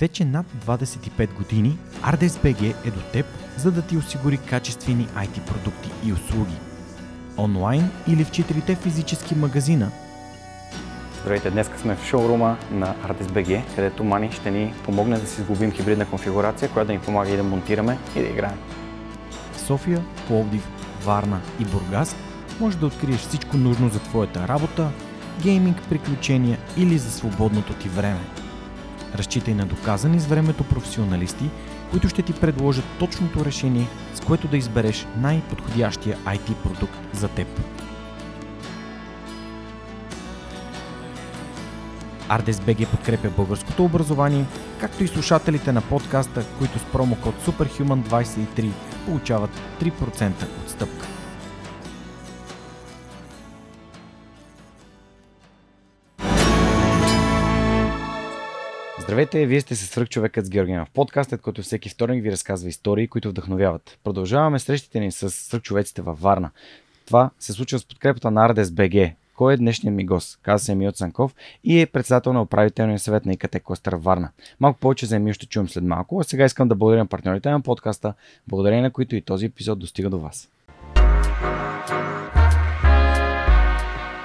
Вече над 25 години ArtesBG е до теб, за да ти осигури качествени IT продукти и услуги. Онлайн или в четирите физически магазина. Здравейте, днес сме в шоурума на ArtesBG, където Мани ще ни помогне да си сглобим хибридна конфигурация, която да ни помага и да монтираме и да играем. В София, Пловдив, Варна и Бургас може да откриеш всичко нужно за твоята работа, гейминг, приключения или за свободното ти време. Разчитай на доказани с времето професионалисти, които ще ти предложат точното решение, с което да избереш най-подходящия IT продукт за теб. ArdesBG подкрепя българското образование, както и слушателите на подкаста, които с промокод SUPERHUMAN23 получават 3% отстъпка. Здравейте, вие сте се свърх човекът с Георгиев. Подкастът, който всеки вторник ви разказва истории, които вдъхновяват. Продължаваме срещите ни с свърхчовеците във Варна. Това се случва с подкрепата на Ардес БГ. Кой е днешният ми гост? Каза се Емил Цанков и е председател на управителния съвет на ИКТ Кластър Варна. Малко повече за Емил ще чуем след малко, а сега искам да благодаря на партньорите на подкаста, благодарение на които и този епизод достига до вас.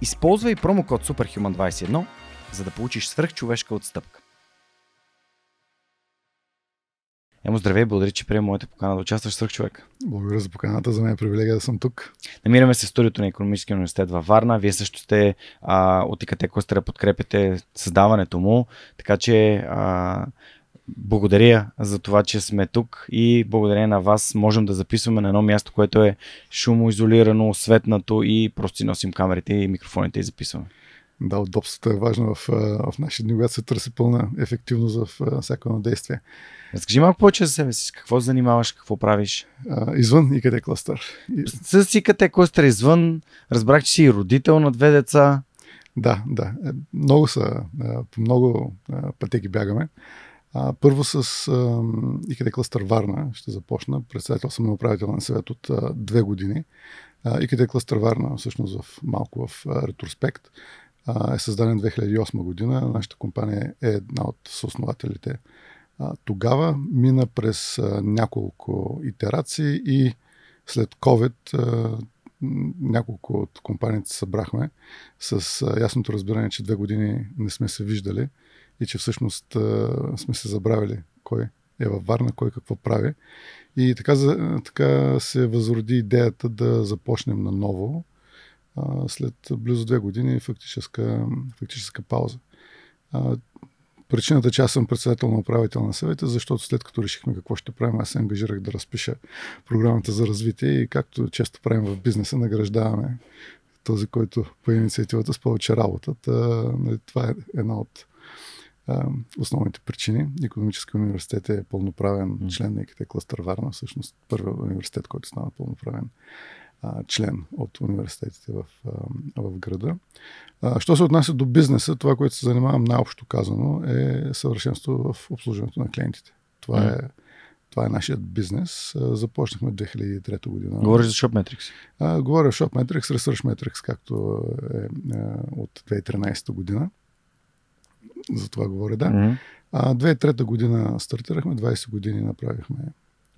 Използвай промокод SUPERHUMAN21, за да получиш свръхчовешка отстъпка. Емо, здравей, благодаря, че приема моята покана да участваш в човек. Благодаря за поканата, за мен е привилегия да съм тук. Намираме се в студиото на Економическия университет във Варна. Вие също сте а, от ИКТ Кластера, подкрепите създаването му, така че а, благодаря за това, че сме тук и благодарение на вас можем да записваме на едно място, което е шумоизолирано, светнато и просто си носим камерите и микрофоните и записваме. Да, удобството е важно в, в наши дни, когато се търси пълна ефективност в всяко едно действие. Разкажи малко повече за себе си. Какво занимаваш, какво правиш? А, извън ИКТ кластър. С ИКТ кластър извън. Разбрах, че си родител на две деца. Да, да. Е, много са. По много пътеки бягаме. А, първо с ИКТ кластър Варна ще започна. Председател съм на управителен съвет от а, две години. ИКТ кластър Варна, всъщност в, малко в а, ретроспект, а, е създаден 2008 година. Нашата компания е една от съоснователите а, тогава. Мина през а, няколко итерации и след COVID а, няколко от компаниите събрахме с а, ясното разбиране, че две години не сме се виждали и че всъщност а, сме се забравили кой е във Варна, кой какво прави. И така, за, така се възроди идеята да започнем наново а, след близо две години фактическа, фактическа пауза. А, причината, че аз съм председател на управител на съвета, защото след като решихме какво ще правим, аз се ангажирах да разпиша програмата за развитие и както често правим в бизнеса, награждаваме този, който по инициативата с повече работа. Нали, това е една от основните причини. Економически университет е пълноправен mm. член на ИКТ кластър Варна, всъщност първият университет, който стана пълноправен а, член от университетите в, а, в града. А, що се отнася до бизнеса, това, което се занимавам най-общо казано е съвършенство в обслужването на клиентите. Това mm. е това е нашият бизнес. Започнахме 2003 година. Говориш за ShopMetrics? А, говоря ShopMetrics, ResearchMetrics, както е, е от 2013 година. За това говоря, да. Mm-hmm. А 2003 година стартирахме, 20 години направихме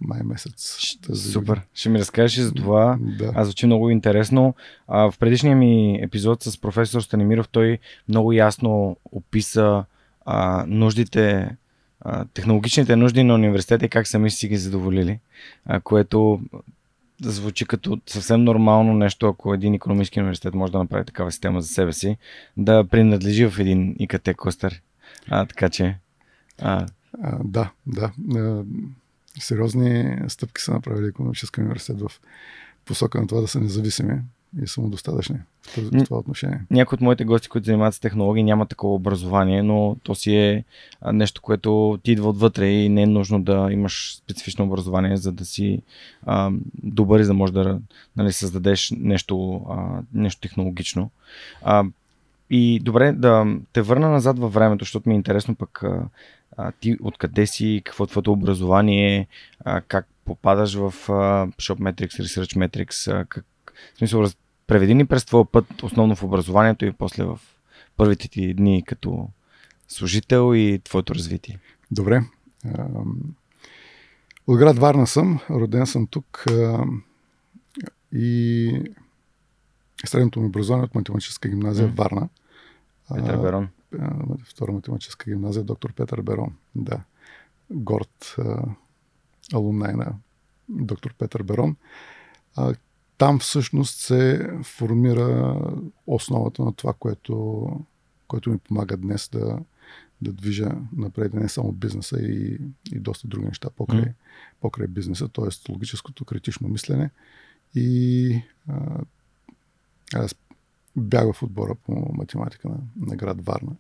май месец. Супер. Година. Ще ми разкажеш и за това. Да. Аз звучи много интересно. А, в предишния ми епизод с професор Станимиров той много ясно описа а, нуждите, а, технологичните нужди на университета и как сами си ги задоволили, а, което звучи като съвсем нормално нещо, ако един економически университет може да направи такава система за себе си, да принадлежи в един ИКТ кластър. А, така че. А... А, да, да. Сериозни стъпки са направили економически университет в посока на това да са независими. И самодостатъчни в, този, в това отношение. Някои от моите гости, които занимават с технологии, нямат такова образование, но то си е нещо, което ти идва отвътре и не е нужно да имаш специфично образование, за да си а, добър и за да можеш да нали, създадеш нещо, а, нещо технологично. А, и добре, да те върна назад във времето, защото ми е интересно пък а, а, ти откъде си, какво е твоето образование, а, как попадаш в а, ShopMetrics, ResearchMetrics, а, как, в смисъл, преведи ни през твоя път, основно в образованието и после в първите ти дни като служител и твоето развитие. Добре. От град Варна съм, роден съм тук и средното ми образование от математическа гимназия в Варна. Петър Берон. Втора математическа гимназия, доктор Петър Берон. Да. Горд алумнай на доктор Петър Берон там всъщност се формира основата на това, което, което ми помага днес да, да движа напред не само бизнеса и, и доста други неща покрай, mm. покрай бизнеса, т.е. логическото критично мислене. И а, аз бягах в отбора по математика на, на град Варна.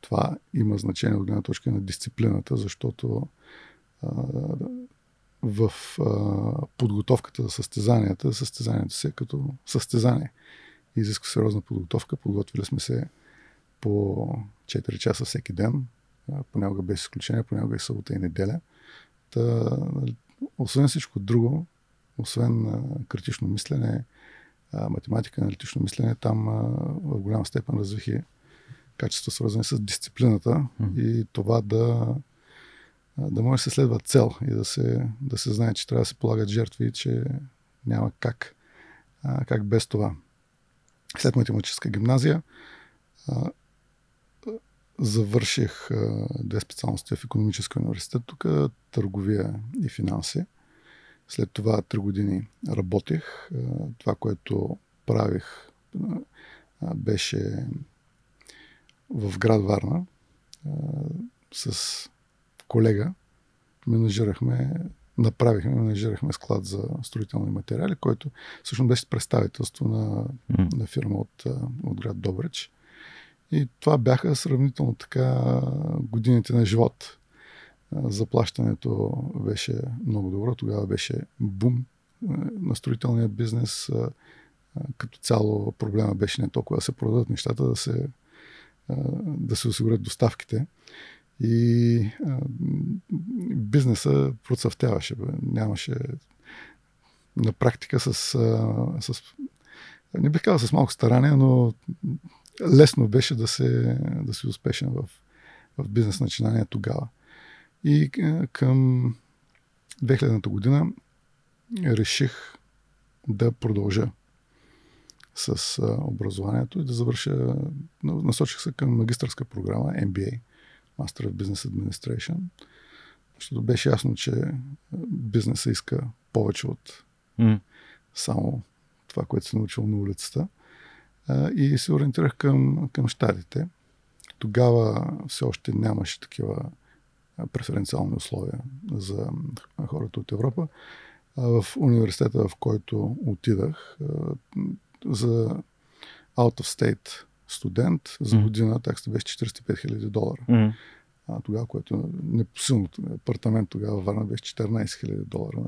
Това има значение от гледна точка на дисциплината, защото а, в а, подготовката за състезанията. Състезанието се е като състезание. Изисква сериозна подготовка. Подготвили сме се по 4 часа всеки ден. А, понякога без изключение, понякога и събота и неделя. Та, нали, освен всичко друго, освен а, критично мислене, а, математика, аналитично мислене, там а, в голяма степен развих качества, свързани с дисциплината mm-hmm. и това да да може да се следва цел и да се, да се знае, че трябва да се полагат жертви и че няма как, а, как без това. След математическа гимназия а, завърших а, две специалности в економическия университет, тук търговия и финанси. След това три години работех. А, това, което правих, а, беше в град Варна а, с колега менажирахме, направихме, менажирахме склад за строителни материали, който всъщност беше представителство на, mm. на фирма от, от град Добрич. И това бяха сравнително така годините на живот. Заплащането беше много добро. Тогава беше бум на строителния бизнес. Като цяло проблема беше не толкова да се продадат нещата, да се, да се осигурят доставките. И а, бизнеса процъфтяваше. Нямаше на практика с, а, с не бих казал с малко старание, но лесно беше да, се, да си успешен в, в бизнес начинание тогава. И към 2000-та година реших да продължа с образованието и да завърша, насочих се към магистърска програма MBA – Master of Business Administration, защото беше ясно, че бизнеса иска повече от mm. само това, което се научил на улицата. И се ориентирах към, към щатите. Тогава все още нямаше такива преференциални условия за хората от Европа. В университета, в който отидах, за out of state студент, за година таксата беше 45 хиляди долара. Mm. Тогава, което непосилно апартамент тогава Варна беше 14 хиляди долара.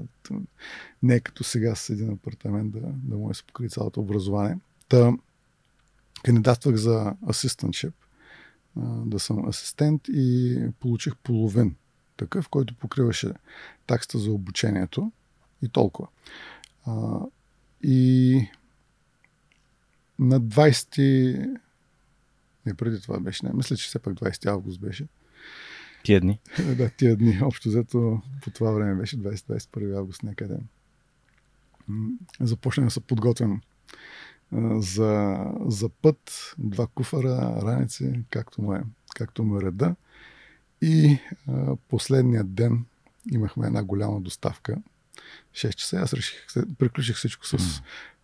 Не е като сега с един апартамент да, да може да се покри цялото образование. Та, кандидатствах за асистентшип, да съм асистент и получих половин такъв, който покриваше таксата за обучението и толкова. А, и на 20 не, преди това беше. Не, мисля, че все пак 20 август беше. Тия дни? да, тия дни. Общо взето по това време беше 20-21 август някъде. Започна да се подготвям за, за път, два куфара, раници, както му е, както му е реда. И а, последния ден имахме една голяма доставка. 6 часа. Аз реших, приключих всичко с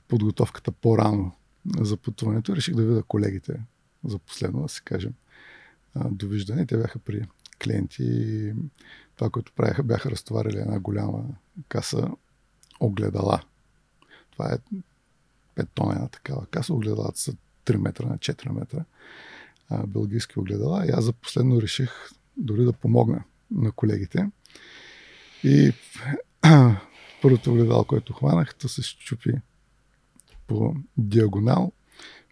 подготовката по-рано за пътуването. Реших да видя колегите за последно, да си кажем, довиждане. Те бяха при клиенти това, което правяха, бяха разтоварили една голяма каса огледала. Това е 5 тона такава каса. Огледалата са 3 метра на 4 метра. А, белгийски огледала. И аз за последно реших дори да помогна на колегите. И първото огледало, което хванах, то се щупи по диагонал.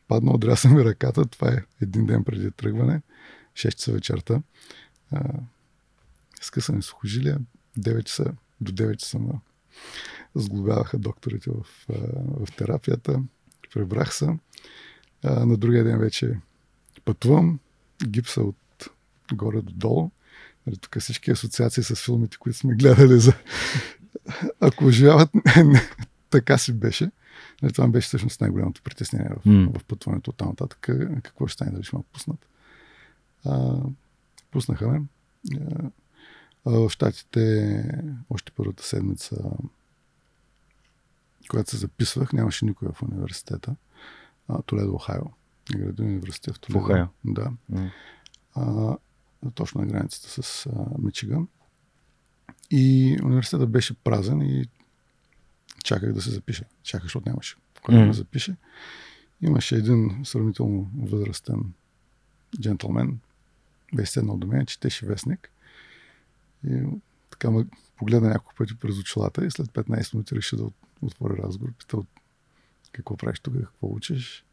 Падна, отряса ми ръката. Това е един ден преди тръгване. 6 часа вечерта. Скъсани сухожилия. 9 часа до 9 часа на сглобяваха докторите в, в терапията. Пребрах се. На другия ден вече пътувам. Гипса от горе до долу. Нали, тук всички асоциации с филмите, които сме гледали за... Ако оживяват, така си беше. Нали, това беше всъщност най-голямото притеснение в, mm. в пътуването от там нататък. Какво ще стане, дали ще ме пуснат. А, пуснаха ме. В Штатите още първата седмица, когато се записвах, нямаше никой в университета. Толедо, Охайо. Граден университет в Толедо. Охайо? Да. Mm. А, точно на границата с а, Мичиган. И университетът беше празен и чаках да се запиша. Чаках, защото нямаше кой mm. да запише. Имаше един сравнително възрастен джентлмен, беше седнал до мен, четеше вестник. И така ме погледна няколко пъти през очилата и след 15 минути реши да отворя разговор. Пита от какво правиш тук, какво учиш,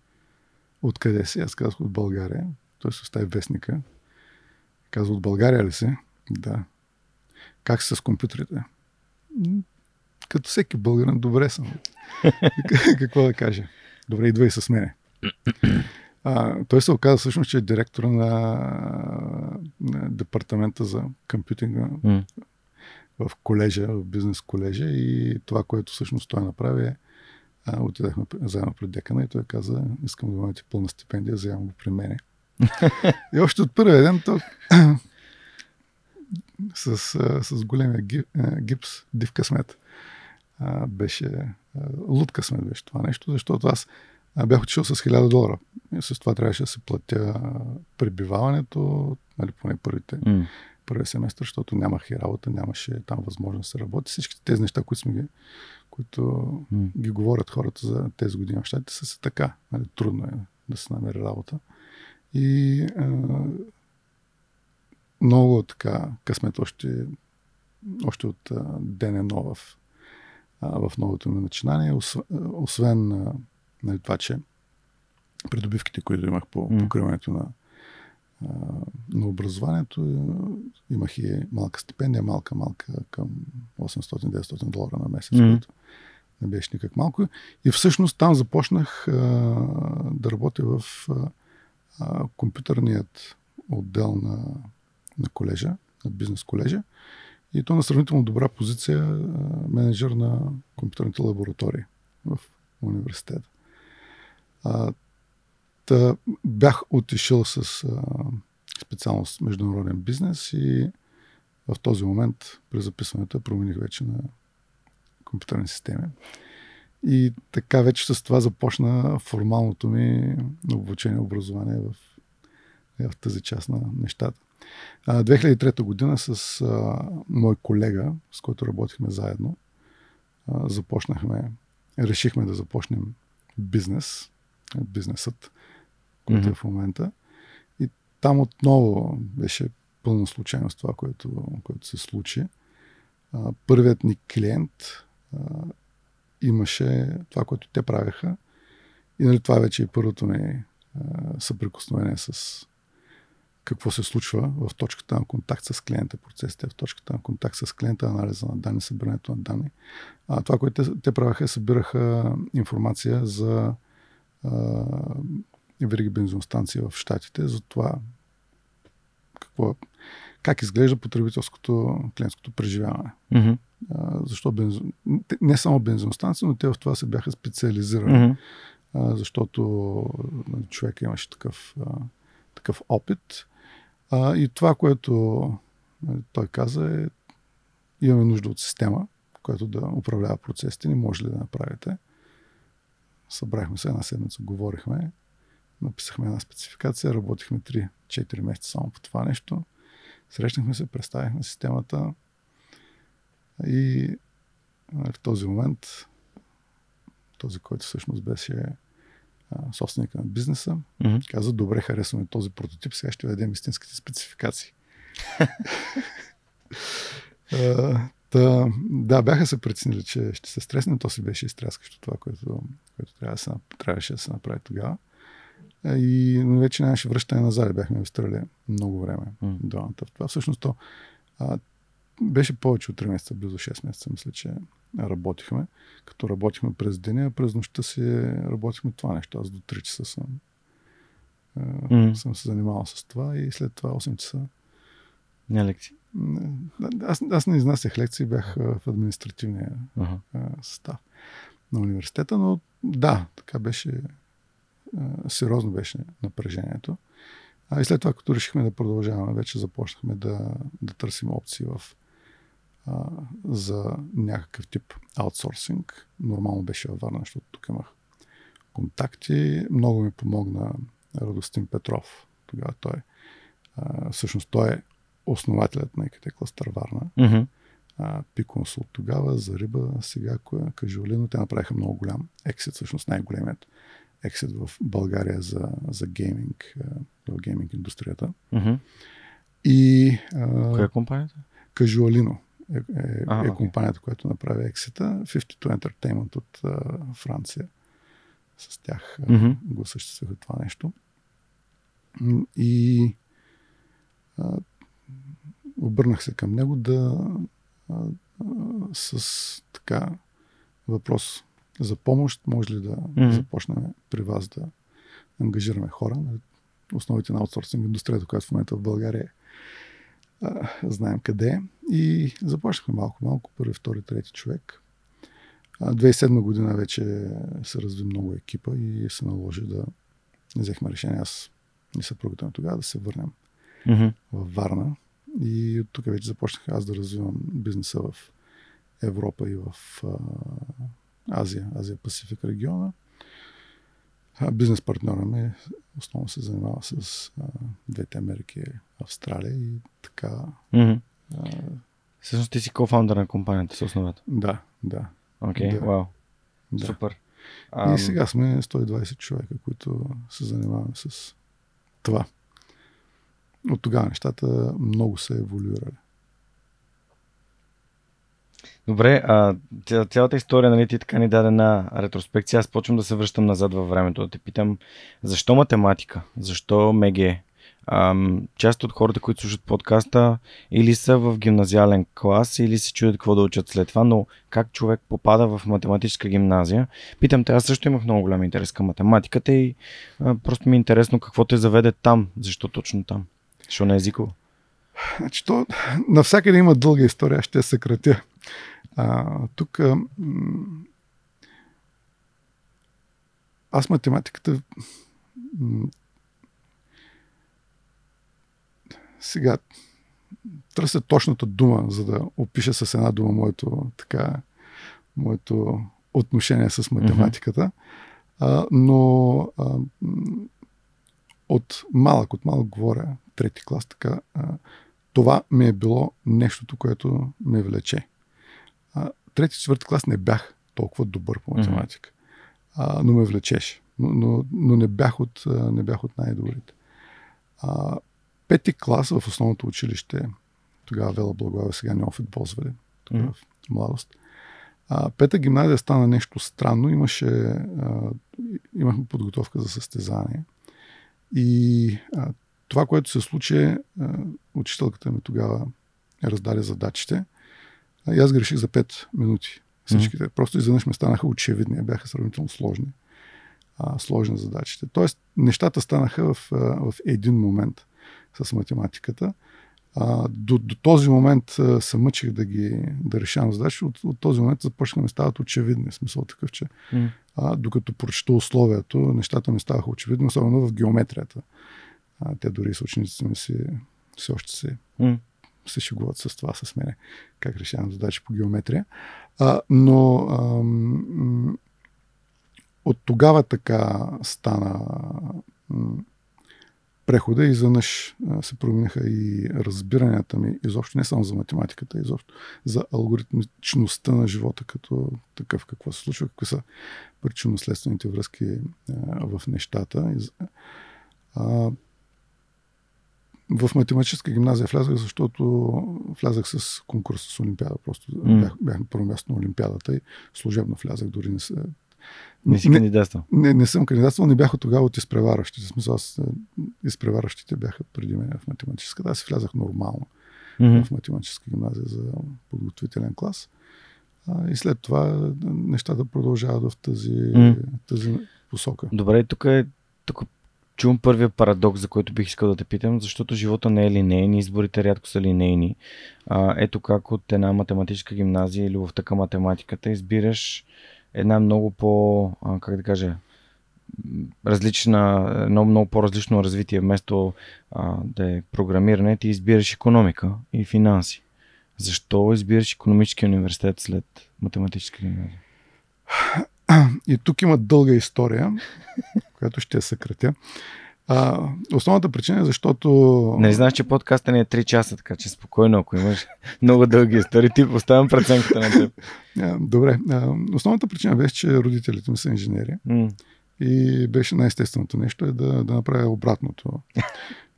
откъде си. Аз казах от България. Той се остави вестника. Казва, от България ли си? Да. Как си с компютрите? Като всеки българин, добре съм. Какво да кажа? Добре, идва и с мене. А, той се оказа всъщност, че е директор на, на департамента за компютинга mm. в колежа, в бизнес колежа и това, което всъщност той направи е а, отидахме заедно пред декана и той каза, искам да имате пълна стипендия, вземам го при мене. и още от първия ден то с, с големия гипс, див късмет, беше, луд късмет беше това нещо, защото аз бях отишъл с 1000 долара. И с това трябваше да се платя пребиваването, нали, поне първите, mm. първия семестър, защото нямах и работа, нямаше там възможност да се работи. Всички тези неща, които сме ги, които mm. ги говорят хората за тези години в щатите, са се така. Нали, трудно е да се намери работа. И а, много така късмет още, още от ден едно в, в новото ми начинание. Освен, освен нали, това, че придобивките, които имах по покриването на, на образованието, имах и малка стипендия, малка, малка към 800-900 долара на месец, mm. което не беше никак малко. И всъщност там започнах а, да работя в а, компютърният отдел на, на колежа, на бизнес колежа. И то на сравнително добра позиция а, менеджер на компютърните лаборатории в университета. А, та, бях отишъл с а, специалност международен бизнес и в този момент при записването промених вече на компютърни системи. И така вече с това започна формалното ми обучение, образование в, в тази част на нещата. 2003 година с а, мой колега, с който работихме заедно, а, започнахме, решихме да започнем бизнес, бизнесът, който mm-hmm. е в момента. И там отново беше пълна случайност това, което, което се случи. А, първият ни клиент а, имаше това, което те правеха. И нали, това вече е първото ми съприкосновение с какво се случва в точката на контакт с клиента, процесите в точката на контакт с клиента, анализа на данни, събирането на данни. А, това, което те, те правяха, събираха информация за вериги бензиностанции в Штатите, за това какво, как изглежда потребителското клиентското преживяване. Mm-hmm. А, защо бензо... Не само бензиностанции, но те в това се бяха специализирали. Mm-hmm. А, защото нали, човек имаше такъв, а, такъв опит. А, и това, което нали, той каза е имаме нужда от система, която да управлява процесите. Не може ли да направите? Събрахме се една седмица, говорихме, написахме една спецификация, работихме 3-4 месеца само по това нещо. Срещнахме се, представихме системата и в този момент този, който всъщност беше собственика на бизнеса, mm-hmm. каза, добре, харесваме този прототип, сега ще дадем истинските спецификации. Та, да, бяха се преценили, че ще се стресне, то си беше изтряскащо това, което, което трябва да се, трябваше да се направи тогава. И вече нямаше връщане назад. Бяхме инвестирали много време mm. до Това всъщност то а, беше повече от 3 месеца, близо 6 месеца, мисля, че работихме. Като работихме през деня, а през нощта си работихме това нещо. Аз до 3 часа съм, mm. съм се занимавал с това и след това 8 часа. Не лекции. Аз, аз не изнасях лекции, бях в административния uh-huh. състав на университета, но да, така беше, сериозно беше напрежението. А и след това, като решихме да продължаваме, вече започнахме да, да търсим опции в, а, за някакъв тип аутсорсинг. Нормално беше във Варна, защото тук имах контакти. Много ми помогна Радостин Петров. Тогава той, а, всъщност той е основателят на ИКТ Кластър Варна. Mm-hmm. Пиконсул тогава, за риба, сега Кажуалино. Те направиха много голям ексит, всъщност най-големият ексит в България за, за гейминг, в гейминг индустрията. Mm-hmm. И, Коя е компанията? Кажуалино е, е, а, е компанията, която направи ексита. 52 Entertainment от а, Франция. С тях mm-hmm. го осъществиха това нещо. И а, обърнах се към него да а, а, с така въпрос за помощ, може ли да mm-hmm. започнем при вас да ангажираме хора. Нали, основите на аутсорсинг индустрията, която в момента в България е а, знаем къде е. И започнахме малко-малко, първи, втори, трети човек. А, 2007 година вече се разви много екипа и се наложи да взехме решение аз и съпругата на тогава да се върнем mm-hmm. в Варна, и от тук вече започнах аз да развивам бизнеса в Европа и в а, Азия, Азия-Пасифик региона. А, бизнес партньора ми основно се занимава с а, двете Америки, Австралия и така. Mm-hmm. А, Всъщност ти си кофаундър на компанията с основата. Да, да. Окей, okay, да. вау. Да. Супер. И сега сме 120 човека, които се занимаваме с това от тогава нещата много са еволюирали. Добре, а, цялата история, нали, ти така ни даде на ретроспекция. Аз почвам да се връщам назад във времето, да те питам, защо математика? Защо МГ? Ам, част от хората, които слушат подкаста, или са в гимназиален клас, или се чудят какво да учат след това, но как човек попада в математическа гимназия? Питам те, аз също имах много голям интерес към математиката и а, просто ми е интересно какво те заведе там, защо точно там. Що не е езиково? Значи, то, навсякъде има дълга история, ще я съкратя. А, тук м- аз математиката сега търся точната дума, за да опиша с една дума моето, така, моето отношение с математиката. Mm-hmm. А, но а, от малък, от малък говоря, трети клас, така, а, това ми е било нещото, което ме влече. А, трети, четвърти клас не бях толкова добър по математика, а, но ме влечеше. Но, но, но не, бях от, не бях от най-добрите. А, пети клас в основното училище, тогава Вела Благоева, сега Неофит Бозвали, тогава mm-hmm. в младост. А, пета гимназия стана нещо странно. Имаше, а, имахме подготовка за състезание. И а, това, което се случи, е, учителката ми тогава раздаде задачите. И аз греших за 5 минути всичките. Mm-hmm. Просто изведнъж ме станаха очевидни, бяха сравнително сложни. А, сложни задачите. Тоест, нещата станаха в, в един момент с математиката. А, до, до този момент а, се мъчих да ги да решавам задачи. От, от този момент започнаха ми стават очевидни. Смисъл такъв, че mm. а, докато прочета условието, нещата ми ставаха очевидни, особено в геометрията. А, те дори с учениците ми си все още се, mm. се шегуват с това, с мене, как решавам задачи по геометрия. А, но а, м- от тогава така стана прехода и изведнъж се промениха и разбиранията ми изобщо не само за математиката, изобщо за алгоритмичността на живота като такъв, какво се случва, какви са причинно-следствените връзки а, в нещата. А, в математическа гимназия влязах, защото влязах с конкурс с Олимпиада. Просто mm. бях, бях първо място на Олимпиадата и служебно влязах. Дори не, се, не си кандидатствал? Не, не съм кандидатствал, не бях от тогава от изпреварващите. Смисъл, аз, изпреварващите бяха преди мен в математическата. Аз влязах нормално mm-hmm. в математическа гимназия за подготвителен клас. А, и след това нещата продължават в тази, mm. тази посока. Добре, тук е тук чувам първия парадокс, за който бих искал да те питам, защото живота не е линейен, изборите рядко са линейни. А, ето как от една математическа гимназия или в така математиката избираш една много по, а, как да кажа, различна, едно много по-различно развитие. Вместо а, да е програмиране, ти избираш економика и финанси. Защо избираш економически университет след математическа гимназия? И тук има дълга история, която ще я съкратя. А, основната причина е защото... Не знаеш, че подкаста не е 3 часа, така че спокойно, ако имаш много дълги истории, ти поставям преценката на теб. Добре. Основната причина беше, че родителите ми са инженери. Mm. И беше най-естественото нещо е да, да направя обратното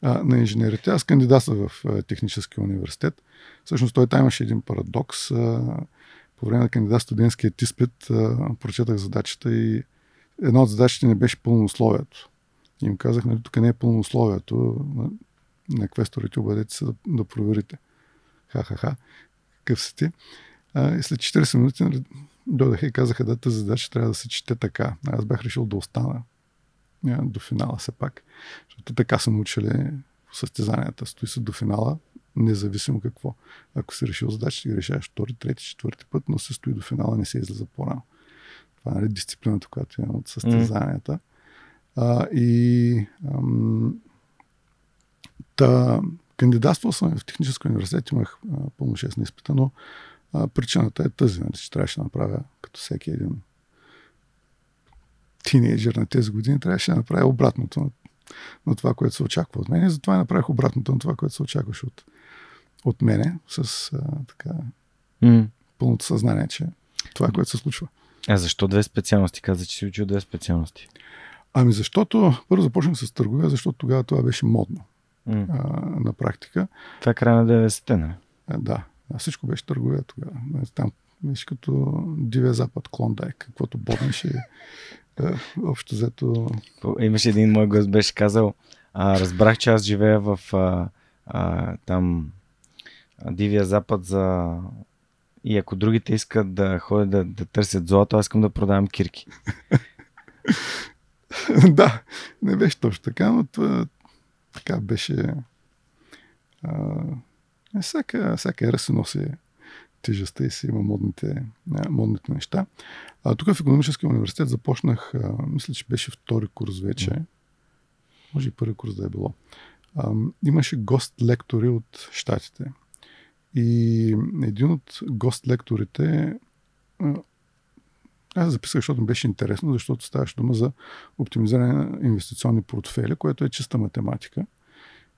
а, на инженерите. Аз кандидатствах в а, Техническия университет. Всъщност той там имаше един парадокс. А, по време на кандидат студентският изпит прочетах задачата и една от задачите не беше пълно условието. И им казах, нали, тук не е пълно условието на, на квесторите, обадете се да, да проверите. Ха-ха-ха, какъв си ти? А, и след 40 минути нали, дойдаха и казаха, да, тази задача трябва да се чете така. Аз бях решил да остана до финала все пак. Защото така са научили състезанията. Стои се до финала, независимо какво. Ако си решил задача, ти решаваш втори, трети, четвърти път, но се стои до финала, не се излиза по-рано. Това е нали, дисциплината, която имам от състезанията. А, и ам, та, кандидатствал съм в Технически университет, имах а, пълно 6 на изпита, но а, причината е тази, нали, че трябваше да направя като всеки един тинейджър на тези години, трябваше да направя обратното на, на това, което се очаква от мен. И затова направих обратното на това, което се очакваше от, от мене, с а, така mm. пълното съзнание, че това е което се случва. А защо две специалности? Каза, че си учил две специалности. Ами защото първо започнах с търговия, защото тогава това беше модно mm. а, на практика. Това е края на 90-те, не? А, да. А всичко беше търговия тогава. Там беше като Дивия Запад, Клондайк, каквото боднеше. Общо взето... Имаше един мой гост, беше казал, а, разбрах, че аз живея в а, а, там Дивия Запад за и ако другите искат да ходят да, да търсят злато, аз искам да продавам кирки. да, не беше точно така, но това така беше. А, е, всяка, всяка ера се носи тежестта и си има модните, модните неща. А, тук в економическия университет започнах, а, мисля, че беше втори курс вече. Може и първи курс да е било. А, имаше гост-лектори от щатите. И един от гост-лекторите аз записах, защото беше интересно, защото ставаше дума за оптимизиране на инвестиционни портфели, което е чиста математика.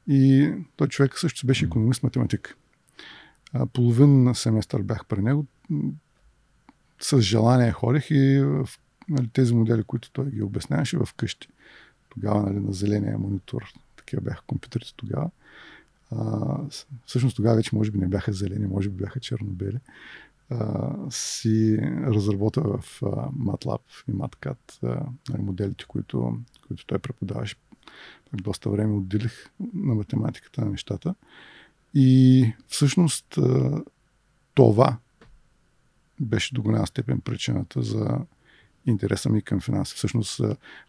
И той човек също беше економист-математик. Половин семестър бях при него. С желание ходих и в нали, тези модели, които той ги обясняваше в къщи. Тогава нали, на зеления монитор, такива бяха компютрите тогава. А, всъщност тогава вече може би не бяха зелени, може би бяха черно-бели си разработа в а, MATLAB и MATCAD а, нали, моделите, които, които той преподаваше. Пак доста време отделих на математиката на нещата. И всъщност това беше до голяма степен причината за интереса ми към финанси. Всъщност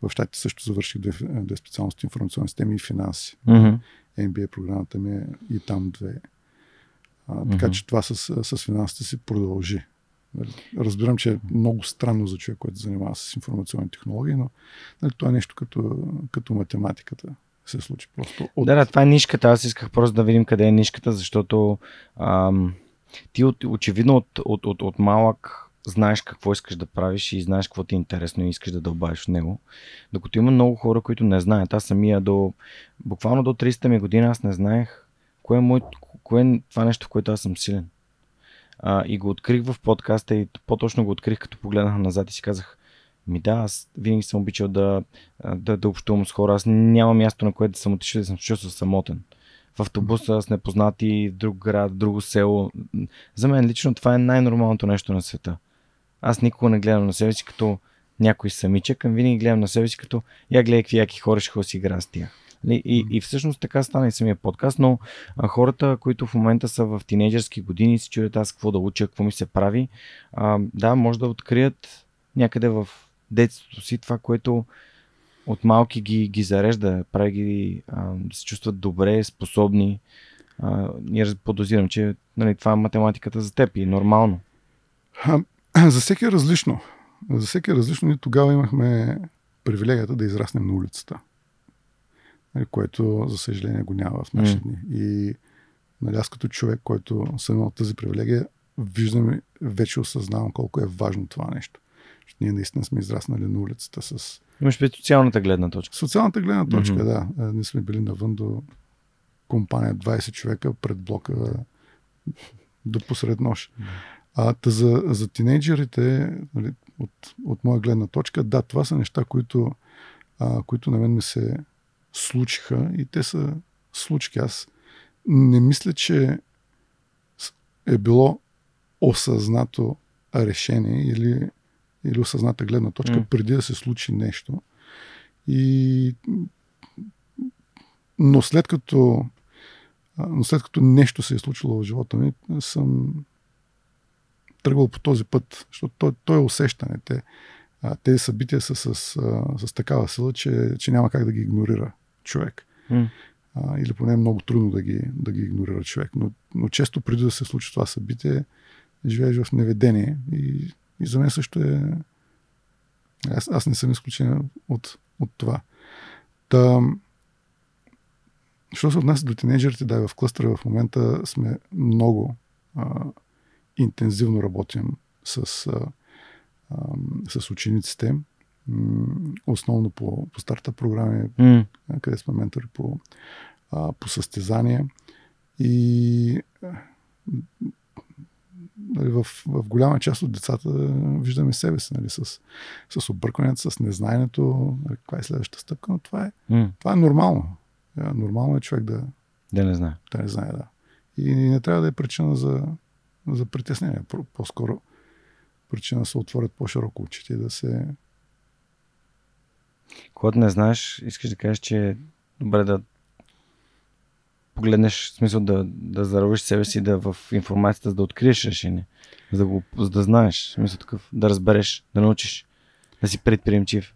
в щатите също завърших две, две специалности информационни системи и финанси. Mm-hmm. MBA програмата ми е и там две а, така mm-hmm. че това с, с финансите си продължи. Разбирам, че е много странно за човек, който занимава с информационни технологии, но нали, това е нещо като, като математиката се случи просто. От... Да, да, това е нишката. Аз исках просто да видим къде е нишката, защото ам, ти от, очевидно от, от, от, от малък знаеш какво искаш да правиш и знаеш какво ти е интересно и искаш да дълбаеш в него. Докато има много хора, които не знаят. Аз самия до, буквално до 30-та ми година аз не знаех кое е, мой, кое е това нещо, в което аз съм силен. А, и го открих в подкаста и по-точно го открих, като погледнах назад и си казах, ми да, аз винаги съм обичал да, да, да общувам с хора. Аз нямам място, на което да съм отишъл да съм чувствал самотен. В автобуса с непознати, в друг град, в друго село. За мен лично това е най-нормалното нещо на света. Аз никога не гледам на себе си като някой самичък, а винаги гледам на себе си като я гледай какви яки хора ще си игра с тях. И, и, и всъщност така стана и самия подкаст, но а, хората, които в момента са в тинейджърски години, си чуят аз какво да уча, какво ми се прави, а, да, може да открият някъде в детството си това, което от малки ги, ги зарежда, прави ги а, да се чувстват добре, способни. А, ние подозирам, че нали, това е математиката за теб и е нормално. За всеки е различно. За всеки е различно. Ние тогава имахме привилегията да израснем на улицата. Нали, което, за съжаление, го няма в нашите дни. И нали, аз като човек, който съм имал тази привилегия, виждам вече осъзнавам колко е важно това нещо. Ние наистина сме израснали на улицата с... Имаш пред социалната гледна точка. Социалната гледна точка, mm-hmm. да. Е, ние сме били навън до компания 20 човека пред блока до посред нощ. Mm-hmm. А та за, за тинейджерите, нали, от, от моя гледна точка, да, това са неща, които, а, които на мен ми се случиха и те са случки. Аз не мисля, че е било осъзнато решение или, или осъзната гледна точка mm. преди да се случи нещо. И но след като но след като нещо се е случило в живота ми, съм тръгвал по този път, защото той, той е усещане. Те, тези събития са с, с, такава сила, че, че няма как да ги игнорира човек. Mm. Или поне е много трудно да ги, да ги игнорира човек. Но, но често преди да се случи това събитие, живееш в неведение и, и за мен също е... Аз, аз не съм изключен от, от това. Та, що се отнася до тинейджерите, да, в клъстъра в момента сме много а, интензивно работим с, а, а, с учениците основно по, по старта програми, mm. къде сме ментори по, а, по състезания. И в, в голяма част от децата виждаме себе си, нали, с, с объркването, с незнанието, нали, каква е следващата стъпка, но това е, mm. това е нормално. Нормално е човек да, да не знае. Да не знае, да. И не трябва да е причина за, за притеснение. По-скоро причина да се отворят по-широко очите и да се когато не знаеш, искаш да кажеш, че е добре да погледнеш, в смисъл да, да заровиш себе си да в информацията, за да откриеш решение, за да, го, за да знаеш, в смисъл такъв, да разбереш, да научиш, да си предприемчив.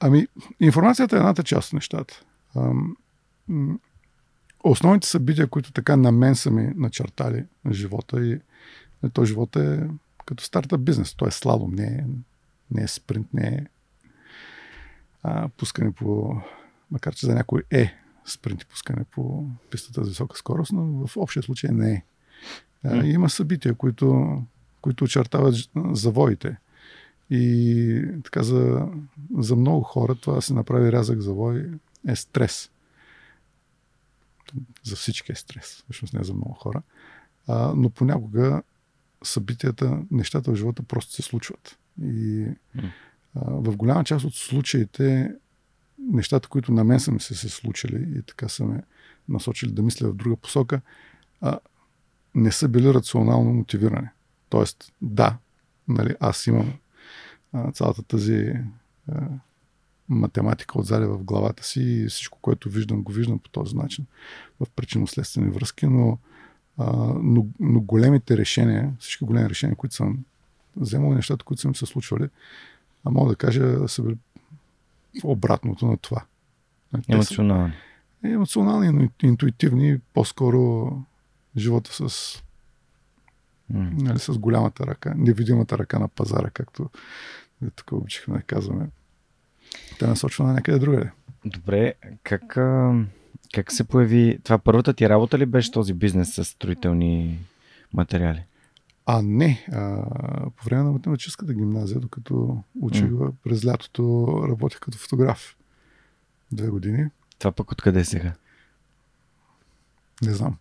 Ами, информацията е едната част от нещата. Основните събития, които така на мен са ми начертали на живота и то живота е като старта бизнес. Той е слалом, не е, не е спринт, не е а, пускане по, макар че за някой е спринт и пускане по пистата за висока скорост, но в общия случай не е. А, има събития, които, които очертават завоите. И така за, за много хора това да се направи рязък завой е стрес. За всички е стрес, всъщност не за много хора. А, но понякога събитията, нещата в живота просто се случват. И в голяма част от случаите нещата, които на мен са ми се, се случили и така са ме насочили да мисля в друга посока, а, не са били рационално мотивирани. Тоест, да, нали, аз имам а, цялата тази а, математика отзади в главата си и всичко, което виждам, го виждам по този начин в причинно-следствени връзки, но, а, но, но големите решения, всички големи решения, които съм вземал, нещата, които са ми се случвали, а мога да кажа, са били обратното на това. Емоционални. Емоционални, но интуитивни, по-скоро живота с, mm. нали, с голямата ръка, невидимата ръка на пазара, както тук обичахме да казваме. Те насочва на някъде другаде. Добре, как, как се появи... Това първата ти работа ли беше този бизнес с строителни материали? А, не. А, по време на математическата гимназия, докато учих mm. през лятото, работех като фотограф. Две години. Това пък откъде сега? Не знам.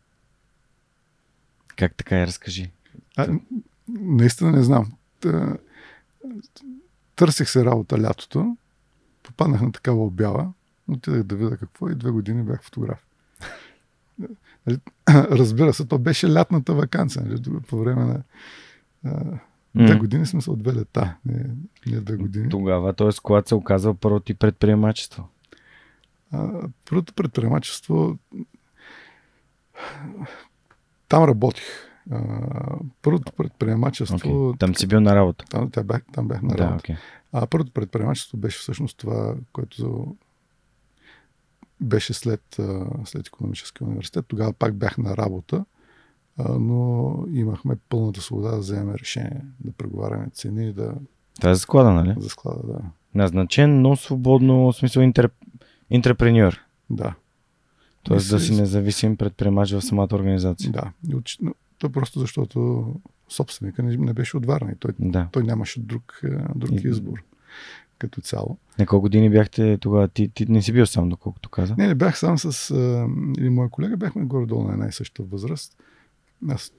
Как така я разкажи? А, наистина не знам. Търсих се работа лятото, попаднах на такава обява, отидах да видя какво и две години бях фотограф. Нали, разбира се, то беше лятната вакансия. По време на две години сме се от две лета, не, не две години. Тогава, т.е. когато се оказва първото ти предприемачество? А, първото предприемачество там работих. А, първото предприемачество... Okay. Там си бил на работа? Там, там, бях, там бях на работа. Да, okay. А първото предприемачество беше всъщност това, което беше след, след економическия университет. Тогава пак бях на работа, но имахме пълната свобода да вземем решение, да преговаряме цени, да... Това е за склада, нали? За склада, да. Назначен, но свободно, в смисъл интер... интерпреньор. Да. Тоест да си независим предприемач в самата организация. Да. То просто защото собственика не, не беше от Варна и той, да. той нямаше друг, друг и... избор като цяло. На колко години бяхте тогава? Ти, ти не си бил сам, доколкото каза? Не, не бях сам с а, един мой колега. Бяхме горе-долу на една и съща възраст. Аз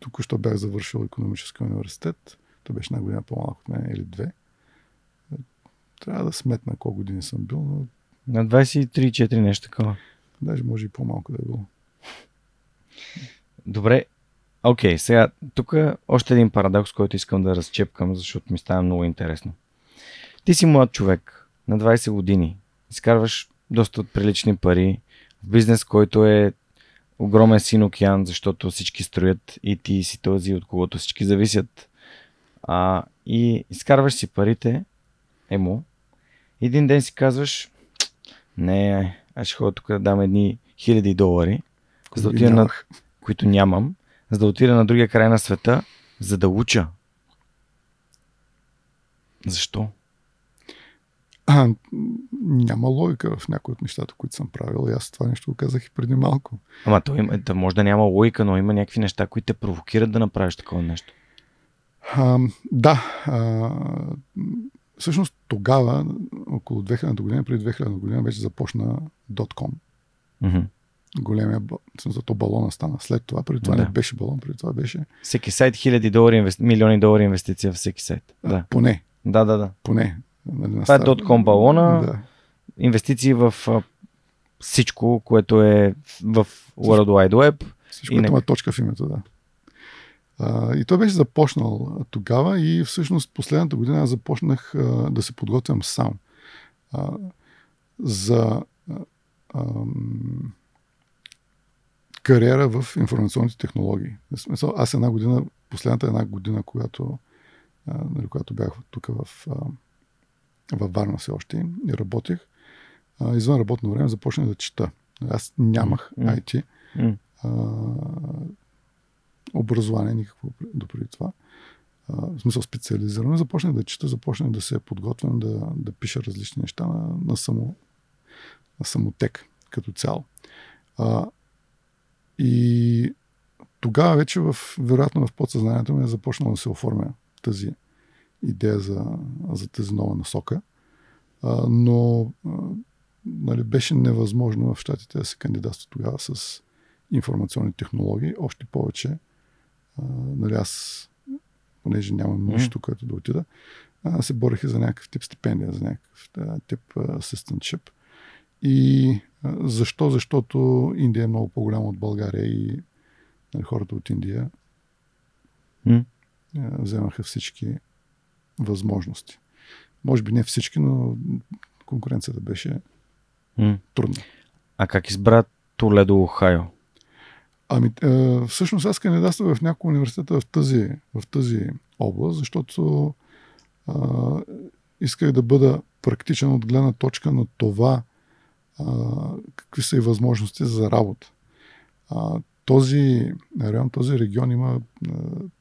току-що бях завършил економически университет. Той беше една година по-малко от мен или две. Трябва да сметна колко години съм бил, но... На 23-4 нещо такова. Даже може и по-малко да е било. Добре. Окей, okay, сега тук още един парадокс, който искам да разчепкам, защото ми става много интересно. Ти си млад човек, на 20 години, изкарваш доста от прилични пари в бизнес, който е огромен син океан, защото всички строят и ти си този, от когото всички зависят. А, и изкарваш си парите, емо, един ден си казваш, не, аз ще ходя тук да дам едни хиляди долари, за да отида на, които нямам, за да отида на другия край на света, за да уча. Защо? А, няма логика в някои от нещата, които съм правил. И аз това нещо го казах и преди малко. Ама то има, да, може да няма логика, но има някакви неща, които те провокират да направиш такова нещо. А, да. А, всъщност тогава, около 2000 година, преди 2000 година, вече започна .com. Mm-hmm. Големия зато балона стана. След това, преди това да. не беше балон, преди това беше... Всеки сайт хиляди долари, инвести... милиони долари инвестиция в всеки сайт. Да. Поне. Да, да, да. Поне. Нали, Това е .com балона, да. инвестиции в всичко, което е в World Wide Web. Всичко, което има точка в името, да. А, и той беше започнал тогава и всъщност последната година аз започнах а, да се подготвям сам а, за а, кариера в информационните технологии. В смисъл, аз една година, последната една година, която, а, нали, която бях тук в а, във Варна все още и работех. А, извън работно време започнах да чета. Аз нямах mm. IT. Mm. А, образование никакво допреди това. А, в смисъл специализирано. Започнах да чета, започнах да се подготвям да, да пиша различни неща на, на, само, на самотек като цяло. А, и тогава вече в, вероятно в подсъзнанието ми е започнало да се оформя тази идея за, за тази нова насока. А, но а, нали, беше невъзможно в щатите да се кандидатства тогава с информационни технологии. Още повече, а, нали, аз, понеже нямам нищо, което да отида, а, се борех за някакъв тип стипендия, за някакъв а, тип асистентшип. И а, защо? Защото Индия е много по-голяма от България и нали, хората от Индия mm. вземаха всички възможности. Може би не всички, но конкуренцията беше mm. трудна. А как избра Толедо, Охайо? Ами, е, всъщност аз кандидатствах в няколко университета в тази, в тази област, защото е, исках да бъда практичен от гледна точка на това е, какви са и възможности за работа. Е, този район, този регион има е,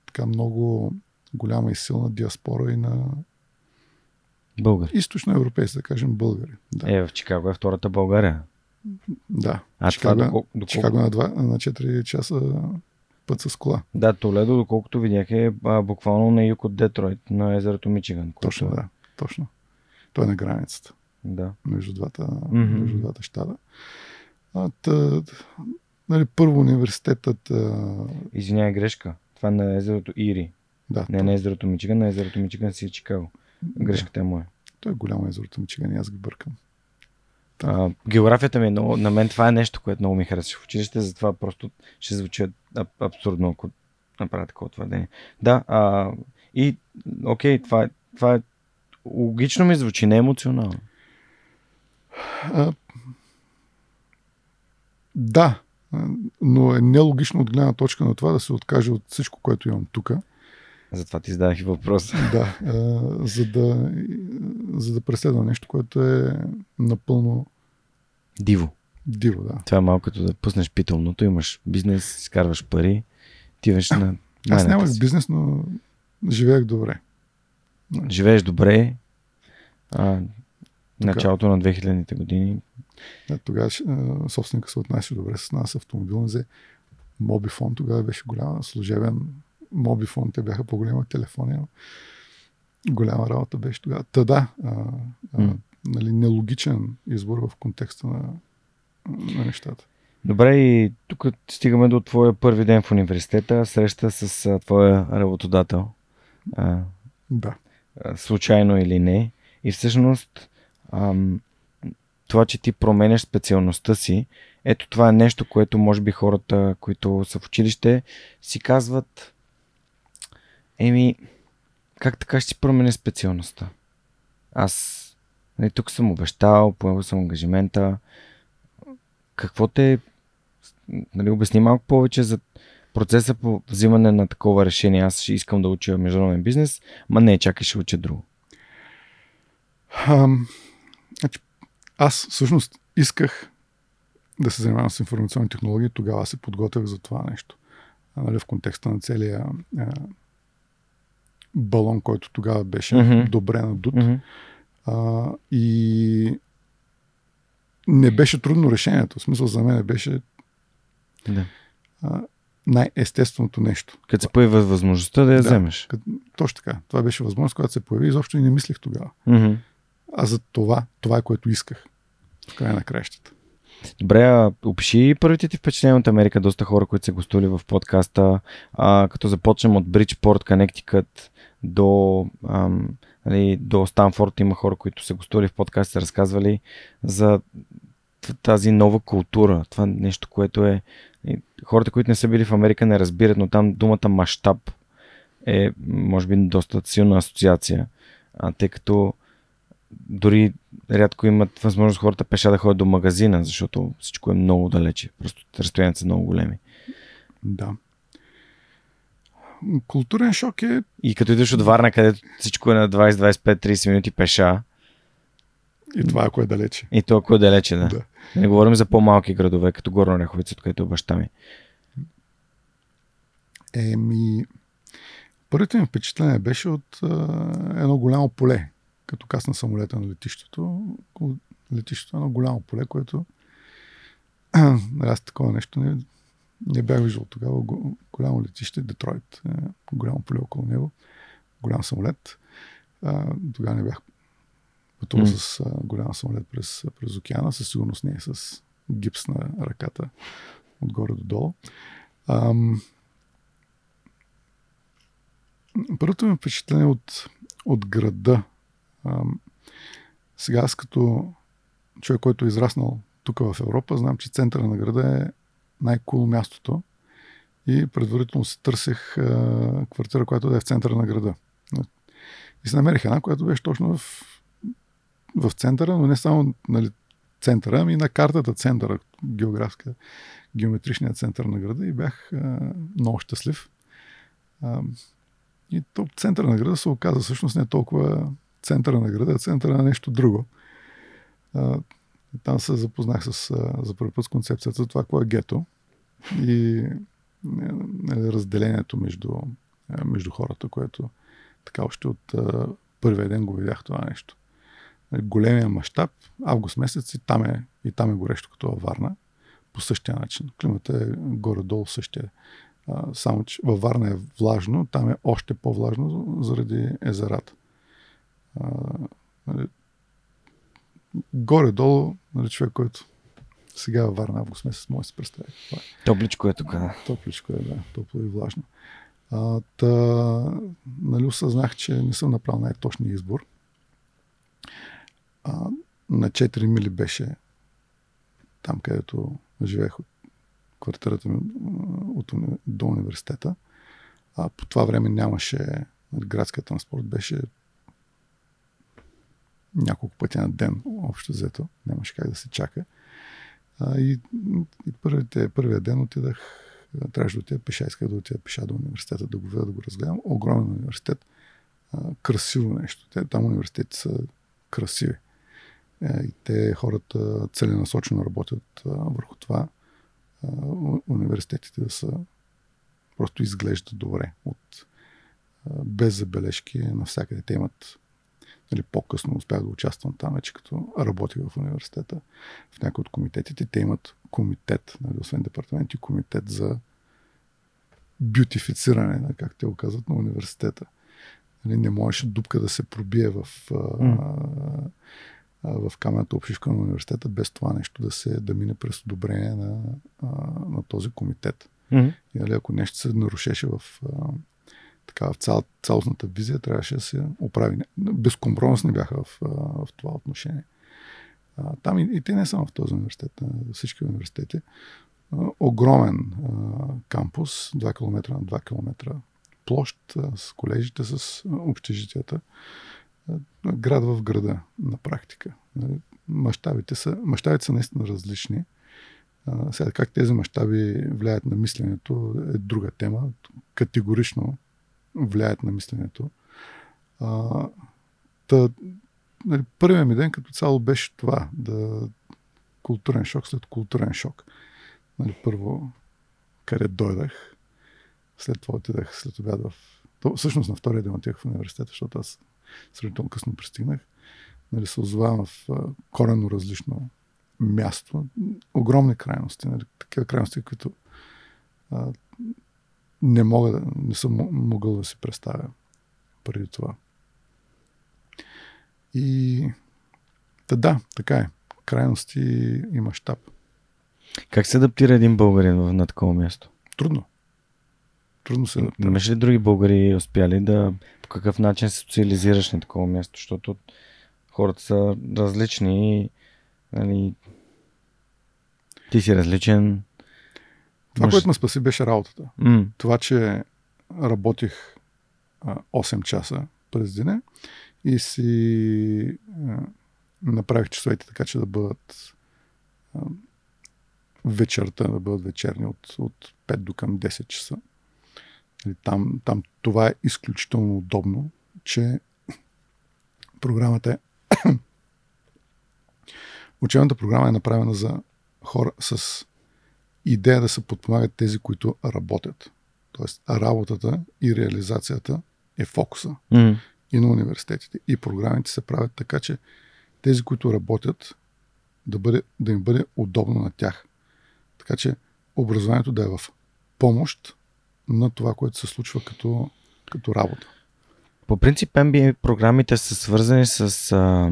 така много голяма и силна диаспора и на Българи. Източноевропейски, да кажем българи. Да. Е, в Чикаго е втората България. Да. А Чикаго, това, доколко, доколко... Чикаго на, 2, на 4 часа път с кола. Да, Толедо, доколкото видях, е а, буквално на юг от Детройт, на езерото Мичиган. Точно, което... да. Точно. Той е на границата. Да. Между двата, mm-hmm. между двата щада. А, тъ, нали, първо университетът... А... Извинявай, грешка. Това е на езерото Ири. Да, не то... на езерото Мичиган, на езерото Мичиган си е Чикаго. Грешката е моя. Той е голямо езерото Мичиган и аз ги бъркам. А, географията ми е много, на мен това е нещо, което много ми харесва в училище, затова просто ще звучи аб- абсурдно, ако направя такова твърдение. Да, а, и окей, това, е, това е логично ми звучи, не емоционално. А, да, но е нелогично от гледна точка на това да се откаже от всичко, което имам тук. Затова ти зададах и въпрос. Да, за да, за да преследвам нещо, което е напълно Диво. Диво, да. Това е малко като да пуснеш питомното, имаш бизнес, изкарваш пари, ти на. Аз нямах си. бизнес, но живеех добре. Живееш добре. А, началото на 2000-те години. Да, тогава собственика се отнася добре с нас. Автомобил взе Мобифон, тогава беше голям служебен Мобифон. Те бяха по-големи от телефони. Голяма работа беше тогава. Та да, а, а, нали, нелогичен избор в контекста на, на нещата. Добре, и тук стигаме до твоя първи ден в университета, среща с а, твоя работодател. А, да. А, случайно или не. И всъщност ам, това, че ти променяш специалността си, ето това е нещо, което може би хората, които са в училище, си казват еми, как така ще променя специалността? Аз Нали, тук съм обещал, поел съм ангажимента. Какво те... Нали, обясни малко повече за процеса по взимане на такова решение. Аз ще искам да уча международен бизнес, ма не, чакай, ще уча друго. Ам, значи, аз всъщност исках да се занимавам с информационни технологии, тогава се подготвях за това нещо. Нали, в контекста на целия балон, който тогава беше mm-hmm. добре надут. Mm-hmm. А, и не беше трудно решението. В смисъл за мен беше да. а, най-естественото нещо. Като се появи възможността да я да, вземеш. Кът, точно така. Това беше възможност, която се появи. Изобщо и не мислих тогава. Mm-hmm. А за това, това е което исках. В края на краищата. Добре, а опиши първите ти впечатления от Америка. Доста хора, които се гостували в подкаста. А, като започнем от Bridgeport, Connecticut до ам, нали, до Станфорд има хора, които са гостували в подкаст, са разказвали за тази нова култура. Това нещо, което е... Хората, които не са били в Америка, не разбират, но там думата мащаб е, може би, доста силна асоциация, а, тъй като дори рядко имат възможност хората пеша да ходят до магазина, защото всичко е много далече. Просто разстоянията са много големи. Да културен шок е... И като идваш от Варна, където всичко е на 20, 25, 30 минути пеша. И това, ако е далече. И то, ако е далече, да. да. Не говорим за по-малки градове, като Горна Реховица, от където е баща ми. Еми, първите ми впечатление беше от а, едно голямо поле. Като касна самолета на летището, летището е едно голямо поле, което аз такова нещо не, не бях виждал тогава голямо летище, Детройт, е, голямо поле около него, голям самолет. Тогава не бях пътувал mm. с голям самолет през, през океана, със сигурност не е с гипс на ръката отгоре до долу. Ам... Първото ми впечатление от, от града. Ам... Сега аз като човек, който е израснал тук в Европа, знам, че центъра на града е най-кул мястото и предварително се търсех а, квартира, която да е в центъра на града. И се намерих една, която беше точно в, в центъра, но не само нали, центъра, ами на картата центъра, географска, геометричният център на града и бях а, много щастлив. А, и то центъра на града се оказа всъщност не толкова центъра на града, а центъра на нещо друго. А, там се запознах с, за първи път с концепцията за това, какво е гето и разделението между, е, между хората, което така още от първия ден го видях това нещо. Големия мащаб, август месец и там е, и там е горещо като във Варна, по същия начин. Климата е горе-долу същия, само, че във Варна е влажно, там е още по-влажно заради езерата. Нали, горе-долу, нали, човек, който сега във Варна, август месец, може да се представи. Е. Топличко е тук, да. Топличко е, да. Топло и влажно. А, та, нали, осъзнах, че не съм направил най-точния избор. А, на 4 мили беше там, където живеех от квартирата ми от, до университета. А по това време нямаше, нали, градския транспорт беше няколко пъти на ден, общо взето. Нямаше как да се чака. И, и първите, първия ден отидах, трябваше да отида пеша, исках да отида пеша до университета, да го видя, да го разгледам. Огромен университет. Красиво нещо. Те, там университети са красиви. Е, и те хората целенасочено работят върху това университетите да са просто изглеждат добре. От, без забележки навсякъде те имат нали, по-късно успях да участвам там, вече като работих в университета, в някои от комитетите. Те имат комитет, нали, освен департамент и комитет за бютифициране, как те го казват, на университета. Нали, не можеше дупка да се пробие в, mm. а, в камената общишка на университета без това нещо да се да мине през одобрение на, а, на този комитет. Mm-hmm. И, нали, ако нещо се нарушеше в така, в цял, цялостната визия трябваше да се оправи. Безкомпромисни бяха в, в това отношение. А, там и, и те не само в този университет, на всички университети. А, огромен а, кампус, 2 км на 2 км площ а, с колежите, с общежитията. А, град в града, на практика. Мащабите са, мащабите са наистина различни. А, сега как тези мащаби влияят на мисленето е друга тема. Категорично влияят на мисленето. А, та, нали, първият ми ден като цяло беше това, да културен шок след културен шок. Нали, първо, къде дойдах, след това отидах след обяд в... То, всъщност на втория ден отидах в университета, защото аз сравнително късно пристигнах. Нали, се озовавам в коренно различно място. Огромни крайности, нали, такива крайности, които а, не мога не съм могъл да си представя преди това. И да, да, така е. Крайности и мащаб. Как се адаптира един българин на такова място? Трудно. Трудно се адаптира. Имаш ли други българи успяли да по какъв начин се социализираш на такова място? Защото хората са различни и нали, ти си различен, това, Мъж... което ме спаси, беше работата. Mm. Това, че работих а, 8 часа през деня и си а, направих часовете така, че да бъдат а, вечерта, да бъдат вечерни от, от 5 до към 10 часа. Нали, там, там това е изключително удобно, че програмата е Учебната програма е направена за хора с идея да се подпомагат тези, които работят. Тоест, работата и реализацията е фокуса mm. и на университетите. И програмите се правят така, че тези, които работят, да, бъде, да им бъде удобно на тях. Така че образованието да е в помощ на това, което се случва като, като работа. По принцип MBA програмите са свързани с а,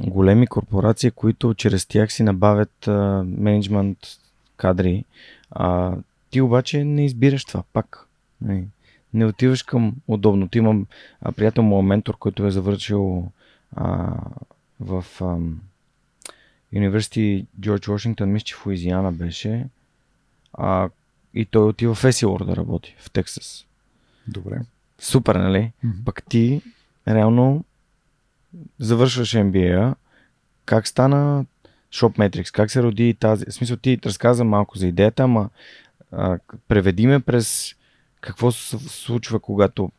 големи корпорации, които чрез тях си набавят а, менеджмент кадри. А, ти обаче не избираш това пак. Не, не отиваш към удобното. Имам а, приятел, моят ментор, който е завършил а, в Университи Джордж Вашингтон, мисля, че в Луизиана беше. А, и той отива в Есилор да работи, в Тексас. Добре. Супер, нали? Mm-hmm. Пък ти реално завършваш MBA. Как стана Shopmetrics, как се роди тази... В смисъл ти разказа малко за идеята, ама а, преведи ме през какво се случва, когато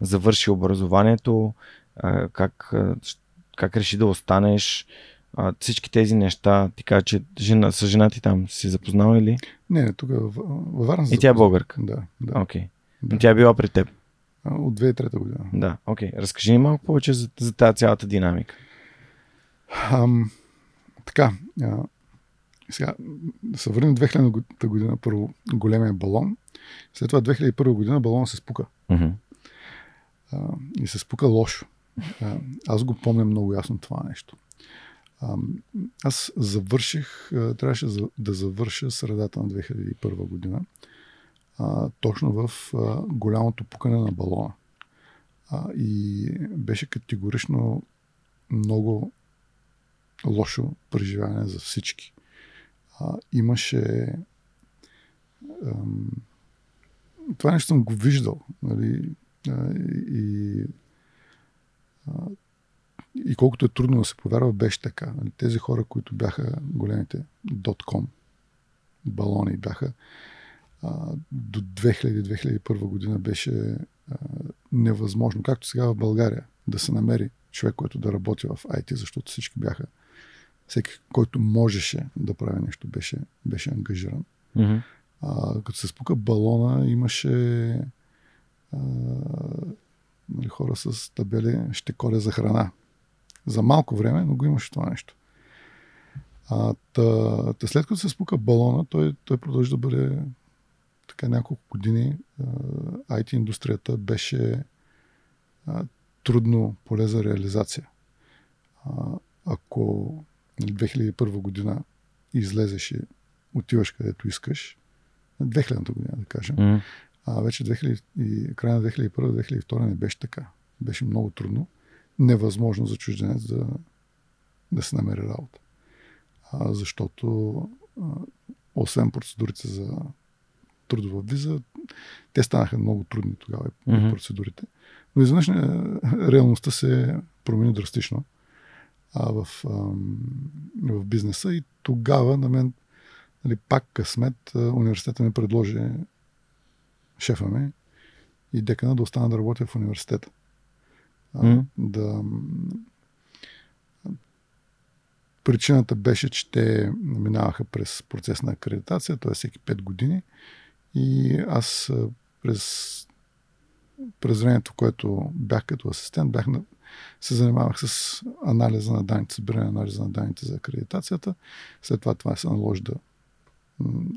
завърши образованието, а, как, как реши да останеш, а, всички тези неща. Ти кажа, че жена, с жена ти там си запознал или? Не, не тук във Варна. И тя е българка? Да. да. Окей. Okay. Да. Тя е била при теб? От 2003 година. Да, окей. Okay. Разкажи ни малко повече за, за тази цялата динамика. Ам, така, Сега, да се върнем 2000 година, първо големия балон. След това 2001 година балона се спука. Mm-hmm. А, и се спука лошо. А, аз го помня много ясно това нещо. А, аз завърших, а, трябваше да завърша средата на 2001 година, а, точно в а, голямото пукане на балона. А, и беше категорично много лошо преживяване за всички. А, имаше. Ам, това нещо съм го виждал. Нали, а, и, а, и колкото е трудно да се повярва, беше така. Нали, тези хора, които бяха големите .com балони, бяха а, до 2000-2001 година беше а, невъзможно, както сега в България, да се намери човек, който да работи в IT, защото всички бяха всеки, който можеше да прави нещо, беше, беше ангажиран. Mm-hmm. А, като се спука балона, имаше а, нали, хора с табели ще коля за храна. За малко време, но го имаше това нещо. А, та, та след като се спука балона, той, той продължи да бъде така няколко години. А, IT индустрията беше а, трудно поле за реализация. А, ако 2001 нали, година излезеш и отиваш където искаш, на 2000 година, да кажем, mm. а вече 2000, и края на 2001-2002 не беше така. Беше много трудно, невъзможно за чужденец да, да се намери работа. А, защото а, освен процедурите за трудова виза, те станаха много трудни тогава mm-hmm. процедурите. Но изведнъж реалността се промени драстично а, в, а, в бизнеса и тогава на мен нали, пак късмет университета ми предложи шефа ми и декана да остана да работя в университета. А, mm. Да, причината беше, че те минаваха през процес на акредитация, т.е. всеки 5 години. И аз през, през времето, което бях като асистент, бях се занимавах с анализа на данните, събиране анализа на данните за акредитацията. След това това се наложи да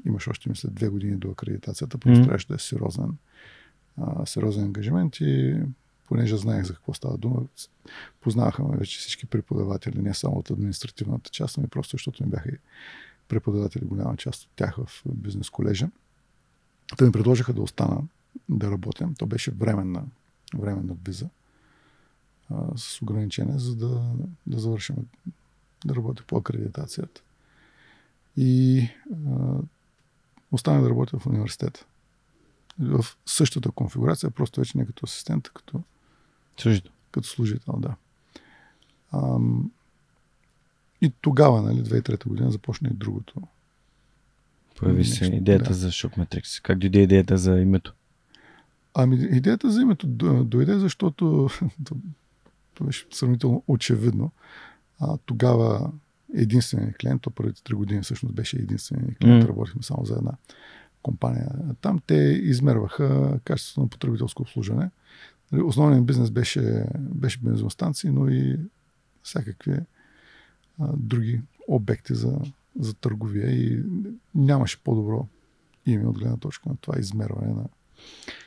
имаш още, мисля, две години до акредитацията, просто mm-hmm. трябваше да е сериозен, а, сериозен ангажимент и понеже знаех за какво става дума, познаваха ме вече всички преподаватели, не само от административната част, ами просто защото ми бяха и преподаватели, голяма част от тях в бизнес колежа. Те ми предложиха да остана да работя. То беше временна, временна виза а, с ограничение, за да, да завършим да работя по акредитацията. И а, останах да работя в университета. В същата конфигурация, просто вече не като асистент, а като служител. Като служител, да. А, и тогава, нали, 2003 година, започна и другото. Появи се идеята да. за Shockmetrics. Как дойде идеята за името? Ами, идеята за името дойде, защото то беше сравнително очевидно. А, тогава единственият клиент, то първите три години всъщност беше единственият клиент, mm. работихме само за една компания. Там те измерваха качеството на потребителско обслужване. Нали, основният бизнес беше, беше бензиностанции, но и всякакви а, други обекти за, за търговия и нямаше по-добро име от гледна точка на това измерване на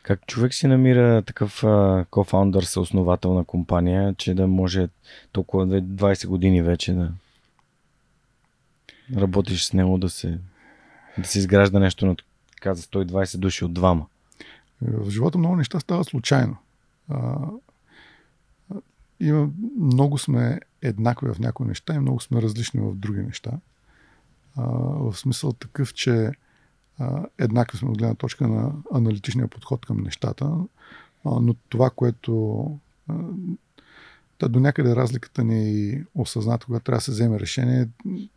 как човек си намира такъв кофаундър, съосновател на компания, че да може толкова 20 години вече да работиш с него, да се, да се изгражда нещо на каза 120 души от двама? В живота много неща стават случайно. А, има, много сме еднакви в някои неща и много сме различни в други неща. А, в смисъл такъв, че еднакви сме от гледна точка на аналитичния подход към нещата, но това, което Та до някъде разликата ни е и осъзната, когато трябва да се вземе решение,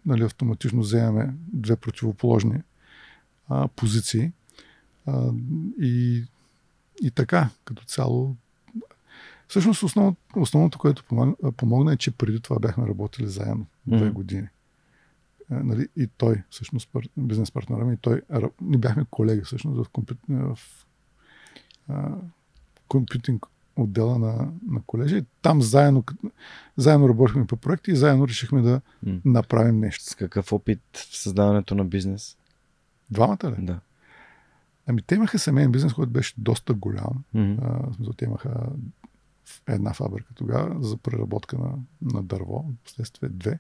нали, автоматично вземаме две противоположни а, позиции. А, и, и така, като цяло. Всъщност основното, основното което помогна, помогна е, че преди това бяхме работили заедно две mm-hmm. години. Е, нали, и той, всъщност, бизнес партнера ми, и той, ние бяхме колеги всъщност в, компют, в компютинг отдела на, на колежа и там заедно, заедно работихме по проекти и заедно решихме да направим нещо. С какъв опит в създаването на бизнес? Двамата ли? Да. Ами те имаха семейен бизнес, който беше доста голям. Mm-hmm. А, те имаха една фабрика тогава за преработка на, на дърво, последствие две.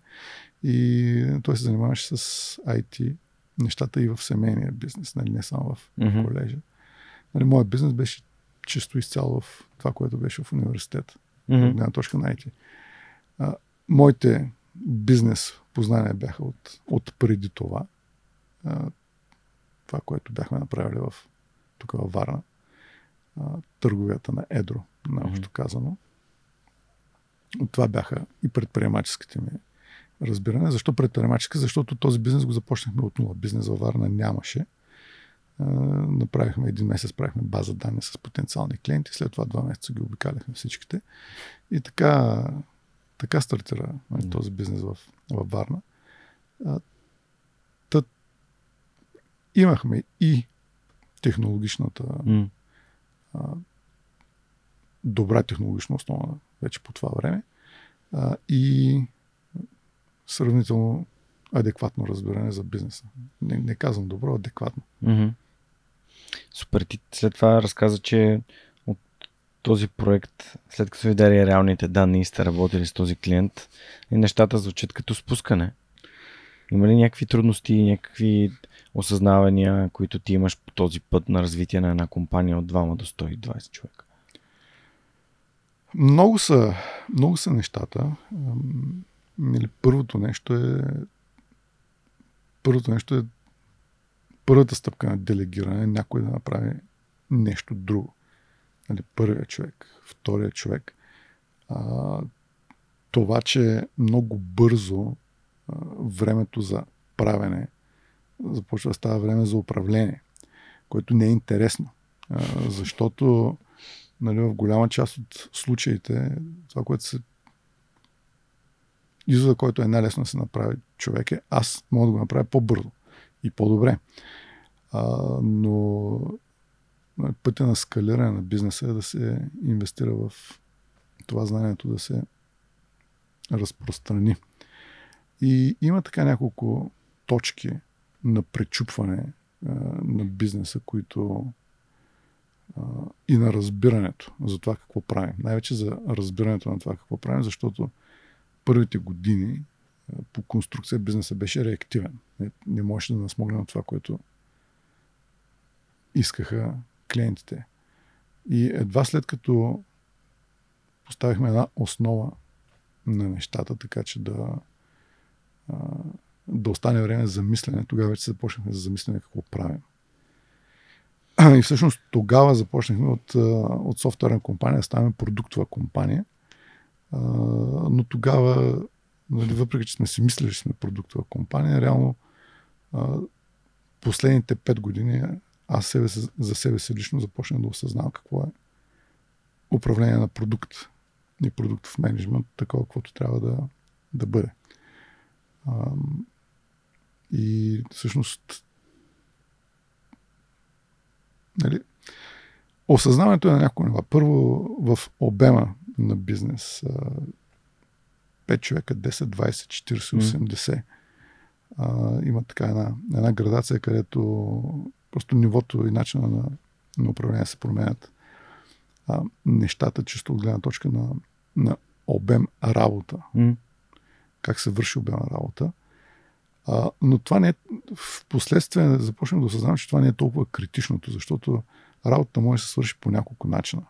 И той се занимаваше с IT нещата и в семейния бизнес, нали, не само в mm-hmm. колежа. Нали, моят бизнес беше чисто изцяло в това, което беше в университета. Mm-hmm. От точка на IT. А, моите бизнес познания бяха от, от преди това. А, това, което бяхме направили в тук във Варна. А, търговията на Едро, наобщо казано. От това бяха и предприемаческите ми разбиране. Защо предприемаческа? Защото този бизнес го започнахме от нула. Бизнес във Варна нямаше. Направихме един месец, правихме база данни с потенциални клиенти, след това два месеца ги обикаляхме всичките. И така, така стартира mm. този бизнес в, във Варна. А, тът, имахме и технологичната mm. Добра технологична основа вече по това време а, и сравнително адекватно разбиране за бизнеса. Не, не казвам добро, адекватно. Mm-hmm. Супер. Ти след това разказа, че от този проект, след като ви дали реалните данни и сте работили с този клиент, и нещата звучат като спускане. Има ли някакви трудности, някакви осъзнавания, които ти имаш по този път на развитие на една компания от 2 до 120 човека? Много са, много са нещата. Нали, първото нещо е първото нещо е първата стъпка на делегиране, някой да направи нещо друго. Нали, първият човек, вторият човек. А, това, че много бързо а, времето за правене започва да става време за управление, което не е интересно. А, защото нали, в голяма част от случаите това, което се извода, който е най-лесно да се направи човек е аз мога да го направя по-бързо и по-добре. А, но пътя на скалиране на бизнеса е да се инвестира в това знанието да се разпространи. И има така няколко точки на пречупване а, на бизнеса, които и на разбирането за това какво правим. Най-вече за разбирането на това какво правим, защото първите години по конструкция бизнеса беше реактивен. Не, не можеше да насмогне на това, което искаха клиентите. И едва след като поставихме една основа на нещата, така че да, да остане време за мислене, тогава вече започнахме за замислене какво правим. И всъщност тогава започнахме от, от софтуерна компания ставаме продуктова компания. Но тогава, нали, въпреки че сме си мислили, че сме продуктова компания, реално последните 5 години аз себе, за себе си лично започнах да осъзнавам какво е управление на продукт и продуктов менеджмент, такова, каквото трябва да, да бъде. И всъщност нали, осъзнаването е на някои нива. Първо в обема на бизнес. 5 човека, 10, 20, 40, 80. Mm. има така една, една градация, където просто нивото и начина на, на управление се променят. А, нещата, чисто от гледна точка на, на обем работа. Mm. Как се върши обема работа. А, но това не е. В последствие започнем да осъзнавам, че това не е толкова критичното, защото работата може да се свърши по няколко начина.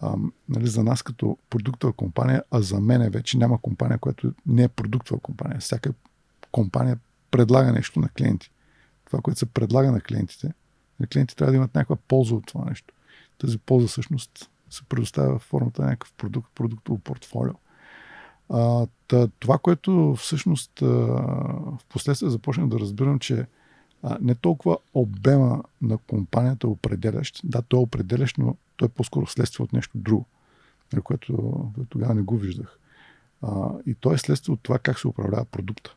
А, нали, за нас като продуктова компания, а за мен вече няма компания, която не е продуктова компания. Всяка компания предлага нещо на клиенти. Това, което се предлага на клиентите, на клиентите трябва да имат някаква полза от това нещо. Тази полза всъщност се предоставя в формата на някакъв продукт, продуктово портфолио. А, това, което всъщност а, в последствие започнах да разбирам, че а, не толкова обема на компанията е определящ. Да, той е определящ, но той е по-скоро следствие от нещо друго, нали, което тогава не го виждах. А, и то е следствие от това как се управлява продукта.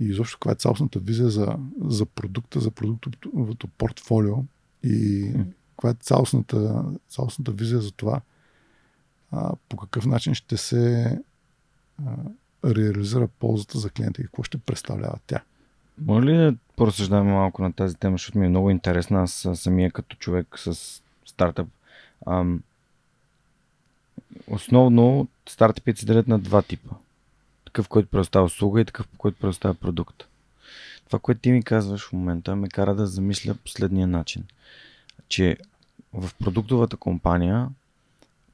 И изобщо каква е цялостната визия за, за продукта, за продуктовото портфолио и каква е цялостната, цялостната визия за това по какъв начин ще се реализира ползата за клиента и какво ще представлява тя. Може ли да поразсъждаваме малко на тази тема, защото ми е много интересна. Аз самия като човек с стартъп. Ам, основно стартъпите се делят на два типа. Такъв, който предоставя услуга и такъв, който предоставя продукт. Това, което ти ми казваш в момента, ме кара да замисля последния начин. Че в продуктовата компания,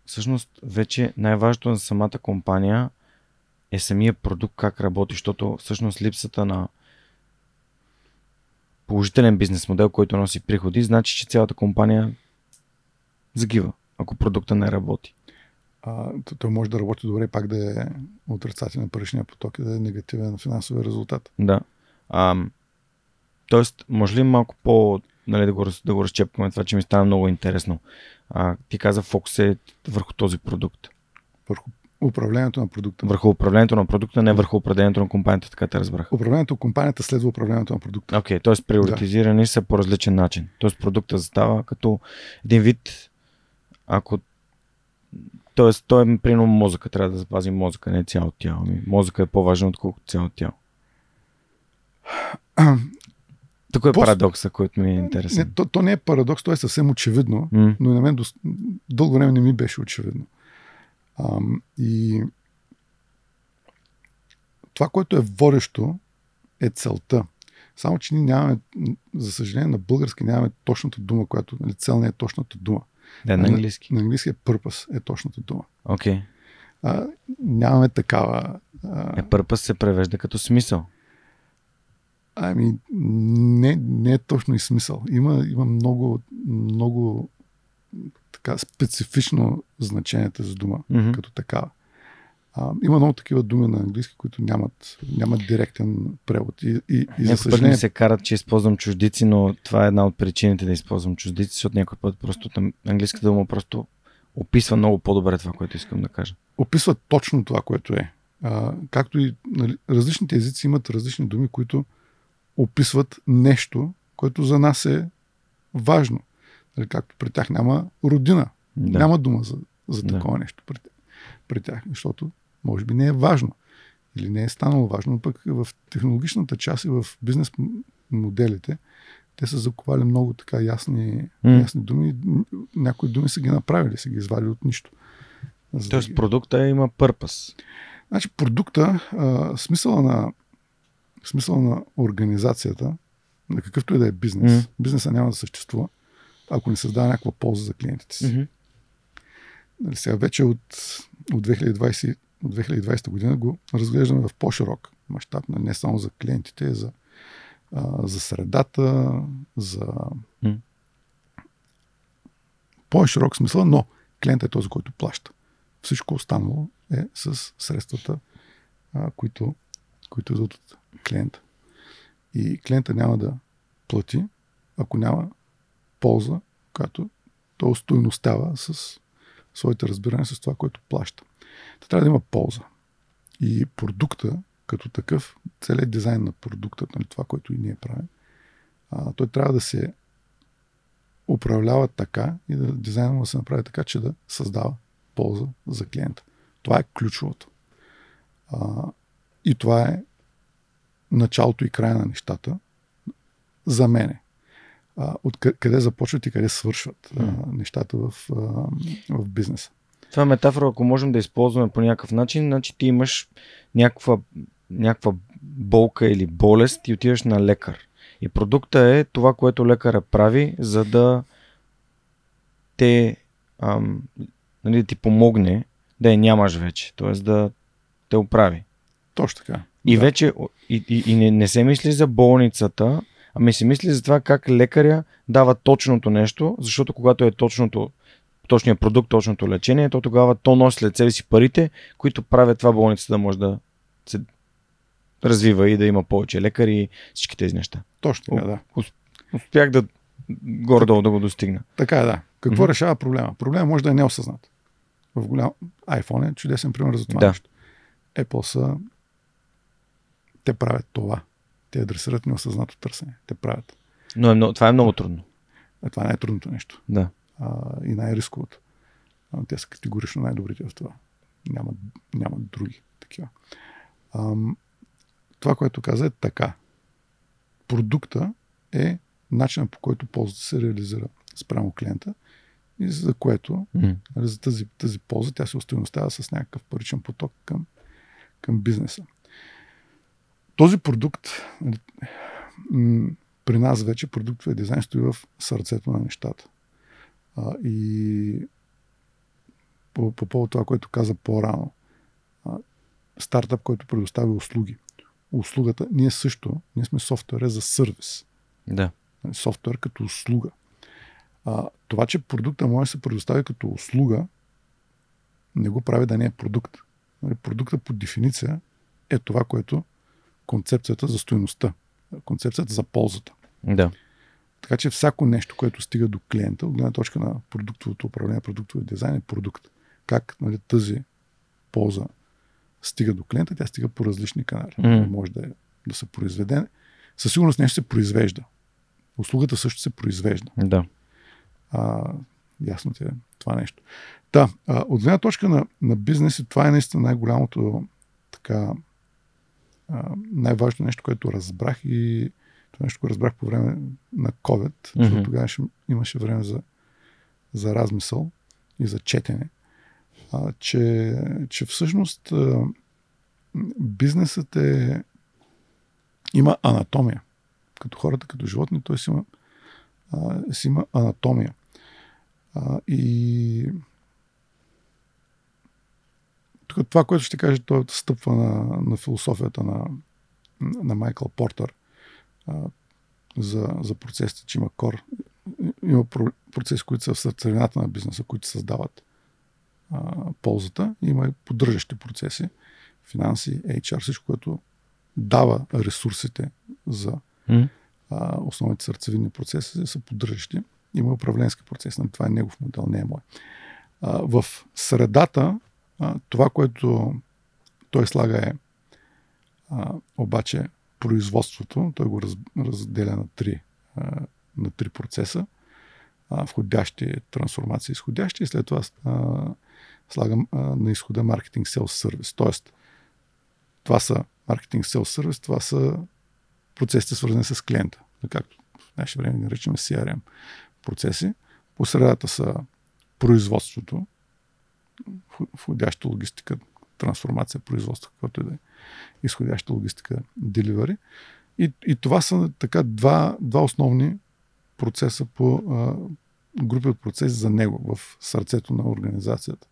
всъщност вече най-важното за самата компания е самия продукт как работи, защото всъщност липсата на положителен бизнес модел, който носи приходи, значи, че цялата компания загива, ако продукта не работи. А, той може да работи добре, пак да е отрицателен паричния поток и да е негативен финансови резултат. Да. А, тоест, може ли малко по нали, да, го, да го разчепкаме това, че ми стана много интересно. А, ти каза фокус е върху този продукт. Върху управлението на продукта. Върху управлението на продукта, не върху управлението на компанията, така те разбрах. Управлението на компанията следва управлението на продукта. Окей, okay, т.е. приоритизирани да. са по различен начин. Т.е. продукта застава като един вид, ако Тоест, той е примерно мозъка, трябва да запази мозъка, не цялото тяло. Мозъка е по-важен, отколкото цялото тяло. Тук е Пост... парадокса, който ми е интересен. Не, то, то не е парадокс, то е съвсем очевидно, mm. но и на мен до, дълго време не ми беше очевидно. Ам, и това, което е водещо, е целта. Само, че ние нямаме, за съжаление, на български нямаме точната дума, която нали, цел не е точната дума. Да, на английски. На, на английски е purpose, е точната дума. Окей. Okay. нямаме такава. А... Е, purpose се превежда като смисъл. Ами, не, не е точно и смисъл. Има, има много, много така специфично значение тази дума, mm-hmm. като такава. А, има много такива думи на английски, които нямат, нямат директен превод. И, и, и за съжаление... ми се карат, че използвам чуждици, но това е една от причините да използвам чуждици, защото някой път просто там, английската дума просто описва много по-добре това, което искам да кажа. Описва точно това, което е. А, както и нали, различните езици имат различни думи, които описват нещо, което за нас е важно. Нали, както при тях няма родина. Да. Няма дума за, за такова да. нещо при, при тях, защото може би не е важно. Или не е станало важно, но пък в технологичната част и в бизнес моделите те са заковали много така ясни, mm. ясни думи. Някои думи са ги направили, са ги извали от нищо. Тоест да ги... продукта има пърпас. Значи продукта, а, смисъла на смисъла на организацията, на какъвто и да е бизнес, mm. бизнеса няма да съществува, ако не създава някаква полза за клиентите си. Mm-hmm. Нали, сега вече от, от, 2020, от 2020 година го разглеждаме в по-широк мащаб, не само за клиентите, а за, а, за средата, за mm. по-широк смисъл, но клиентът е този, който плаща. Всичко останало е с средствата, а, които, които идват от клиента. И клиента няма да плати, ако няма полза, която той устойностява с своите разбирания с това, което плаща. Та трябва да има полза. И продукта, като такъв, целият дизайн на продукта, нали, това, което и ние правим, а, той трябва да се управлява така и да дизайна да се направи така, че да създава полза за клиента. Това е ключовото. А, и това е началото и края на нещата за мене. А, от къде започват и къде свършват а, нещата в, а, в бизнеса. Това е метафора, ако можем да използваме по някакъв начин, значи ти имаш някаква, някаква болка или болест и отиваш на лекар. И продукта е това, което лекара прави, за да те ам, нали, да ти помогне да я нямаш вече, т.е. да те оправи. Точно така. И да. вече и, и, и не, не се мисли за болницата, ами се мисли за това как лекаря дава точното нещо, защото когато е точното, точният продукт, точното лечение, то тогава то носи след себе си парите, които правят това болницата да може да се развива и да има повече лекари и всички тези неща. Точно така, да. Успях да горе-долу да го достигна. Така е, да. Какво mm-hmm. решава проблема? Проблема може да е неосъзнат. В голям iPhone е чудесен пример за това да. нещо. Apple са те правят това. Те адресират неосъзнато търсене. Те правят. Но е, много, това е много трудно. А това е най-трудното нещо. Да. А, и най-рисковото. А, те са категорично най-добрите в това. Няма, няма други такива. А, това, което каза е така. Продукта е начинът по който ползата се реализира спрямо клиента и за което, mm. за тази, тази полза, тя се устойностява с някакъв паричен поток към, към бизнеса. Този продукт, нали, при нас вече продуктовия дизайн стои в сърцето на нещата. А, и по, по повод това, което каза по-рано, а, стартъп, който предоставя услуги. Услугата, ние също, ние сме софтуера за сервис. Да. Софтуер като услуга. А, това, че продукта може да се предостави като услуга, не го прави да не е продукт. Нали, продукта по дефиниция е това, което концепцията за стоеността, концепцията за ползата. Да. Така че всяко нещо, което стига до клиента, от гледна точка на продуктовото управление, продуктовия дизайн е продукт. Как нали, тази полза стига до клиента, тя стига по различни канали. Mm. Може да, е, да се произведе. Със сигурност нещо се произвежда. Услугата също се произвежда. Да. А, ясно ти е това нещо. Да, от гледна точка на, на бизнес, и това е наистина най-голямото така най-важното нещо, което разбрах и това нещо, което разбрах по време на COVID, mm-hmm. защото тогава имаше време за, за размисъл и за четене, а, че, че всъщност а, бизнесът е има анатомия. Като хората, като животни, той си има, а, си има анатомия. А, и това, което ще кажа, той стъпва на, на философията на, на Майкъл Портър а, за, за процесите, че има кор. Има процеси, които са в сърцевината на бизнеса, които създават а, ползата. Има и поддържащи процеси, финанси, HR, всичко, което дава ресурсите за mm. а, основните сърцевинни процеси, са поддържащи. Има управленски процес, но това е негов модел, не е мой. А, в средата това, което той слага е а, обаче производството, той го раз, разделя на три, а, на три процеса. А, входящи трансформации, изходящи и след това слагам на изхода маркетинг селс сервис. Тоест, това са маркетинг селс сервис, това са процесите свързани с клиента. Както в наше време наричаме CRM процеси. По средата са производството, входяща логистика, трансформация, производство, каквото и да е, изходяща логистика, деливари. И, и това са така два, два основни процеса по а, групи от процеси за него в сърцето на организацията.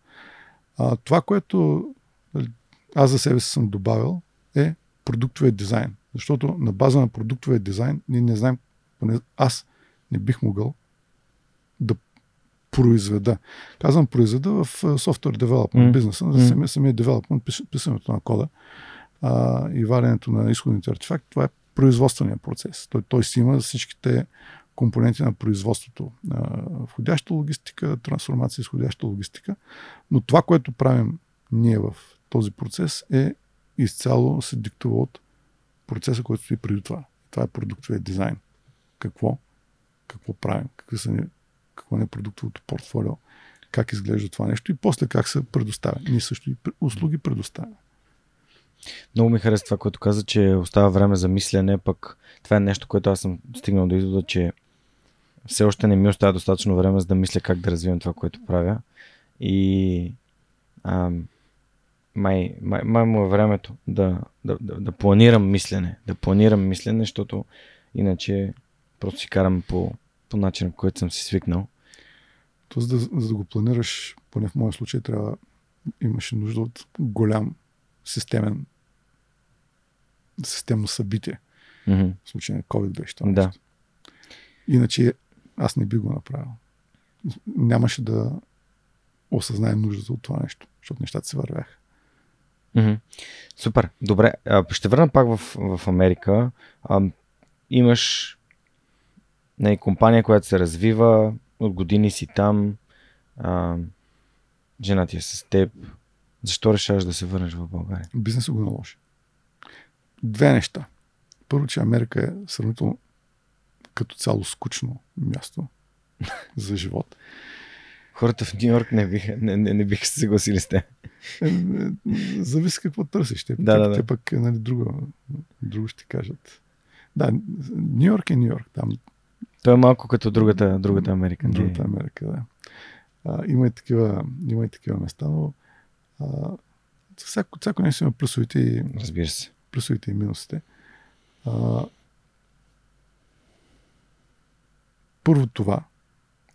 А, това, което нали, аз за себе си съм добавил е продуктовия дизайн. Защото на база на продуктовия дизайн ние не знаем, поне аз не бих могъл да произведа. Казвам произведа в софтуер девелопмент mm. бизнеса, за самия, самия девелопмент, писането на кода а, и варенето на изходните артефакти. Това е производствения процес. Той, той си има всичките компоненти на производството. А, входяща логистика, трансформация, изходяща логистика. Но това, което правим ние в този процес е изцяло се диктува от процеса, който стои преди това. Това е продуктовия дизайн. Какво? Какво правим? Какви са ни какво е продуктовото портфолио, как изглежда това нещо и после как се предоставя. Ние също и услуги предоставяме. Много ми харесва това, което каза, че остава време за мислене, пък това е нещо, което аз съм стигнал до извода, че все още не ми остава достатъчно време за да мисля как да развивам това, което правя. И ам, май, май, май му е времето да, да, да, да планирам мислене. Да планирам мислене, защото иначе просто си карам по, по начин, по който съм си свикнал. То, за да, за да го планираш, поне в моя случай, трябва имаше нужда от голям системен системно събитие. Mm-hmm. В случай на COVID беше това. Да. Иначе аз не би го направил. Нямаше да осъзнаем нуждата от това нещо, защото нещата се вървяха. Mm-hmm. Супер. Добре. ще върна пак в, в Америка. А, имаш не, компания, която се развива, от години си там, а, жена ти е с теб. Защо решаваш да се върнеш в България? Бизнесът го наложи. Две неща. Първо, че Америка е сравнително като цяло скучно място. за живот. Хората в Нью Йорк не биха, не, не, не биха се съгласили с те. Е, е, зависи какво търсиш. Те, да, те, да, да. те пък нали, друго, друго ще кажат. Да, Нью Йорк е Нью Йорк. Там. Той е малко като другата, другата Америка. Другата Америка, да. А, има, и такива, има и такива места, но а, всяко, всяко нещо има плюсовите и, Разбира се. плюсовите и минусите. А, първо това.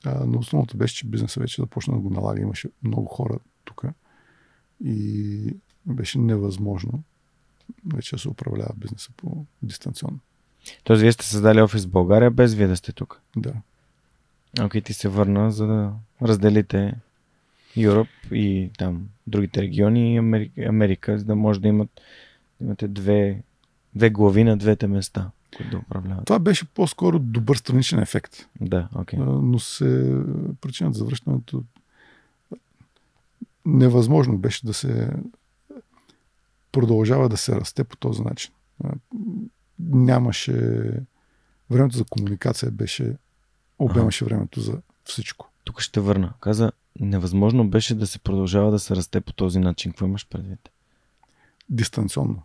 А, но основното беше, че бизнесът вече започна да го налага. Имаше много хора тук и беше невъзможно вече да се управлява бизнеса по дистанционно. Тоест, вие сте създали офис в България без вие да сте тук. Да. Окей, ти се върна, за да разделите Европ и там другите региони и Америка, Америка за да може да имат, имате две, две глави на двете места, които да управляват. Това беше по-скоро добър страничен ефект. Да, окей. Okay. Но се причината за връщането невъзможно беше да се продължава да се расте по този начин. Нямаше времето за комуникация беше обемаше ага. времето за всичко. Тук ще върна. Каза, невъзможно беше да се продължава да се расте по този начин. Какво имаш предвид? Дистанционно.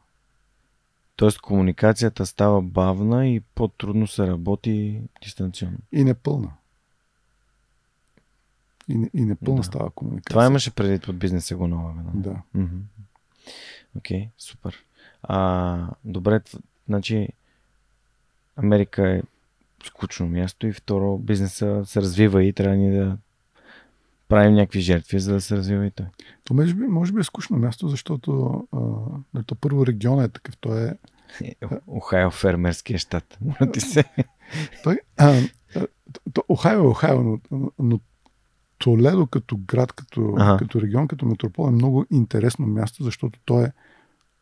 Тоест комуникацията става бавна и по-трудно се работи дистанционно. И непълна. И, не, и непълна да. става комуникация. Това имаше предвид под бизнеса го налага. Да. Окей, okay, супер. А, добре, значи Америка е скучно място и второ бизнеса се развива и трябва ни да правим някакви жертви, за да се развива и той. То може би, може би е скучно място, защото а, то първо региона е такъв. Той е... Охайо фермерския щат. Моля ти се. той, а, то, Охайо е Охайо, но, но Толедо като град, като, ага. като регион, като метропол е много интересно място, защото то е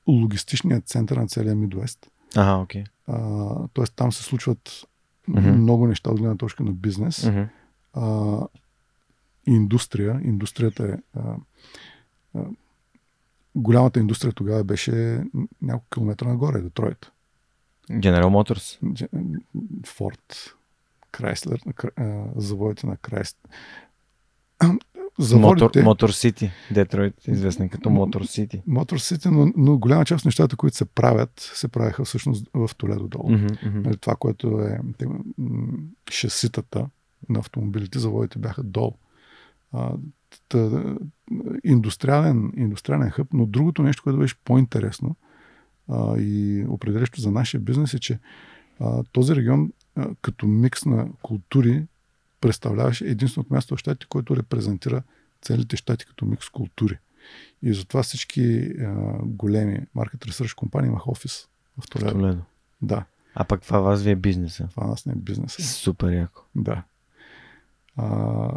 логистичният център на целия Мидуест. Ага, окей. Okay. Тоест там се случват mm-hmm. много неща от гледна точка на бизнес. Mm-hmm. А, индустрия. Индустрията е. А, а, голямата индустрия тогава беше няколко километра нагоре, Детройт. General Motors. Форд. Крайслер, заводите на Крайслер. Заводите... Мотор Сити, Детройт, известен като Мотор Сити. Мотор Сити, но, но голяма част от нещата, които се правят, се правиха всъщност в Толедо долу. Mm-hmm, mm-hmm. Това, което е шаситата на автомобилите, заводите бяха долу. А, тъ, индустриален, индустриален хъб, но другото нещо, което беше по-интересно а, и определящо за нашия бизнес е, че а, този регион а, като микс на култури представляваше единственото място в щатите, което репрезентира целите щати като микс култури. И затова всички а, големи маркет ресърш компании имаха офис в Толедо. Толедо. Да. А пък това вас ви е бизнеса. Това нас не е бизнеса. Супер яко. Да. А,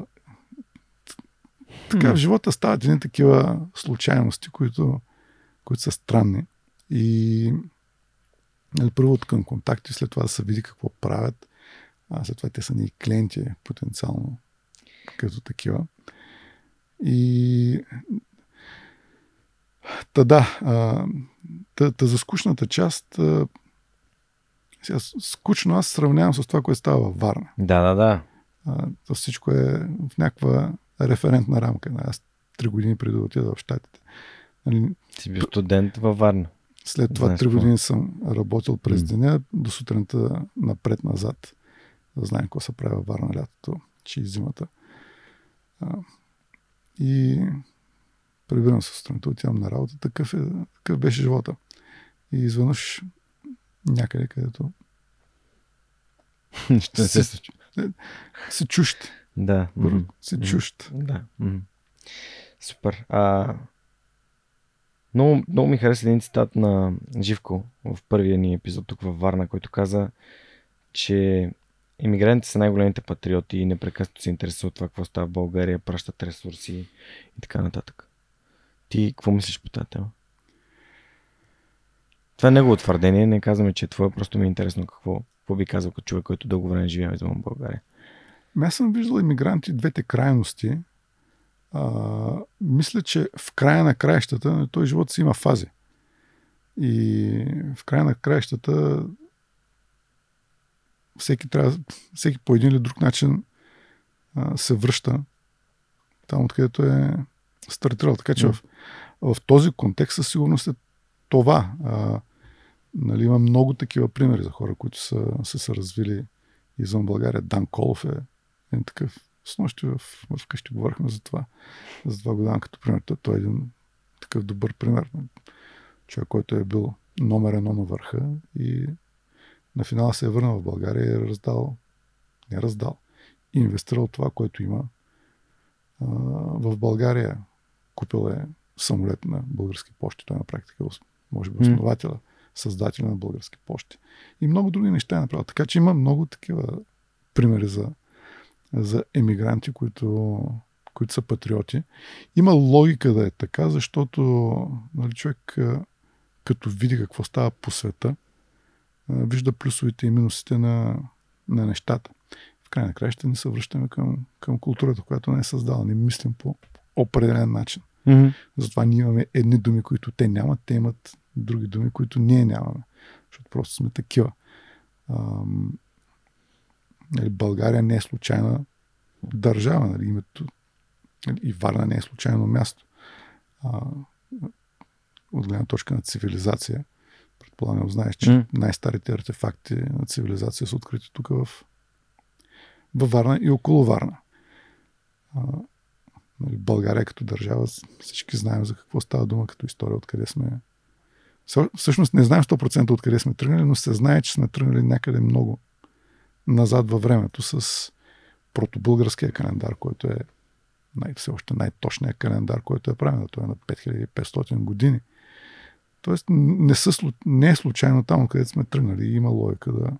така в живота стават едни такива случайности, които, които са странни. И нали, първо към контакти, след това да се види какво правят а след това те са ни клиенти потенциално като такива. И Та да, а, та, та за скучната част, а, сега, скучно аз сравнявам с това, което става във Варна. Да, да, да. А, то всичко е в някаква референтна рамка. Аз три години преди да отида в Штатите. Нали, Си бил студент във Варна. След това три години съм работил през деня, до сутринта напред-назад да знаем какво се прави във Варна лятото, че и зимата. А, и прибирам се сутринта, отивам на работа. Такъв, е, такъв беше живота. И изведнъж някъде, където Ще се случи. Си чужд. Да. Си чужд. Да. Супер. А, много, много ми хареса един цитат на Живко в първия ни епизод тук във Варна, който каза, че Имигрантите са най-големите патриоти и непрекъснато се интересуват това, какво става в България, пращат ресурси и така нататък. Ти какво мислиш по тази тема? Това е негово твърдение, не казваме, че е твое, просто ми е интересно какво, какво би казал като човек, който дълго време живява извън България. Ами аз съм виждал иммигранти двете крайности. А, мисля, че в края на краищата той живот си има фази. И в края на краищата всеки трябва, всеки по един или друг начин а, се връща там, откъдето е стартирал. Така че mm. в, в този контекст със сигурност е това. А, нали, има много такива примери за хора, които са, са се развили извън България. Дан Колов е, е такъв. С нощи в, в къщи говорихме за това. За това го давам като пример. Той, той е един такъв добър пример. Човек, който е бил номер едно на върха и на финала се е върнал в България и е раздал, не е раздал, и инвестирал това, което има а, в България. Купил е самолет на български почти. Той на практика може би основателя, създателя на български почти. И много други неща е направил. Така че има много такива примери за, за емигранти, които, които са патриоти. Има логика да е така, защото нали, човек като види какво става по света, вижда плюсовете и минусите на, на нещата. В край на края ще ни се връщаме към, към културата, която не е създала. Не мислим по определен начин. Mm-hmm. Затова ние имаме едни думи, които те нямат, те имат други думи, които ние нямаме. Защото просто сме такива. Ам, нали, България не е случайна държава. Нали, името, нали, и Варна не е случайно място. А, от гледна точка на цивилизация. Предполагам, знаеш, че mm. най-старите артефакти на цивилизация са открити тук в, във Варна и около Варна. А, нали, България като държава, всички знаем за какво става дума като история, откъде сме. Всъщност не знаем 100% откъде сме тръгнали, но се знае, че сме тръгнали някъде много назад във времето с протобългарския календар, който е най- все още най-точният календар, който е правен. Той е на 5500 години. Тоест не, са, не е случайно там, където сме тръгнали. Има логика да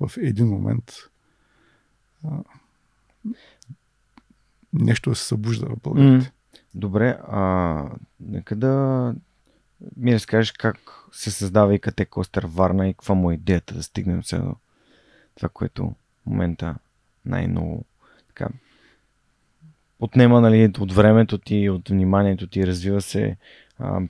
в един момент а, нещо да се събужда в българите. Добре, а нека да ми разкажеш как се създава и къде Костер Варна и каква му е идеята да стигнем сега до това, което в момента най-много така отнема нали, от времето ти, от вниманието ти, развива се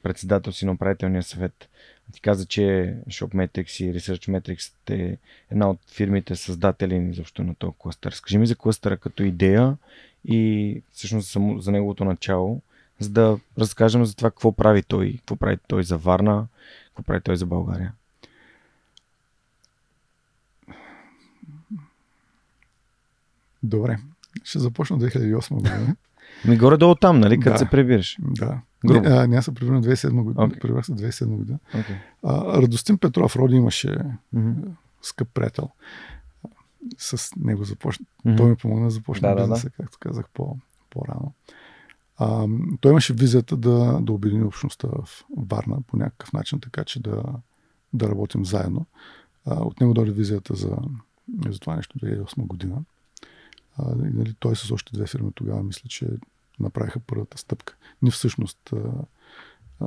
председател си на управителния съвет. Ти каза, че ShopMetrics и ResearchMetrics е една от фирмите създатели защо на този кластър. Скажи ми за кластъра като идея и всъщност само за неговото начало, за да разкажем за това какво прави той, какво прави той за Варна, какво прави той за България. Добре. Ще започна 2008 година. Ми горе-долу там, нали, като да, се прибираш. Да. Грубо. Не, а, няма се прибирам 2007 година. Okay. Прибрах се 2007 година. Okay. А, Радостин Петров роди имаше mm-hmm. скъп приятел. С него започна. Mm-hmm. Той ми помогна да започна да, бизнеса, да, да. както казах по, по-рано. А, той имаше визията да, да обедини общността в Варна по някакъв начин, така че да, да работим заедно. А, от него дойде визията за, за това нещо 2008 година. А, нали, той с още две фирми тогава мисля, че направиха първата стъпка. Ние всъщност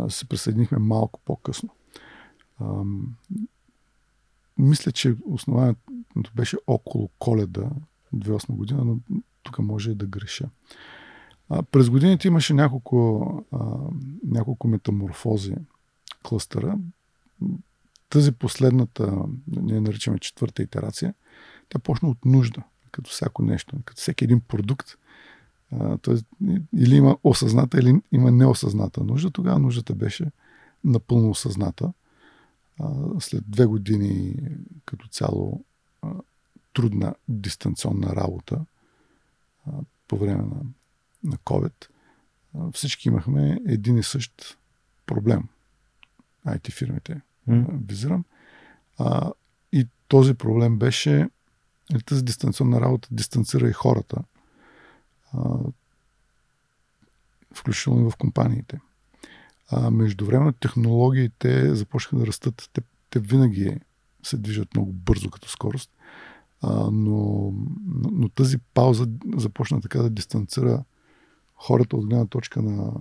се присъединихме малко по-късно. Мисля, че основанието беше около коледа 2008 година, но тук може и да греша. През годините имаше няколко, няколко метаморфози клъстъра. Тази последната, ние наричаме четвърта итерация, тя почна от нужда като всяко нещо, като всеки един продукт. Тоест, или има осъзната, или има неосъзната нужда. Тогава нуждата беше напълно осъзната. След две години като цяло трудна дистанционна работа по време на, на COVID, всички имахме един и същ проблем. IT фирмите mm. визирам. А, и този проблем беше Нали, тази дистанционна работа дистанцира и хората, включително и в компаниите. А, междувременно технологиите започнаха да растат. Те, те винаги се движат много бързо като скорост, а, но, но, но тази пауза започна така да дистанцира хората от гледна точка на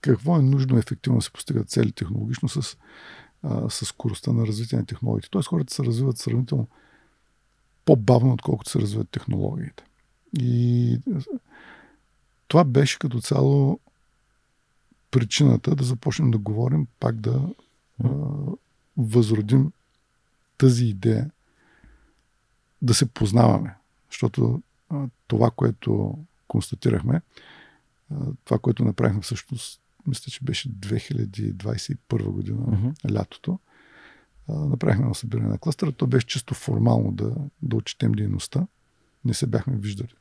какво е нужно ефективно да се постигат цели технологично с а, с скоростта на развитие на технологиите. Тоест хората се развиват сравнително по-бавно, отколкото се развиват технологиите. И това беше като цяло причината да започнем да говорим, пак да а, възродим тази идея да се познаваме. Защото а, това, което констатирахме, а, това, което направихме всъщност, мисля, че беше 2021 година, uh-huh. лятото, направихме на събиране на кластера. То беше чисто формално да, да отчетем дейността. Не се бяхме виждали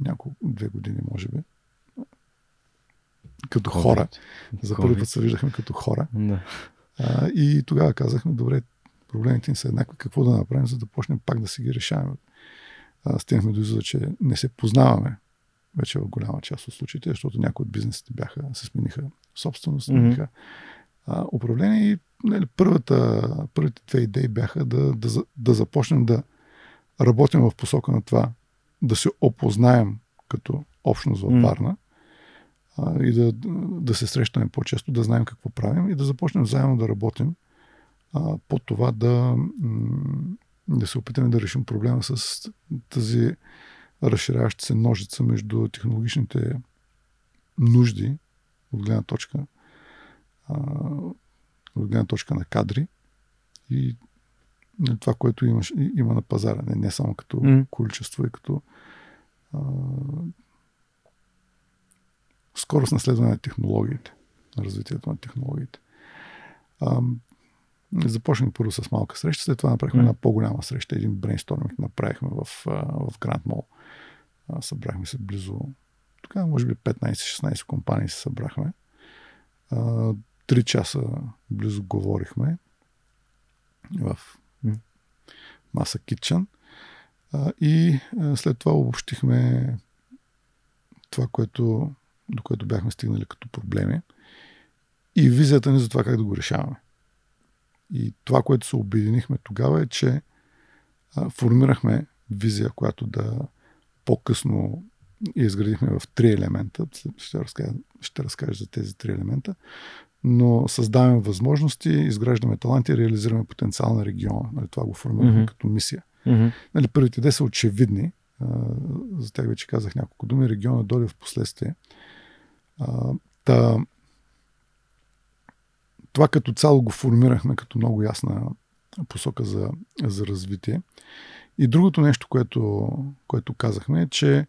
няколко, две години, може би. Като COVID. хора. За първи път се виждахме като хора. Да. А, и тогава казахме, добре, проблемите ни са еднакви, какво да направим, за да почнем пак да си ги решаваме. стигнахме до извода, че не се познаваме вече в голяма част от случаите, защото някои от бизнесите бяха, се смениха собственост, смениха mm-hmm. а, управление и нали, първата, първите две идеи бяха да, да, да започнем да работим в посока на това да се опознаем като общност в Варна а, и да, да се срещаме по-често, да знаем какво правим и да започнем заедно да работим а, по това да, да се опитаме да решим проблема с тази разширяваща се ножица между технологичните нужди от гледна точка а, от гледна точка на кадри и това, което имаш, има на пазара. Не, не само като mm. количество и като а, скорост на следване на технологиите, на развитието на технологиите. А, започнахме първо с малка среща, след това направихме mm. една по-голяма среща. Един брейнсторминг направихме в, в Grand Mall. Събрахме се близо, тогава може би 15-16 компании се събрахме. Три часа близо говорихме в Маса Kitchen. И след това обобщихме това, което, до което бяхме стигнали като проблеми и визията ни за това как да го решаваме. И това, което се обединихме тогава е, че формирахме визия, която да по-късно я изградихме в три елемента. Ще разкажа, ще разкажа за тези три елемента. Но създаваме възможности, изграждаме таланти, реализираме потенциал на региона. Нали, това го формирахме mm-hmm. като мисия. Mm-hmm. Нали, първите де са очевидни. А, за тях вече казах няколко думи. Региона дойде в последствие. А, та, това като цяло го формирахме като много ясна посока за, за развитие. И другото нещо, което, което казахме е, че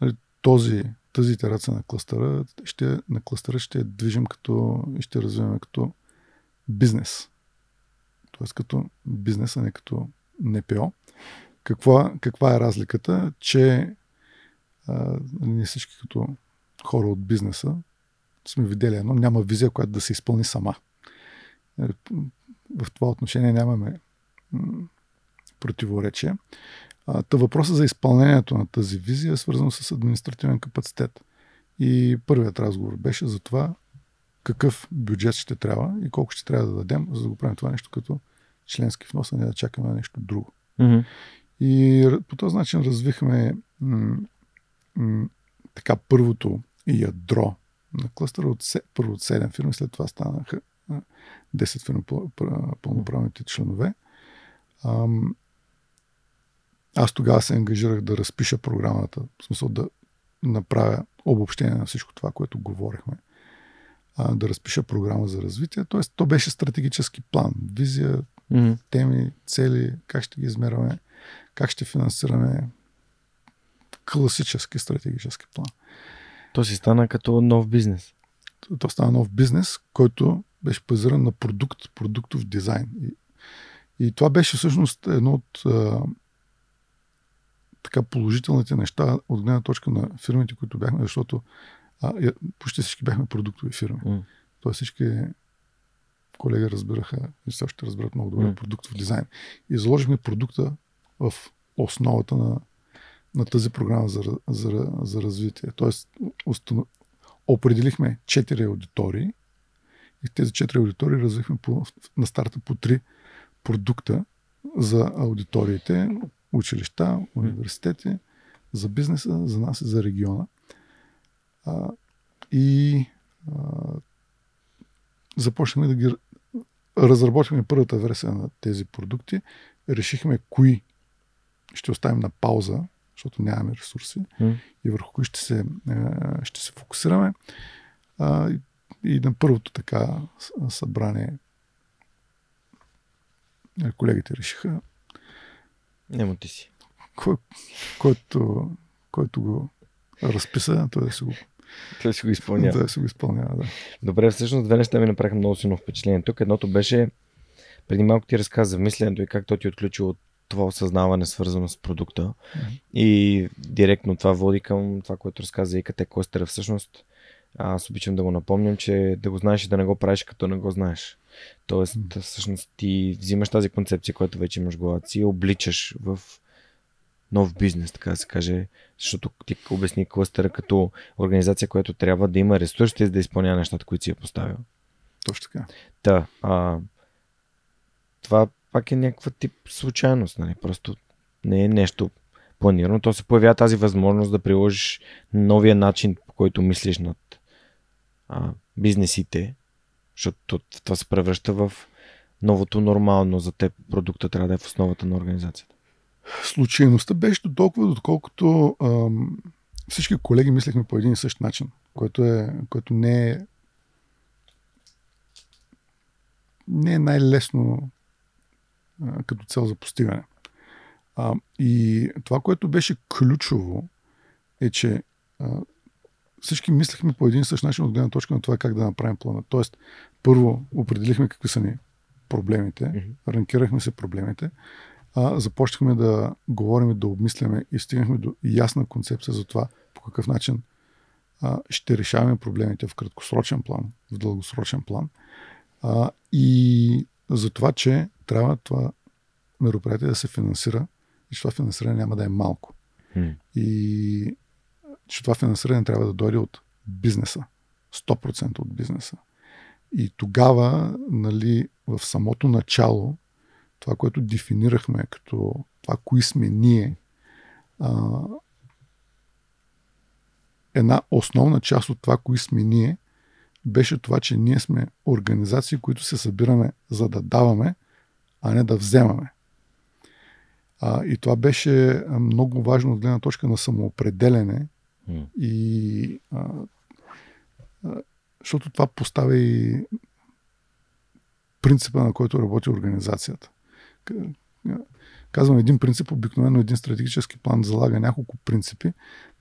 нали, този, тази итерация на кластъра, ще, на кластъра ще движим като ще развиваме като бизнес. Тоест като бизнес, а не като НПО. Каква, каква е разликата? Че а, ние всички като хора от бизнеса сме видели едно, няма визия, която да се изпълни сама. В това отношение нямаме противоречие. Та въпросът за изпълнението на тази визия е свързан с административен капацитет. И първият разговор беше за това какъв бюджет ще трябва и колко ще трябва да дадем, за да го правим това нещо като членски внос, а не да чакаме нещо друго. Mm-hmm. И по този начин развихме м- м- така първото ядро на кластъра от, първо от 7 фирми, след това станаха 10 фирми пълноправните членове. Аз тогава се ангажирах да разпиша програмата, в смисъл да направя обобщение на всичко това, което говорихме. да разпиша програма за развитие. Тоест, то беше стратегически план, визия, mm-hmm. теми, цели, как ще ги измерваме, как ще финансираме. Класически стратегически план. То си стана като нов бизнес. То стана нов бизнес, който беше базиран на продукт, продуктов дизайн. И, и това беше всъщност едно от а, така положителните неща от гледна точка на фирмите, които бяхме, защото а, почти всички бяхме продуктови фирми. Mm. Тоест всички колеги разбираха и все още разбират много добре mm. продуктов дизайн. И заложихме продукта в основата на, на тази програма за, за, за развитие. Тоест установ... определихме четири аудитории и тези четири аудитории развихме по, на старта по три продукта за аудиториите, училища, университети, за бизнеса, за нас и за региона. А, и а, започнахме да ги разработихме първата версия на тези продукти, решихме кои ще оставим на пауза, защото нямаме ресурси mm. и върху кои ще се, ще се фокусираме. А, и на първото така събрание колегите решиха Нема ти си. кой, който, който го разписа, той да си го той си го изпълнява. Да, си го изпълнява, да. Добре, всъщност две неща ми направиха много силно впечатление. Тук едното беше, преди малко ти разказа за мисленето и как той ти е отключил от това осъзнаване, свързано с продукта. Mm-hmm. И директно това води към това, което разказа и къде Костера. Всъщност, аз обичам да го напомням, че да го знаеш и да не го правиш, като не го знаеш. Тоест, mm-hmm. всъщност ти взимаш тази концепция, която вече имаш в главата си и обличаш в нов бизнес, така да се каже, защото ти обясни клъстера като организация, която трябва да има ресурсите за да изпълнява нещата, които си е поставил. Точно така. Да. А, това пак е някаква тип случайност, нали? Просто не е нещо планирано. То се появява тази възможност да приложиш новия начин, по който мислиш над а, бизнесите, защото това се превръща в новото нормално за теб. Продукта трябва да е в основата на организацията. Случайността беше до толкова, доколкото ам, всички колеги мислехме по един и същ начин, което, е, което не е не е най-лесно а, като цел за постигане. А, и това, което беше ключово, е, че а, всички мислехме по един и същ начин от гледна точка на това как да направим плана. Тоест, първо определихме какви са ни проблемите, mm-hmm. ранкирахме се проблемите, а, започнахме да говорим, да обмисляме и стигнахме до ясна концепция за това по какъв начин а, ще решаваме проблемите в краткосрочен план, в дългосрочен план. А, и за това, че трябва това мероприятие да се финансира и че това финансиране няма да е малко. Mm. И че това финансиране трябва да дойде от бизнеса. 100% от бизнеса. И тогава, нали, в самото начало, това, което дефинирахме като това, кои сме ние, а, една основна част от това, кои сме ние, беше това, че ние сме организации, които се събираме за да даваме, а не да вземаме. А, и това беше много важно от гледна точка на самоопределене mm. и а, а, защото това поставя и принципа, на който работи организацията. Казвам един принцип, обикновено един стратегически план залага няколко принципи.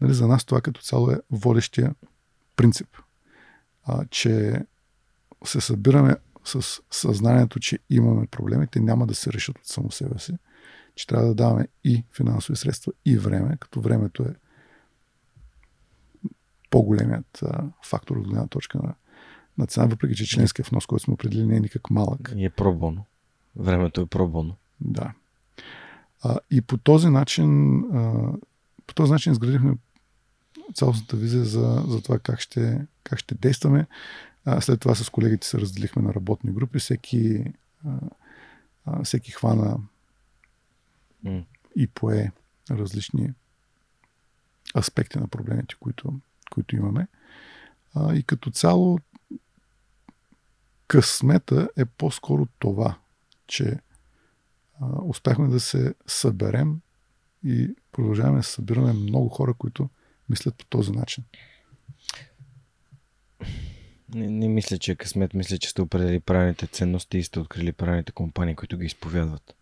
Нали, за нас това като цяло е водещия принцип. А, че се събираме с съзнанието, че имаме проблеми, те няма да се решат от само себе си, че трябва да даваме и финансови средства, и време, като времето е по-големият а, фактор от гледна точка на, на цена, въпреки че членския внос, който сме определили, не е никак малък. И е пробоно. Времето е пробоно. Да. А, и по този начин, а, по този начин изградихме цялостната визия за, за това как ще, как ще действаме. А, след това с колегите се разделихме на работни групи. Всеки, а, а, всеки хвана mm. и пое различни аспекти на проблемите, които, които имаме. А, и като цяло късмета е по-скоро това, че успяхме да се съберем и продължаваме да събираме много хора, които мислят по този начин. Не, не мисля, че е късмет. Мисля, че сте определили правилните ценности и сте открили правилните компании, които ги изповядват.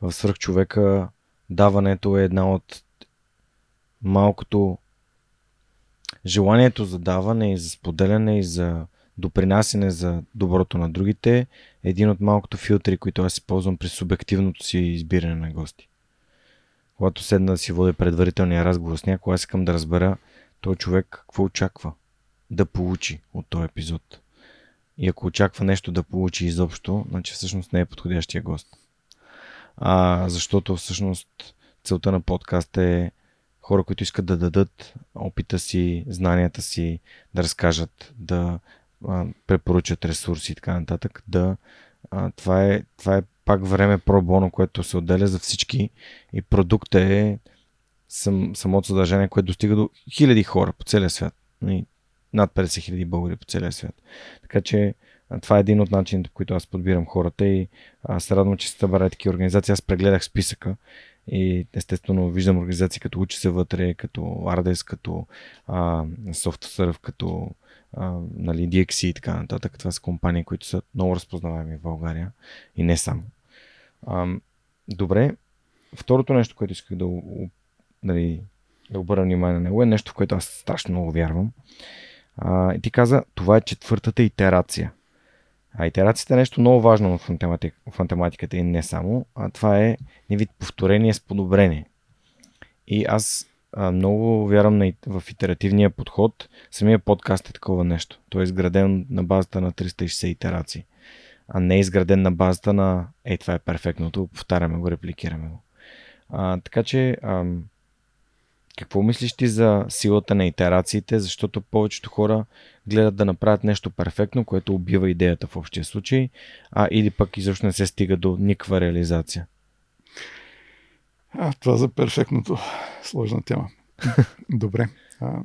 В свръхчовека даването е една от малкото желанието за даване и за споделяне и за допринасяне за доброто на другите е един от малкото филтри, които аз си ползвам при субективното си избиране на гости. Когато седна да си водя предварителния разговор с някой, аз искам да разбера този човек какво очаква да получи от този епизод. И ако очаква нещо да получи изобщо, значи всъщност не е подходящия гост. А, защото всъщност целта на подкаст е хора, които искат да дадат опита си, знанията си, да разкажат, да а, препоръчат ресурси и така нататък, да а, това, е, това е пак време пробоно, което се отделя за всички и продукта е сам, самото съдържание, което достига до хиляди хора по целия свят. И над 50 хиляди българи по целия свят. Така че това е един от начините, по които аз подбирам хората и аз се радвам, че се събира такива организации. Аз прегледах списъка и естествено виждам организации като Учи се вътре, като Ардес, като а, SoftServe, като а, нали, DXC и така нататък. Това са компании, които са много разпознаваеми в България и не само. А, добре, второто нещо, което исках да, нали, да обърна внимание на него, е нещо, в което аз страшно много вярвам. А, и ти каза, това е четвъртата итерация. А итерацията е нещо много важно в, математик, в математиката и не само, а това е вид повторение с подобрение. И аз а, много вярвам на, в итеративния подход. Самия подкаст е такова нещо. Той е изграден на базата на 360 итерации, а не е изграден на базата на ей, това е перфектното, повтаряме го, репликираме го. А, така че, а, какво мислиш ти за силата на итерациите, защото повечето хора гледат да направят нещо перфектно, което убива идеята в общия случай, а или пък изобщо не се стига до никаква реализация? А, това за перфектното. Сложна тема. Добре. А...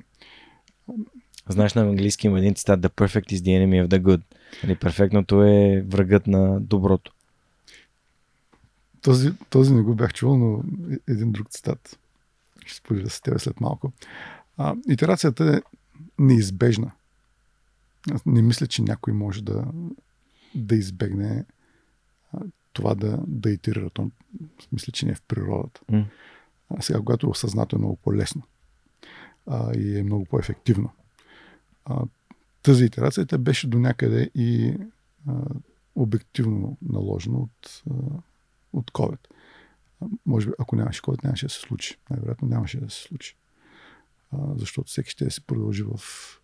Знаеш на английски има един цитат The perfect is the enemy of the good. Нали, перфектното е врагът на доброто. Този, този не го бях чувал, но е един друг цитат. Ще споделя с теб след малко. А, итерацията е неизбежна. Аз не мисля, че някой може да, да избегне това да, да итерира. То, мисля, че не е в природата. Mm. А сега, когато е осъзнато, е много по-лесно а, и е много по-ефективно. А, тази итерация те беше до някъде и а, обективно наложена от, а, от COVID. Може би, ако нямаше COVID, нямаше да се случи. Най-вероятно нямаше да се случи. А, защото всеки ще си продължи в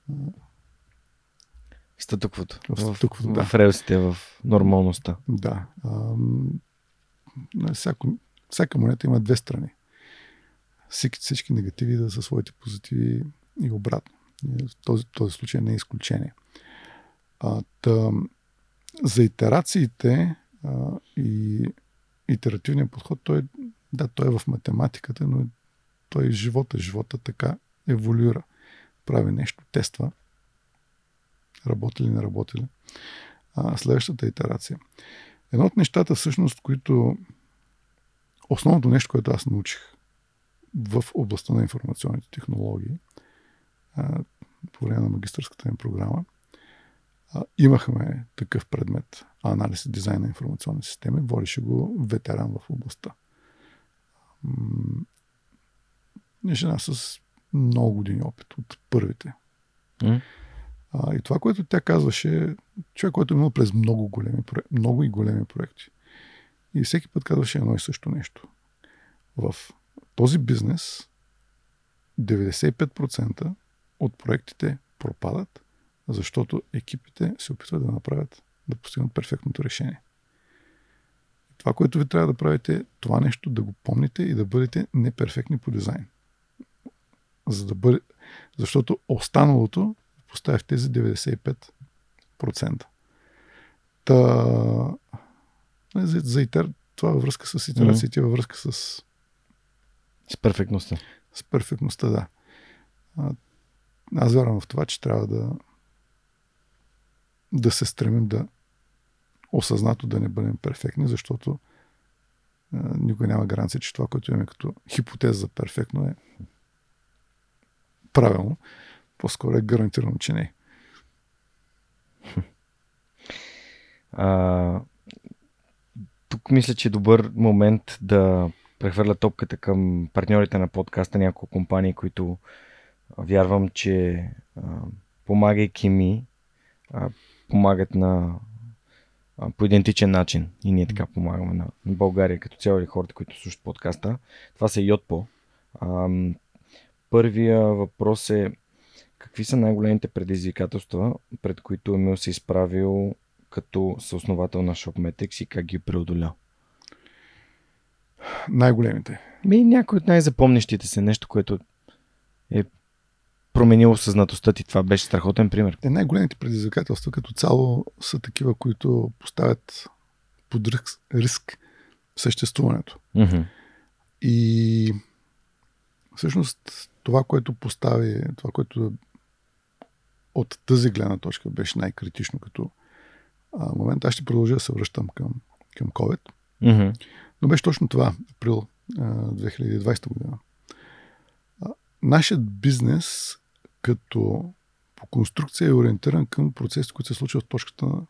а, Статуквото. В статуквото, в, да. В релсите, в нормалността. Да. А, всяко, всяка монета има две страни. Всички, всички негативи да са своите позитиви и обратно. В този, този случай не е изключение. А, та, за итерациите а, и итеративния подход, той, да, той е в математиката, но той е живота. Живота така еволюира. Прави нещо, тества работи ли, не работи ли. А, следващата итерация. Едно от нещата, всъщност, които основното нещо, което аз научих в областта на информационните технологии, а, по време на магистърската ми програма, имахме такъв предмет анализ и дизайн на информационни системи. Водеше го ветеран в областта. жена с много години опит от първите. Mm. А, и това, което тя казваше, човек, който е минал през много големи, много и големи проекти. И всеки път казваше едно и също нещо. В този бизнес 95% от проектите пропадат, защото екипите се опитват да направят, да постигнат перфектното решение. Това, което ви трябва да правите, това нещо да го помните и да бъдете неперфектни по дизайн. За да бъде, защото останалото поставя в тези 95%. Та, за, за итер, това във връзка с итерациите, mm-hmm. във връзка с... С перфектността. С перфектността, да. А, аз вярвам в това, че трябва да да се стремим да осъзнато да не бъдем перфектни, защото никой няма гаранция, че това, което имаме като хипотеза за перфектно е правилно. По-скоро е гарантирано, че не. А, тук мисля, че е добър момент да прехвърля топката към партньорите на подкаста, няколко компании, които вярвам, че а, помагайки ми, а, помагат на а, по идентичен начин. И ние така помагаме на, на България като цяло или хората, които слушат подкаста. Това са Йотпо. А, първия въпрос е Какви са най-големите предизвикателства, пред които Емил се изправил като съосновател на ShopMetrics и как ги преодоля? Най-големите? Ми, някой от най-запомнящите се нещо, което е променило съзнатостта ти. Това беше страхотен пример. Е, най-големите предизвикателства като цяло са такива, които поставят под риск, риск съществуването. Mm-hmm. И всъщност това, което постави, това, което от тази гледна точка беше най-критично като а, момент. Аз ще продължа да се връщам към, към COVID. Mm-hmm. Но беше точно това, април а, 2020 година. А, нашият бизнес като по конструкция е ориентиран към процеси, които се случват в точката на,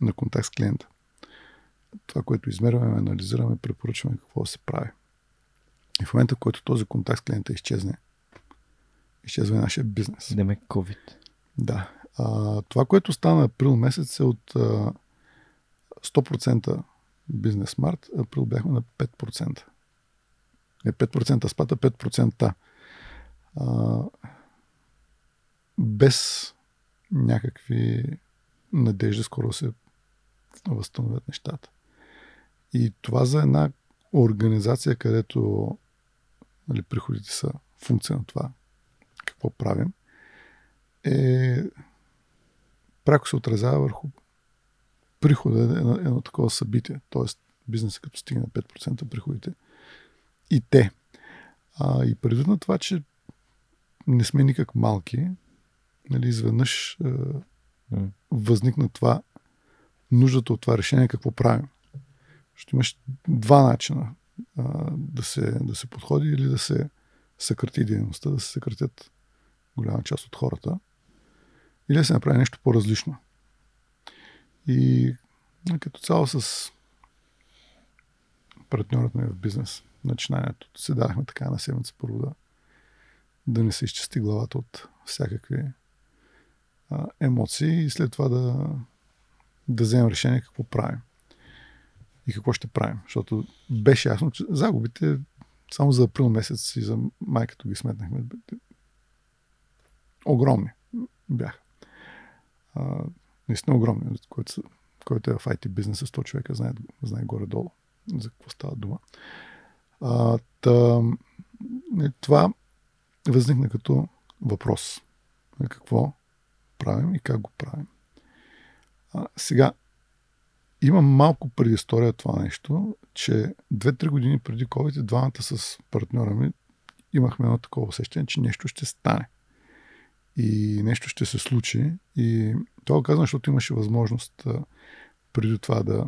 на контакт с клиента. Това, което измерваме, анализираме, препоръчваме какво се прави. И в момента, в който този контакт с клиента изчезне, изчезва нашия бизнес. Деме COVID. Да. А, това, което стана април месец е от а, 100% бизнес март, април бяхме на 5%. Не 5% спада, 5%. А, без някакви надежди скоро се възстановят нещата. И това за една организация, където нали, приходите са функция на това какво правим, е пряко се отразява върху прихода е едно, едно такова събитие. Тоест, бизнесът като стигне на 5% приходите и те. А, и предвид на това, че не сме никак малки, нали, изведнъж е, mm. възникна това нуждата от това решение, какво правим. Ще имаш два начина а, да, се, да се подходи или да се съкрати дейността, да се съкратят голяма част от хората, или да се направи нещо по-различно. И като цяло с партньорът ми в бизнес, начинанието, се дахме така на седмица първо да, да не се изчисти главата от всякакви емоции и след това да, да вземем решение какво правим и какво ще правим. Защото беше ясно, че загубите само за април месец и за май, като ги сметнахме, огромни бяха. А, наистина огромни, който, който е в IT бизнеса, 100 човека знае, знае горе-долу за какво става дума. А, та, е, това възникна като въпрос. Какво правим и как го правим. А, сега, има малко предистория това нещо, че 2-3 години преди COVID, двамата с партньора ми имахме едно такова усещане, че нещо ще стане. И нещо ще се случи. И това казвам, защото имаше възможност преди това да,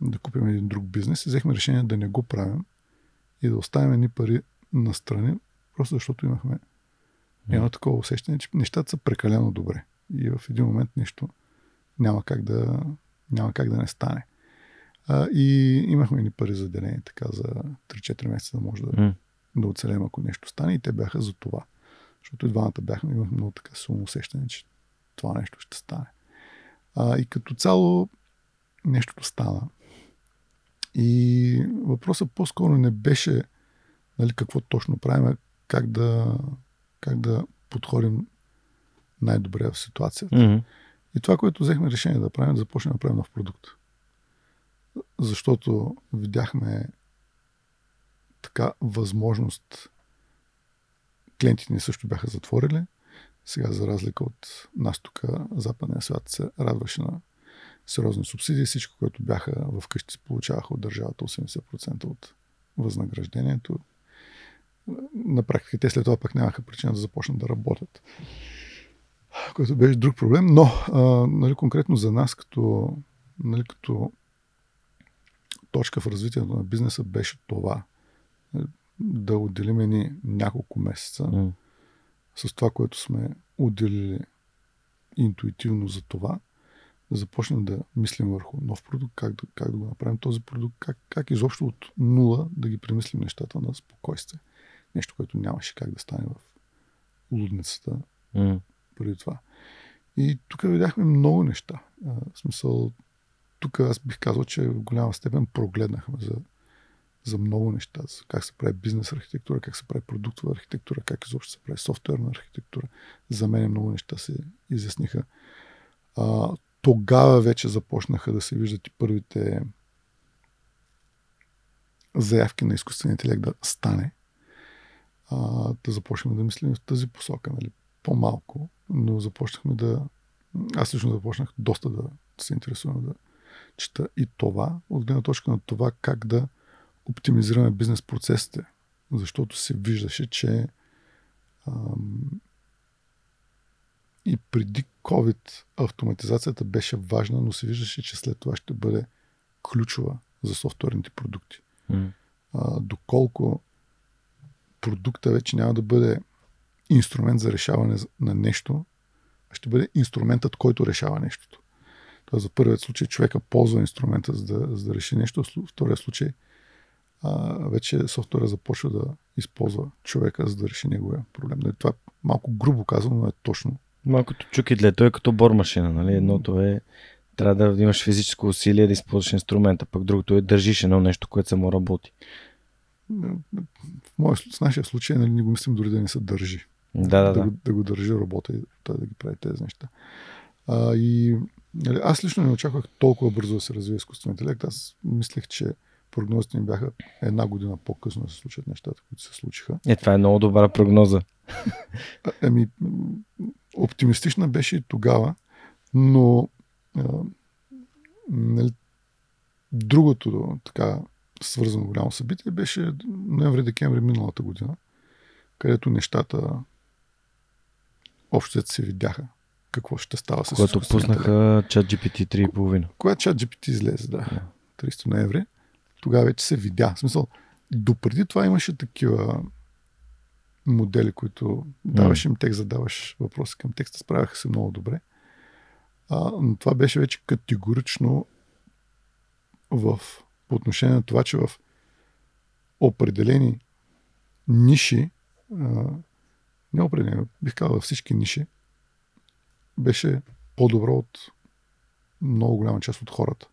да купим един друг бизнес. И взехме решение да не го правим и да оставим едни пари на страни, просто защото имахме едно такова усещане, че нещата са прекалено добре. И в един момент нещо няма как да, няма как да не стане. А, и имахме ни пари заделени така за 3-4 месеца да може да, mm. да оцелем, ако нещо стане. И те бяха за това. Защото и двамата бяхме, имахме много така силно усещане, че това нещо ще стане. А, и като цяло нещото стана. И въпросът по-скоро не беше нали, какво точно правим, а как да, как да подходим най-добре в ситуацията. Mm-hmm. И това, което взехме решение да правим, да започнем да правим нов продукт. Защото видяхме така възможност. Клиентите ни също бяха затворили. Сега, за разлика от нас тук, западния свят се радваше на сериозни субсидии. Всичко, което бяха вкъщи, се получаваха от държавата 80% от възнаграждението. На практика те след това пък нямаха причина да започнат да работят който беше друг проблем, но а, нали, конкретно за нас като, нали, като точка в развитието на бизнеса беше това. Да отделим ни няколко месеца mm. с това, което сме отделили интуитивно за това, да започнем да мислим върху нов продукт, как да, как да го направим този продукт, как, как изобщо от нула да ги премислим нещата на спокойствие. Нещо, което нямаше как да стане в лудницата mm преди това. И тук видяхме много неща. А, в смисъл, тук аз бих казал, че в голяма степен прогледнахме за, за много неща. За как се прави бизнес архитектура, как се прави продуктова архитектура, как изобщо се прави софтуерна архитектура. За мен много неща се изясниха. А, тогава вече започнаха да се виждат и първите заявки на изкуствения интелект да стане. А, да започнем да мислим в тази посока. Нали? По-малко но започнахме да. Аз лично започнах доста да се интересувам да чета и това, от гледна точка на това как да оптимизираме бизнес процесите. Защото се виждаше, че ам, и преди COVID автоматизацията беше важна, но се виждаше, че след това ще бъде ключова за софтуерните продукти. Mm. А, доколко продукта вече няма да бъде инструмент за решаване на нещо, а ще бъде инструментът, който решава нещото. Тоест, за първият случай човека ползва инструмента, за да, за да реши нещо, в втория случай а, вече софтуера започва да използва човека, за да реши неговия проблем. Нали, това е малко грубо казано, но е точно. Малкото чукидле, той е като бормашина, нали? Едното е трябва да имаш физическо усилие да използваш инструмента, пък другото е държиш едно нещо, което само работи. В, моя, в нашия случай нали, не го мислим дори да не се държи. Да, да, да. Да, го, да го държи работа и той да ги прави тези неща. А, и нали, аз лично не очаквах толкова бързо да се развие изкуствен интелект. Аз мислех, че прогнозите ми бяха една година по-късно да се случат нещата, които се случиха. Е, това е много добра прогноза. Ами, оптимистична беше и тогава, но а, нали, другото така свързано голямо събитие беше ноември-декември миналата година, където нещата общо се видяха какво ще става с Когато пуснаха чат GPT 3.5. Когато чат GPT излезе, да. 30 ноември тогава вече се видя. В смисъл, допреди това имаше такива модели, които даваш им текст, задаваш въпроси към текста, справяха се много добре. А, но това беше вече категорично в, по отношение на това, че в определени ниши, а, не определени, бих казал във всички ниши, беше по-добро от много голяма част от хората.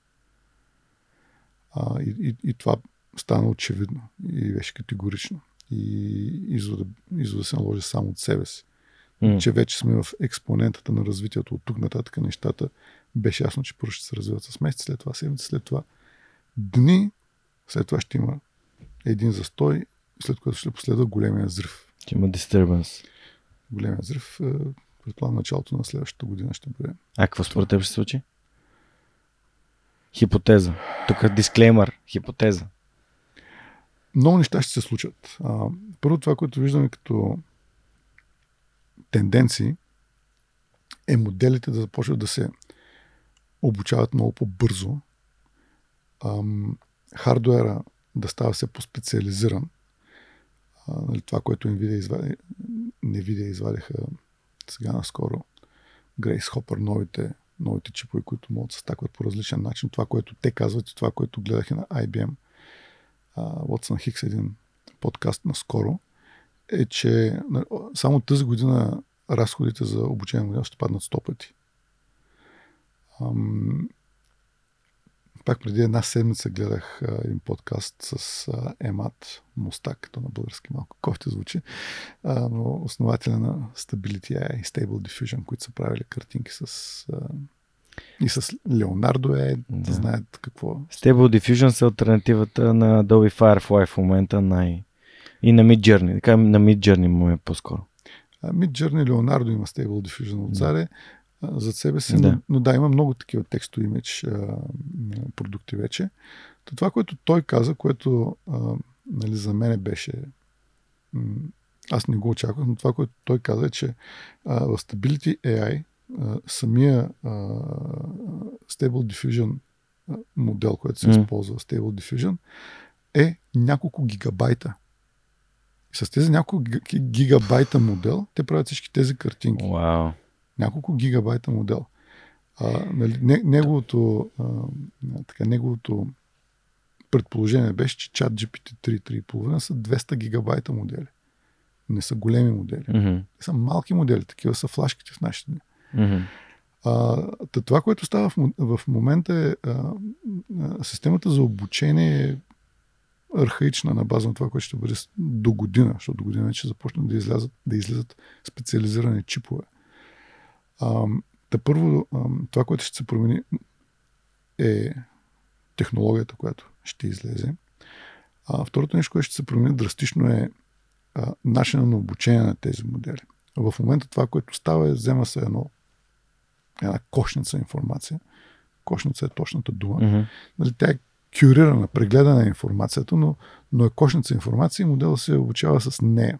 А, и, и, и това стана очевидно и беше категорично. И извода, извода се наложи само от себе си. Mm. Че вече сме в експонентата на развитието от тук нататък нещата. Беше ясно, че първо ще се развиват с месец, след това седмици, след това дни, след това ще има един застой, след което ще последва големия взрив. Ще има disturbance. Големия взрив, е, предполагам, началото на следващата година ще бъде. А какво според теб ще се случи? Хипотеза. Тук е дисклеймър. Хипотеза. Много неща ще се случат. А, първо това, което виждаме като тенденции, е моделите да започват да се обучават много по-бързо. Ам, хардуера да става все по-специализиран. Нали, това, което Nvidia извади, Nvidia извадиха сега наскоро, Grace Hopper, новите новите чипове, които могат да се стакват по различен начин. Това, което те казват и това, което гледах на IBM, Watson Хикс, един подкаст наскоро, е, че само тази година разходите за обучение модел ще паднат 100 пъти. Пак преди една седмица гледах а, един подкаст с а, Емат Мустак, като на български малко кофти звучи, а, но основателя на Stability AI и Stable Diffusion, които са правили картинки с а, и с Леонардо е, да знаят какво. Stable Diffusion са альтернативата на Adobe Firefly в момента най... и на Midjourney. Така на Midjourney му е по-скоро. Midjourney Леонардо има Stable Diffusion от Заре. Да за себе си, да. Но, но да, има много такива текстови имидж продукти вече. То това, което той каза, което а, нали, за мен беше аз не го очаквах, но това, което той каза е, че а, в Stability AI а, самия а, Stable Diffusion модел, който се mm. използва Stable Diffusion, е няколко гигабайта. И с тези няколко гигабайта модел, те правят всички тези картинки. Wow няколко гигабайта модел. А, нали, неговото, а, така, неговото предположение беше, че чат GPT 3.5 са 200 гигабайта модели. Не са големи модели. Mm-hmm. Те са малки модели, такива са флашките в нашите дни. Mm-hmm. А, това, което става в, в момента е а, а, системата за обучение е архаична на база на това, което ще бъде до година, защото до година ще започнат да излязат, да излизат специализирани чипове. А, да първо, това, което ще се промени е технологията, която ще излезе. А второто нещо, което ще се промени драстично е а, начина на обучение на тези модели. В момента това, което става е, взема се едно, една кошница информация. Кошница е точната дума. Mm-hmm. Нали, тя е кюрирана, прегледана информацията, но, но е кошница информация и моделът се обучава с нея.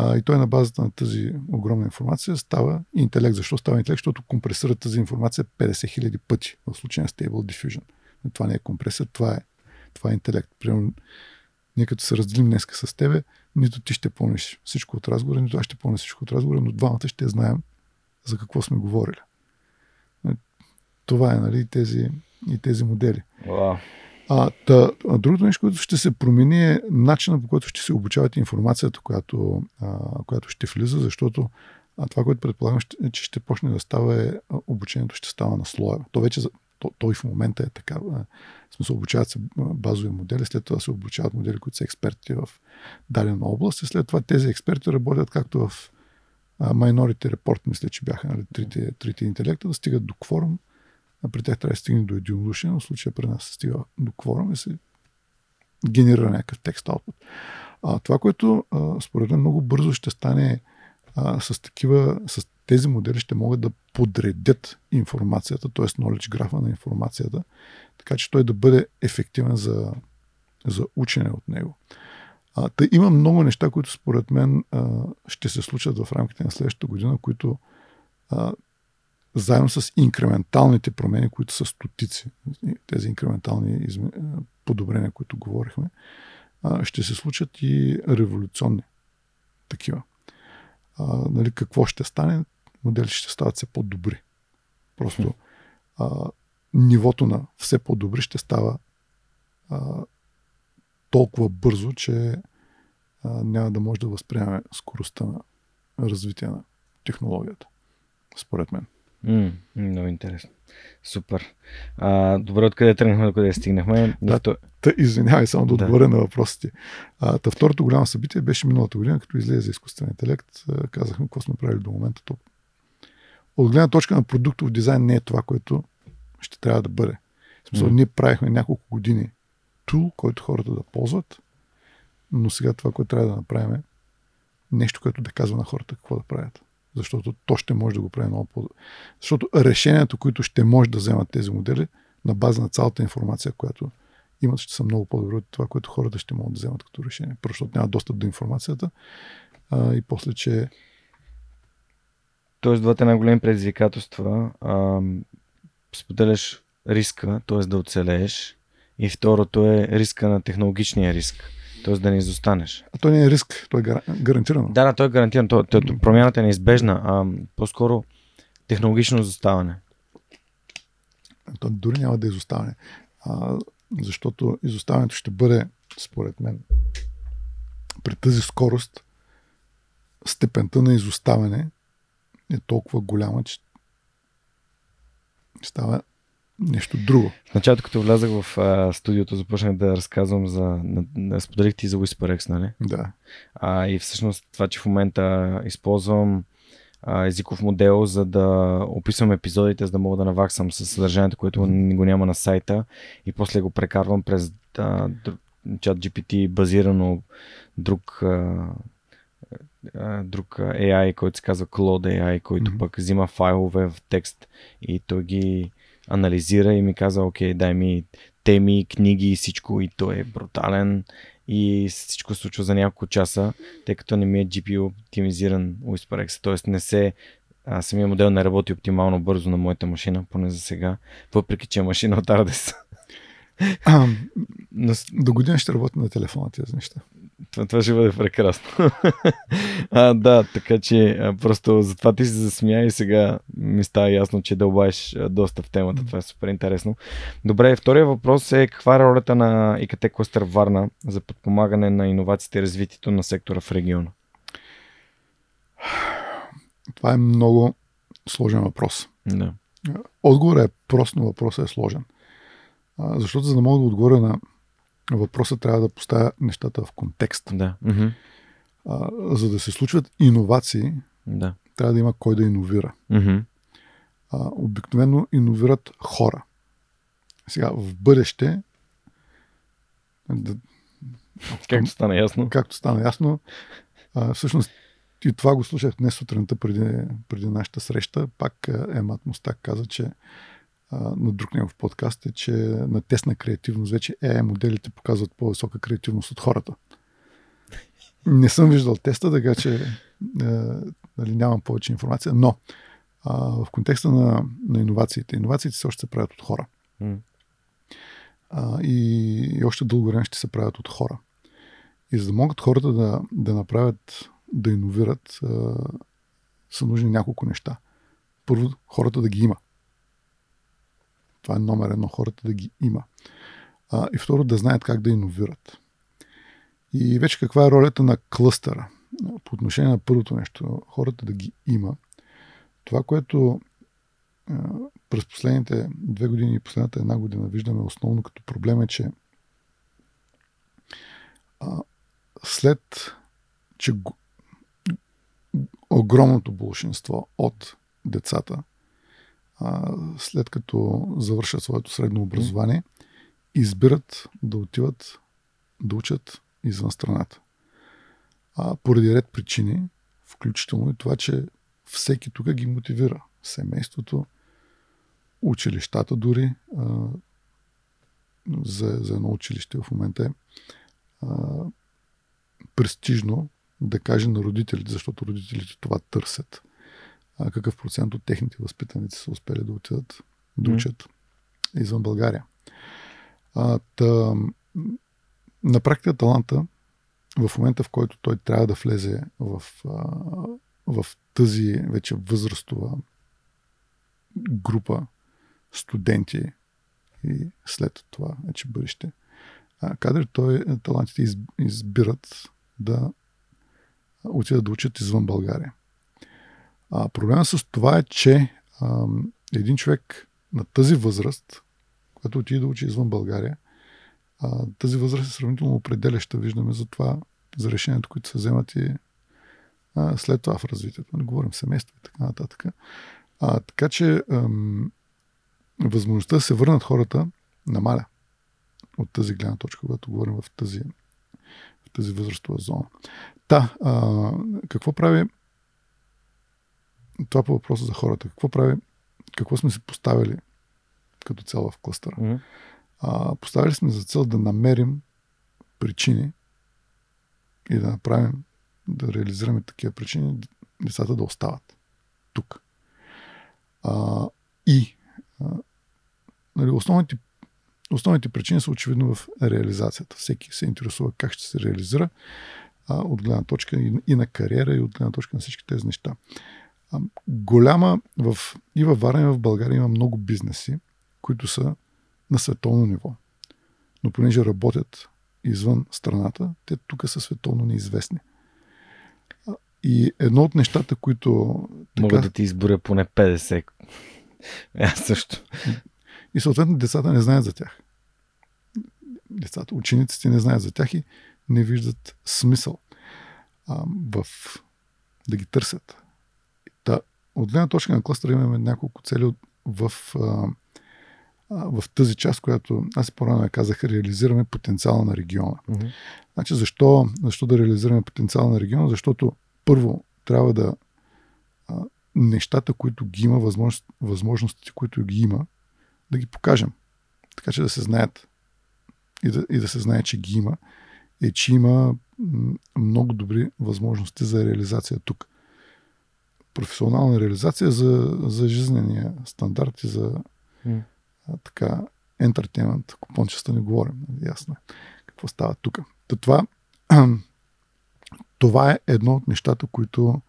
А, и той на базата на тази огромна информация става интелект. Защо става интелект? Защото компресира тази информация 50 000 пъти в случая на Stable Diffusion. Но това не е компресия, това е, това е интелект. Примерно, ние като се разделим днес с тебе, нито ти ще помниш всичко от разговора, нито аз ще помня всичко от разговора, но двамата ще знаем за какво сме говорили. Това е, нали, тези, и тези модели. Wow. А, та, другото нещо, което ще се промени е начина по който ще се обучавате информацията, която, а, която ще влиза, защото а това, което предполагам, ще, че ще почне да става е обучението ще става на слоя. То вече то, той в момента е така. В смисъл, обучават се базови модели, след това се обучават модели, които са експерти в дадена област и след това тези експерти работят както в Minority Report, мисля, че бяха нали, трите, трите интелекта, да стигат до кворум. А при тях трябва да стигне до единодушие, но в случая при нас се стига до кворум и се генерира някакъв текст output. А, това, което а, според мен много бързо ще стане а, с такива, с тези модели ще могат да подредят информацията, т.е. knowledge графа на информацията, така че той да бъде ефективен за, за учене от него. А, та има много неща, които според мен а, ще се случат в рамките на следващата година, които а, заедно с инкременталните промени, които са стотици, тези инкрементални изме... подобрения, които говорихме, ще се случат и революционни такива. А, нали, какво ще стане? Моделите ще стават все по-добри. Просто а, нивото на все по-добри ще става а, толкова бързо, че а, няма да може да възприеме скоростта на развитие на технологията. Според мен. Mm, много интересно. Супер. А, добре, откъде тръгнахме, до къде стигнахме? Да, то... та, извинявай, само да, да отговоря на въпросите. А, та второто голямо събитие беше миналата година, като излезе за изкуствен интелект. Казахме какво сме правили до момента. То... От гледна точка на продуктов дизайн не е това, което ще трябва да бъде. В смисъл, mm. ние правихме няколко години тул, който хората да ползват, но сега това, което трябва да направим е нещо, което да казва на хората какво да правят. Защото то ще може да го прави много по Защото решението, които ще може да вземат тези модели, на база на цялата информация, която имат, ще са много по-добри от това, което хората ще могат да вземат като решение. Защото няма достъп до информацията а, и после, че Тоест, двата най-големи предизвикателства а, споделяш риска, т.е. да оцелееш и второто е риска на технологичния риск. т.е. да не изостанеш. А то не е риск, то е гарантирано. Да, да, то е гарантирано. То, то, то, промяната е неизбежна, а по-скоро технологично изоставане. То дори няма да е изоставане. А, защото изоставането ще бъде, според мен, при тази скорост, степента на изоставане е толкова голяма, че става нещо друго. В началото, като влязах в а, студиото, започнах да разказвам за... На, на, споделих ти за WhisperX, нали? Да. А, и всъщност това, че в момента използвам а, езиков модел, за да описвам епизодите, за да мога да наваксам с съдържанието, което mm-hmm. го няма на сайта и после го прекарвам през а, чат GPT базирано друг а, друг AI, който се казва Claude AI, който mm-hmm. пък взима файлове в текст и той ги анализира и ми каза, окей, дай ми теми, книги и всичко и той е брутален и всичко се случва за няколко часа, тъй като не ми е GPU оптимизиран WhisperX, т.е. не се а, самия модел не работи оптимално бързо на моята машина, поне за сега, въпреки че е машина от Ardес. А. До година ще работя на телефона тези неща. Това, това ще бъде прекрасно. а, да, така че а, просто затова ти се засмя и сега ми става ясно, че дълбаеш доста в темата. Това е супер интересно. Добре, втория въпрос е каква е ролята на ИКТ Кластер Варна за подпомагане на иновациите и развитието на сектора в региона? Това е много сложен въпрос. Да. Отговорът е прост, но въпросът е сложен. А, защото за да мога да отговоря на въпроса, трябва да поставя нещата в контекст. Да. А, за да се случват иновации, да. трябва да има кой да иновира. А, обикновено иновират хора. Сега, в бъдеще, да, както стана ясно. Както стана ясно, а, всъщност и това го слушах днес сутринта преди, преди нашата среща. Пак Емат Мустак каза, че на друг негов подкаст е, че на тест на креативност вече AI моделите показват по-висока креативност от хората. Не съм виждал теста, така че е, нали, нямам повече информация, но а, в контекста на, на иновациите, иновациите все още се правят от хора. Mm. А, и, и още дълго време ще се правят от хора. И за да могат хората да, да направят, да иновират, а, са нужни няколко неща. Първо, хората да ги има. Това е номер едно, хората да ги има. а, и второ да знаят как да иновират. И вече каква е ролята на клъстъра? По отношение на първото нещо, хората да ги има. Това, което а, през последните две години и последната една година виждаме основно като проблем е, че а, след че огромното большинство от децата, а, след като завършат своето средно образование, избират да отиват да учат извън страната. А, поради ред причини, включително и това, че всеки тук ги мотивира. Семейството, училищата дори. А, за, за едно училище в момента е а, престижно да каже на родителите, защото родителите това търсят. А какъв процент от техните възпитаници са успели да отидат да учат mm. извън България. А, та, на практика таланта, в момента в който той трябва да влезе в, а, в тази вече възрастова група студенти и след това вече бъдеще, кадри той, талантите избират да отидат да учат извън България. А, проблема с това е, че а, един човек на тази възраст, който отиде да учи извън България, а, тази възраст е сравнително определяща, виждаме за това, за решението, които се вземат и а, след това в развитието. Не говорим семейство и така нататък. А, така че ам, възможността да се върнат хората намаля от тази гледна точка, когато говорим в тази, в тази възрастова зона. Та, а, какво прави това по въпроса за хората. Какво прави, какво сме си поставили като цяло в кластъра? Mm-hmm. А, поставили сме за цел да намерим причини и да направим, да реализираме такива причини, децата да остават тук. А, и а, нали, основните, основните причини са очевидно в реализацията. Всеки се интересува как ще се реализира а, от гледна точка и, и на кариера, и от гледна точка на всички тези неща. Голяма в, и във Варна, и в България има много бизнеси, които са на световно ниво. Но понеже работят извън страната, те тук са световно неизвестни. И едно от нещата, които... Така... Мога да ти изборя поне 50. Аз също. И съответно децата не знаят за тях. Децата, учениците не знаят за тях и не виждат смисъл а, в да ги търсят. От гледна точка на кластера имаме няколко цели в, а, в тази част, която аз по-рано казах, реализираме потенциала на региона. Mm-hmm. Значи, защо, защо да реализираме потенциала на региона? Защото първо трябва да а, нещата, които ги има, възможност, възможностите, които ги има, да ги покажем. Така че да се знаят и да, и да се знае, че ги има, е, че има много добри възможности за реализация тук. Професионална реализация за, за жизнения стандарт и за mm. а, така ентертеймент, купончеста не говорим, нали, ясно е какво става тук. То това, това е едно от нещата, които,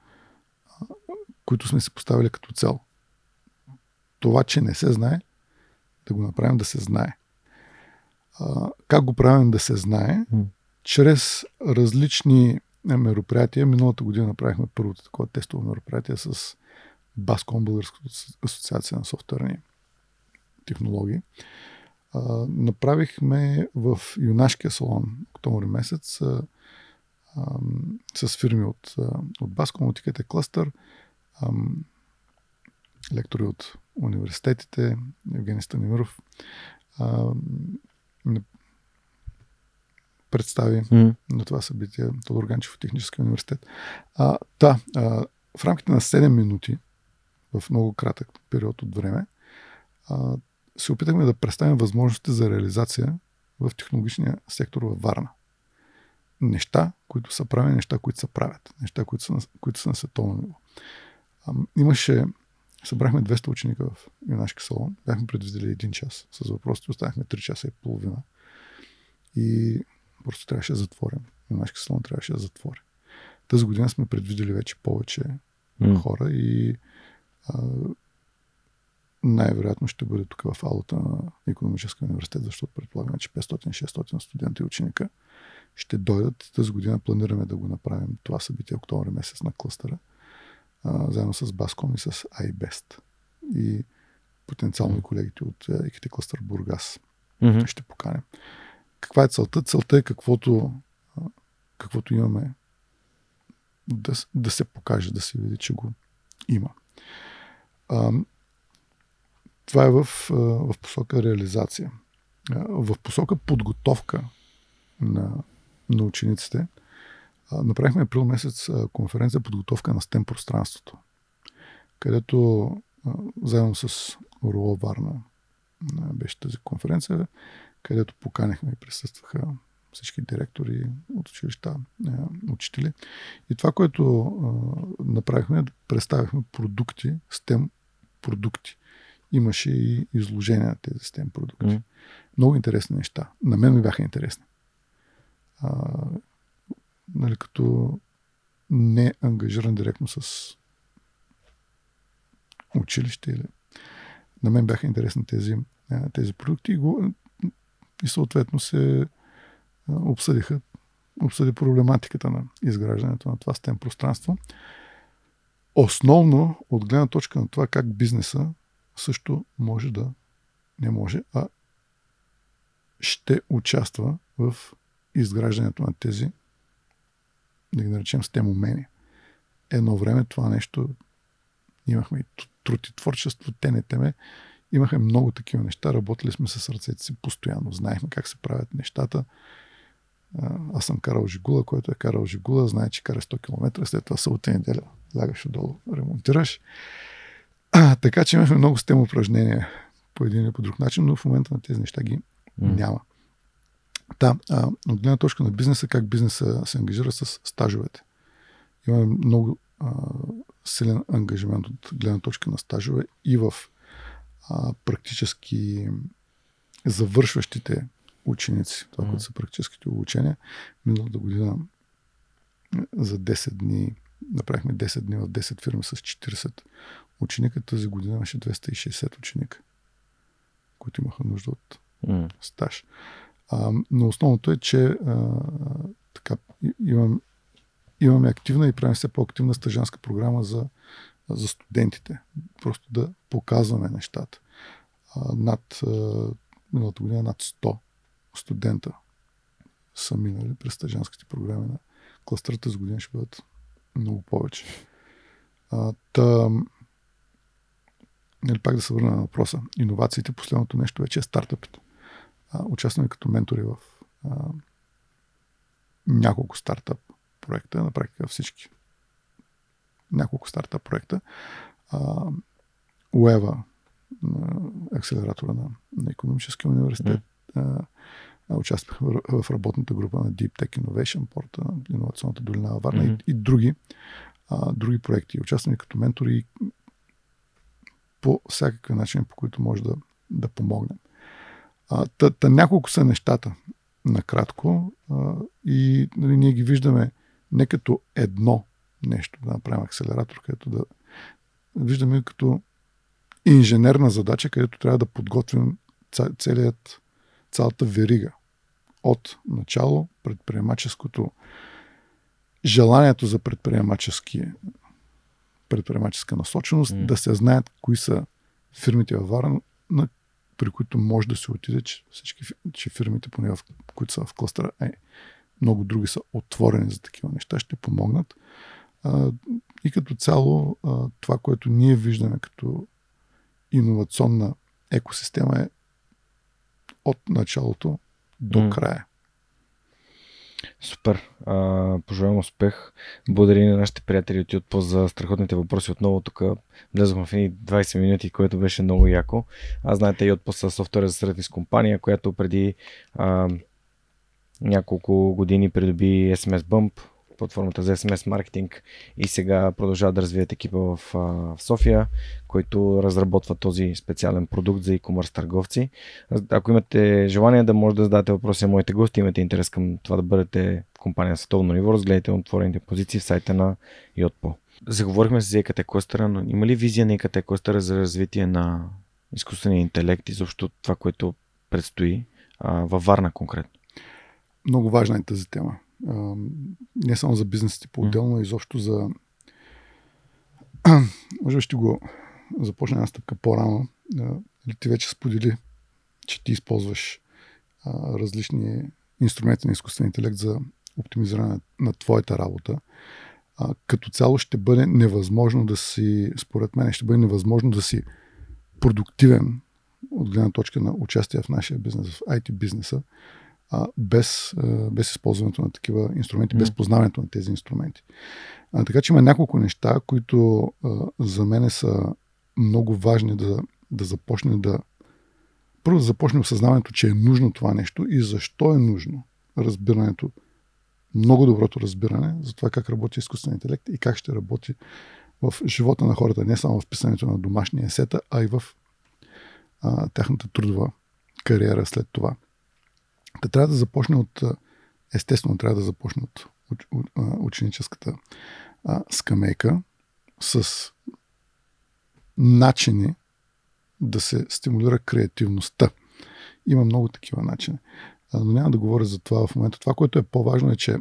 които сме си поставили като цел. Това, че не се знае, да го направим да се знае. А, как го правим да се знае? Mm чрез различни е, мероприятия. Миналата година направихме първото такова тестово мероприятие с Баскон, Българската асоциация на софтуерни технологии. А, направихме в юнашкия салон октомври месец а, а, с фирми от, от Баскон, от Икете Клъстър, а, лектори от университетите, Евгений Станимиров, а, представи mm. на това събитие Тодор Ганчев от Техническия университет. А, да, а, в рамките на 7 минути, в много кратък период от време, а, се опитахме да представим възможности за реализация в технологичния сектор във Варна. Неща, които са правени, неща, които се правят, неща, които са на, които са на световно ниво. А, имаше, събрахме 200 ученика в юнашки салон, бяхме предвидели един час с въпросите, останахме 3 часа и половина. И Просто трябваше да затворим. Юнашки салон трябваше да затвори. Тази година сме предвидели вече повече mm. хора и а, най-вероятно ще бъде тук в аулата на економическия университет, защото предполагаме, че 500-600 студента и ученика ще дойдат. Тази година планираме да го направим това събитие октомври месец на клъстера, а, заедно с Баском и с iBest. И потенциално и колегите от Еките клъстър Бургас mm-hmm. ще поканем. Каква е целта? Целта е каквото, каквото имаме да, да се покаже, да се види, че го има. А, това е в, в посока реализация. В посока подготовка на, на учениците. Направихме април месец конференция подготовка на STEM пространството, където заедно с РУО Варна беше тази конференция, където поканихме и присъстваха всички директори от училища, учители. И това, което направихме, представихме продукти, STEM продукти. Имаше и изложения на тези STEM продукти. Mm. Много интересни неща. На мен ми бяха интересни. А, нали, като не ангажиран директно с училище или на мен бяха интересни тези, тези продукти и, го, и съответно се обсъдиха обсъди проблематиката на изграждането на това стен пространство. Основно от гледна точка на това как бизнеса също може да не може, а ще участва в изграждането на тези, да ги наречем, стем умения. Едно време това нещо имахме и труд и творчество, ТНТМ, имахме много такива неща, работили сме с ръцете си постоянно, знаехме как се правят нещата. Аз съм карал Жигула, който е карал Жигула, знае, че кара 100 км, след това събота неделя лягаш отдолу, ремонтираш. А, така че имахме много стем упражнения по един или по друг начин, но в момента на тези неща ги mm. няма. Да, а, от гледна точка на бизнеса, как бизнеса се ангажира с стажовете. Имаме много а, силен ангажимент от гледна точка на стажове и в а, практически завършващите ученици, това, mm. което са практическите обучения. Миналата година за 10 дни, направихме 10 дни в 10 фирми с 40 ученика. Тази година имаше 260 ученика, които имаха нужда от mm. стаж. А, но основното е, че а, така, имам, имаме активна и правим все по-активна стъжанска програма за, за студентите. Просто да показваме нещата. Над, миналата година над 100 студента са минали през стъжанските програми на кластрата. За година ще бъдат много повече. Та, нали, пак да се върна на въпроса. Иновациите, последното нещо вече е стартъпите. участваме като ментори в а, няколко стартъп проекта, на практика всички. Няколко стартъп проекта. УЕВА, акселератора на, на економическия университет, mm. участвах в, в работната група на Deep Tech Innovation, порта на инновационната долина Варна mm-hmm. и, и други, а, други проекти. Участваме като ментори по всякакви начини, по които може да, да помогнем. А, та, та няколко са нещата, накратко, а, и нали, ние ги виждаме не като едно нещо, да направим акселератор, където да виждаме като инженерна задача, където трябва да подготвим целият, цялата верига. От начало предприемаческото желанието за предприемачески предприемаческа насоченост, mm. да се знаят кои са фирмите във Варна, на, при които може да се отиде, че всички че фирмите, поне в, които са в кластера, е, много други са отворени за такива неща, ще помогнат. А, и като цяло а, това, което ние виждаме като иновационна екосистема е от началото до mm. края. Супер. А, пожелавам успех. Благодаря на нашите приятели от YouTube за страхотните въпроси. Отново тук влезохме в едни 20 минути, което беше много яко. Аз знаете и от са софтуера за сервис компания, която преди а, няколко години придоби SMS Bump, платформата за SMS маркетинг и сега продължава да развият екипа в, в София, който разработва този специален продукт за e-commerce търговци. Ако имате желание да може да зададете въпроси на моите гости, имате интерес към това да бъдете компания на световно ниво, разгледайте отворените позиции в сайта на Yotpo. Заговорихме с EKT Cluster, но има ли визия на EKT Cluster за развитие на изкуствения интелект и защо това, което предстои а, във Варна конкретно? Много важна е тази тема. Не само за бизнесите по-отделно, а изобщо за... Може би ще го започна една стъпка по-рано. А, нали, ти вече сподели, че ти използваш различни инструменти на изкуствен интелект за оптимизиране на, твоята работа. Като цяло ще бъде невъзможно да си, според мен, ще бъде невъзможно да си продуктивен от гледна точка на участие в нашия бизнес, в IT бизнеса, а, без, а, без използването на такива инструменти, mm. без познаването на тези инструменти. А, така че има няколко неща, които а, за мен са много важни да, да започне да. Първо да започне осъзнаването, че е нужно това нещо и защо е нужно разбирането, много доброто разбиране за това как работи изкуствен интелект и как ще работи в живота на хората, не само в писането на домашния есета, а и в а, тяхната трудова кариера след това. Та трябва да започне от, естествено, трябва да започне от ученическата скамейка с начини да се стимулира креативността. Има много такива начини. Но няма да говоря за това в момента. Това, което е по-важно е, че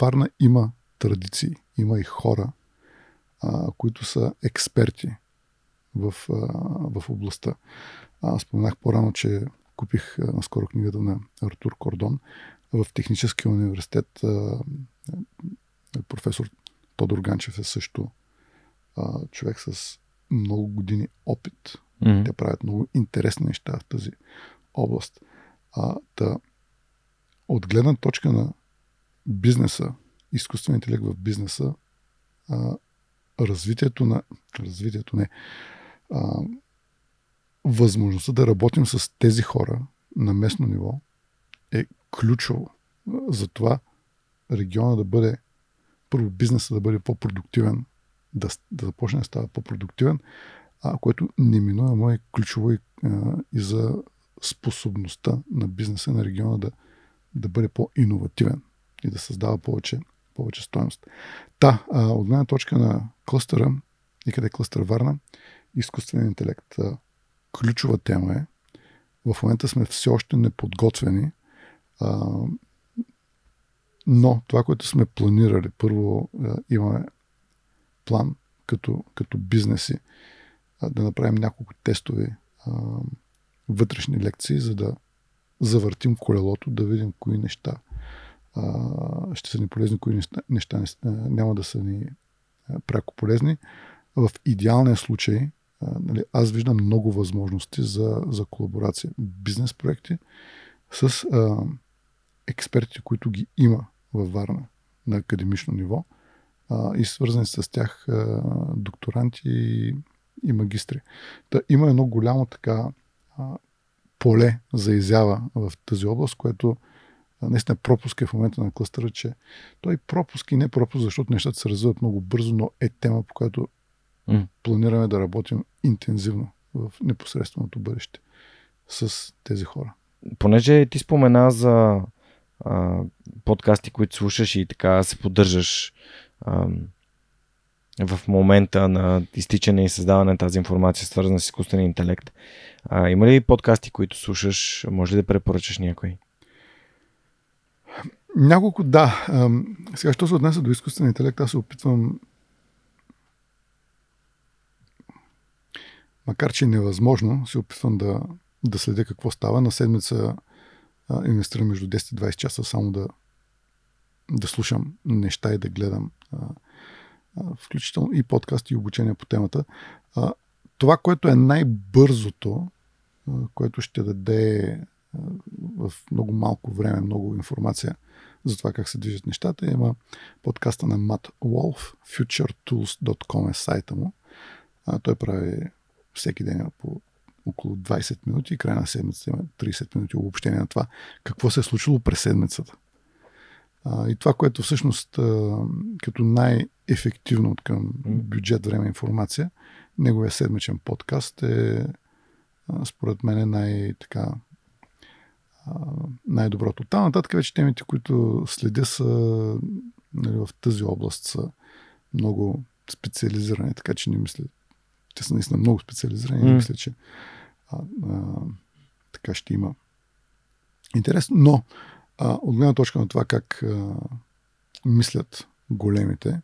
Варна има традиции, има и хора, които са експерти в, в областта. Споменах по-рано, че купих наскоро книгата на Артур Кордон в Техническия университет. Професор Тодор Ганчев е също човек с много години опит. Mm-hmm. Те правят много интересни неща в тази област. А, да, от гледна точка на бизнеса, изкуствен интелект в бизнеса, а, развитието на. Развитието не. А, възможността да работим с тези хора на местно ниво е ключово за това региона да бъде, първо бизнеса да бъде по-продуктивен, да, да започне да става по-продуктивен, а, което неминуемо е ключово и, а, и за способността на бизнеса на региона да, да бъде по-инновативен и да създава повече, повече стоеност. Та, а, от гледна точка на клъстъра, и къде е клъстър Варна, изкуственият интелект ключова тема е. В момента сме все още неподготвени, а, но това, което сме планирали, първо а, имаме план като, като бизнеси а, да направим няколко тестови а, вътрешни лекции, за да завъртим колелото, да видим кои неща а, ще са ни полезни, кои неща, неща не, няма да са ни пряко полезни. В идеалния случай нали, аз виждам много възможности за, за колаборация. Бизнес проекти с а, експерти, които ги има във Варна на академично ниво а, и свързани с тях а, докторанти и, и магистри. Та, има едно голямо така а, поле за изява в тази област, което наистина пропуск е в момента на кластъра, че той пропуск и не пропуск, защото нещата се развиват много бързо, но е тема, по която Mm. Планираме да работим интензивно в непосредственото бъдеще с тези хора. Понеже ти спомена за а, подкасти, които слушаш и така се поддържаш а, в момента на изтичане и създаване на тази информация, свързана с изкуствения интелект. А, има ли подкасти, които слушаш? Може ли да препоръчаш някой? Няколко да. Сега, що се отнася до изкуствения интелект, аз се опитвам макар че е невъзможно, се опитвам да, да следя какво става. На седмица а, инвестирам между 10 и 20 часа само да, да слушам неща и да гледам а, а, включително и подкасти и обучения по темата. А, това, което е най-бързото, а, което ще даде а, в много малко време много информация за това как се движат нещата, има подкаста на Мат Wolf, futuretools.com е сайта му. А, той прави всеки ден има по около 20 минути и края на седмицата има 30 минути обобщение на това какво се е случило през седмицата. А, и това, което всъщност а, като най-ефективно от към бюджет, време, информация, неговия седмичен подкаст е а, според мен е най-така най-доброто. Там нататък вече темите, които следя са нали, в тази област са много специализирани, така че не мисля, те са наистина много специализирани mm. мисля, че а, а, така ще има интересно. Но а, от гледна точка на това как а, мислят големите,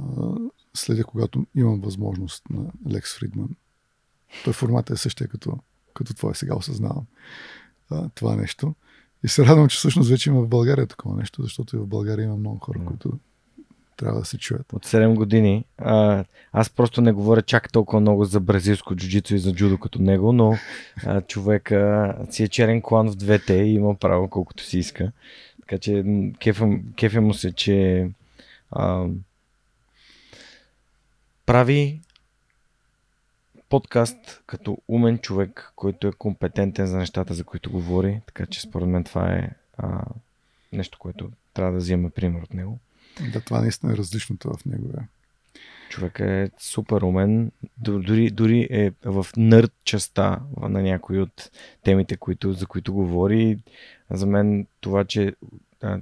а, следя когато имам възможност на Лекс Фридман. Той формат е същия като, като твой, сега осъзнавам а, това нещо. И се радвам, че всъщност вече има в България такова нещо, защото и в България има много хора, които трябва да се чуят. От 7 години. А, аз просто не говоря чак толкова много за бразилско джуджицу и за джудо като него, но а, човека си е черен клан в двете и има право колкото си иска. Така че кефа, му се, че а, прави подкаст като умен човек, който е компетентен за нещата, за които говори. Така че според мен това е а, нещо, което трябва да вземем пример от него. Да, това наистина е различното в него. Човек е супер умен, дори, дори е в нърд частта на някои от темите, които, за които говори. За мен това, че а,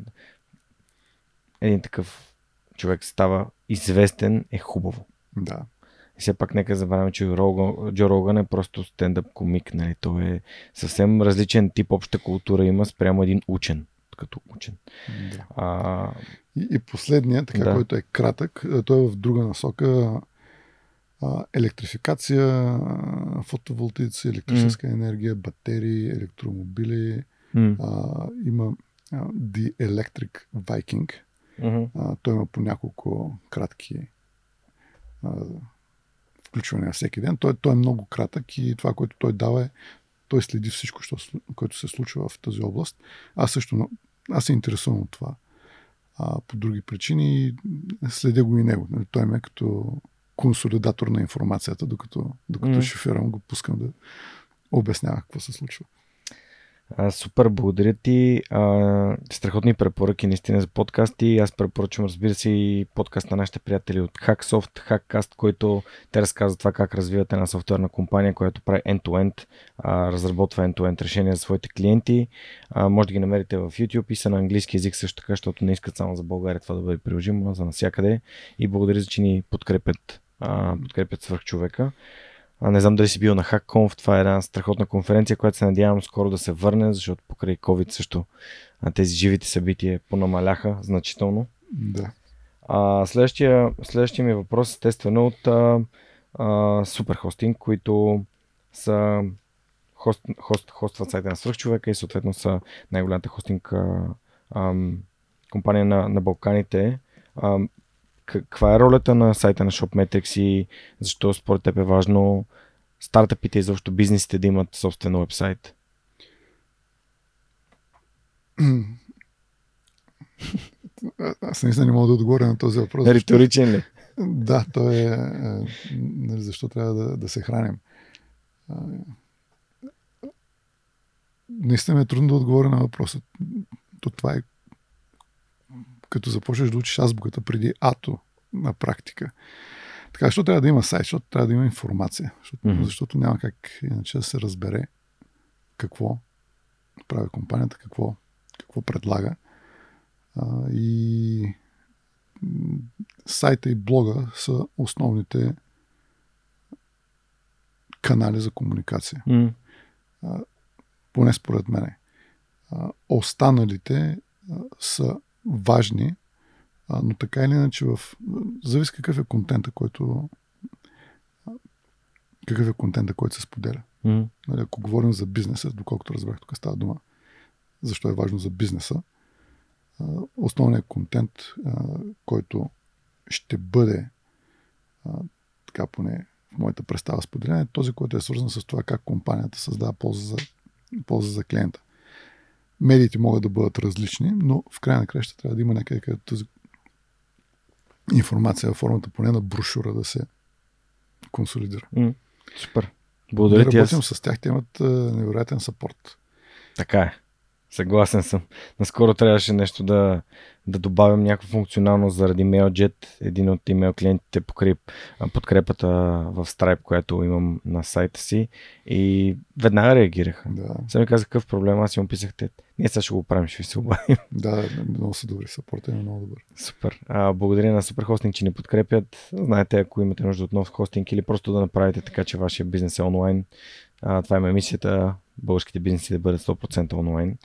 един такъв човек става известен е хубаво. Да. И все пак нека забравяме, че Джо Роган е просто стендъп комик. Нали? Той е съвсем различен тип обща култура има спрямо един учен като учен. Да. А, и, и последният, така, да. който е кратък, той е в друга насока. А, електрификация, фотоволтици, електрическа mm. енергия, батерии, електромобили. Mm. А, има а, The Electric Viking. Mm-hmm. А, той има по няколко кратки а, включвания всеки ден. Той, той е много кратък и това, което той дава е той следи всичко, което се случва в тази област. Аз също аз се интересувам от това. А, по други причини следя го и него. Нали, той ме е като консолидатор на информацията, докато, докато mm. шофирам, го пускам да обяснява какво се случва. А, супер, благодаря ти. А, страхотни препоръки наистина за подкасти. Аз препоръчвам, разбира се, и подкаст на нашите приятели от Hacksoft, Hackcast, който те разказват това как развиват една софтуерна компания, която прави end-to-end, а, разработва end-to-end решения за своите клиенти. А, може да ги намерите в YouTube и са на английски язик също така, защото не искат само за България това да бъде приложимо, за навсякъде. И благодаря за, че ни подкрепят, а, подкрепят свърх човека. А, не знам дали си бил на HackConf, това е една страхотна конференция, която се надявам скоро да се върне, защото покрай COVID също тези живите събития понамаляха значително. Да. А, следващия, следващия ми въпрос естествено от а, а, Суперхостинг, които са хост, хост, хостват сайта на свръхчовека и съответно са най-голямата хостинг а, а, компания на, на Балканите. А, каква е ролята на сайта на ShopMetrics и защо според теб е важно стартъпите и защо бизнесите да имат собствен вебсайт? Аз наистина не мога да отговоря на този въпрос. Риторичен ли? Да, то е, е нали, защо трябва да, да се храним. Наистина е трудно да отговоря на въпроса. То това е като започнеш да учиш азбуката преди ато на практика. Така, защото трябва да има сайт, защото трябва да има информация, защото, mm-hmm. защото няма как иначе да се разбере какво прави компанията, какво, какво предлага. А, и сайта и блога са основните канали за комуникация. Mm. А, поне според мене. А, останалите а, са важни, а, но така или иначе в... Зависи какъв е контента, който какъв е контента, който се споделя. Mm. Нали, ако говорим за бизнеса, доколкото разбрах, тук става дума защо е важно за бизнеса, основният контент, който ще бъде така поне в моята представа споделена, е този, който е свързан с това как компанията създава полза за, полза за клиента. Медиите могат да бъдат различни, но в край на краща трябва да има някъде, където тази информация в формата поне на брошура да се консолидира. Mm, супер. Благодаря ти. Работим аз... с тях, те имат невероятен сапорт. Така е. Съгласен съм. Наскоро трябваше нещо да, да добавим някаква функционалност заради MailJet, един от имейл клиентите покрай подкрепата в Stripe, която имам на сайта си и веднага реагираха. Да. Сега ми казах какъв проблем, аз им писах те. Ние сега ще го правим, ще ви се обадим. Да, много са добри, саппорта е много добър. Супер. А, благодаря на Суперхостинг, че ни подкрепят. Знаете, ако имате нужда от нов хостинг или просто да направите така, че вашия бизнес е онлайн, А, това е емисията българските бизнеси да бъдат 100% онлайн.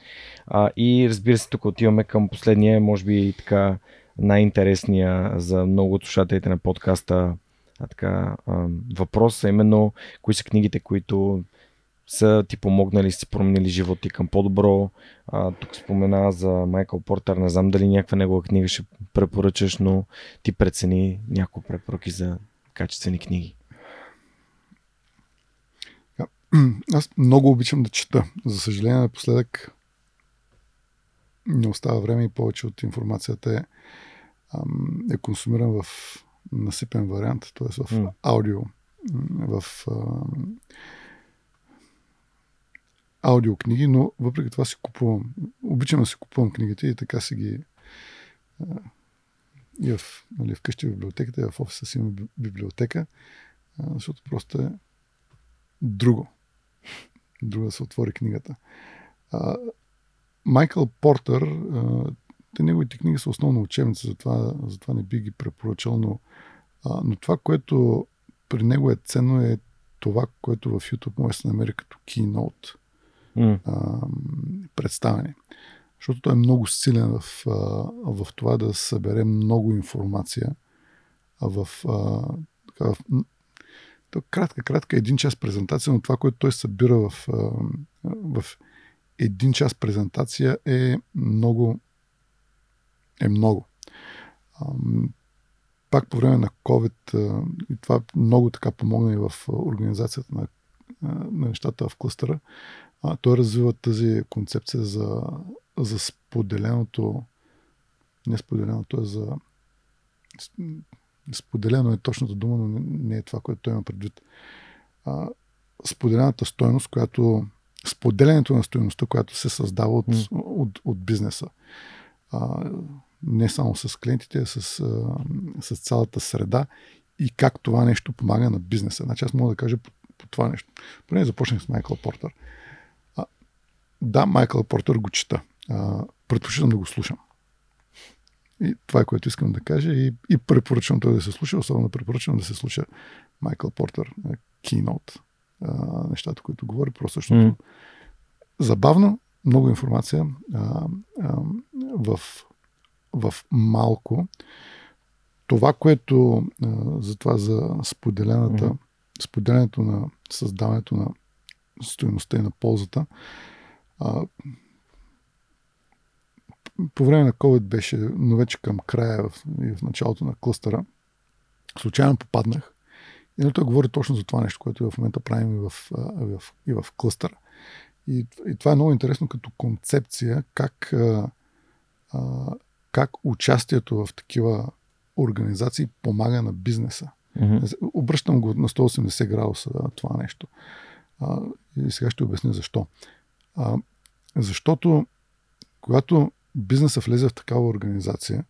А, и разбира се, тук отиваме към последния, може би така най-интересния за много от слушателите на подкаста а, така, а, въпрос, а именно кои са книгите, които са ти помогнали, си променили живота ти към по-добро. А, тук спомена за Майкъл Портер, не знам дали някаква негова книга ще препоръчаш, но ти прецени някои препоръки за качествени книги. Аз много обичам да чета. За съжаление, напоследък не остава време и повече от информацията е, е консумиран в насипен вариант, т.е. в mm. аудио, в аудиокниги, но въпреки това си купувам. Обичам да си купувам книгите и така си ги и в, нали, вкъщи в библиотеката, и в офиса си има библиотека, защото просто е друго. Друго да се отвори книгата. А, Майкъл Портър, а, те неговите книги са основно учебници, затова, затова не би ги препоръчал, но, а, но това, което при него е ценно е това, което в YouTube може да се намери като keynote mm. а, представяне. Защото той е много силен в, а, в това да събере много информация в, а, в кратка, кратка, един час презентация, но това, което той събира в, в един час презентация е много. Е много. Пак по време на COVID, и това много така помогна и в организацията на, на нещата в клъстера, той развива тази концепция за, за споделеното, не споделеното, е за споделено е точната дума, но не е това, което той има предвид. А, споделената стойност, която споделянето на стоеността, която се създава от, mm. от, от, от бизнеса. А, не само с клиентите, а с, а, с цялата среда и как това нещо помага на бизнеса. Значи аз мога да кажа по, по това нещо. Поне започнах с Майкъл Портер. А, да, Майкъл Портер го чета. предпочитам да го слушам. И това е което искам да кажа и, и препоръчвам той да се слуша, особено препоръчвам да се слуша Майкъл Портер, Keynote, нещата, които говори, просто защото mm. забавно, много информация а, а, в, в малко. Това, което а, за това за споделената, mm. споделянето на създаването на стоеността и на ползата, а, по време на COVID беше, но вече към края в, и в началото на клъстера, случайно попаднах. И на той говори точно за това нещо, което в момента правим и в, и в, и в клъстера. И, и това е много интересно като концепция, как, а, как участието в такива организации помага на бизнеса. Mm-hmm. Обръщам го на 180 градуса това нещо. А, и сега ще обясня защо. А, защото когато бизнеса влезе в такава организация,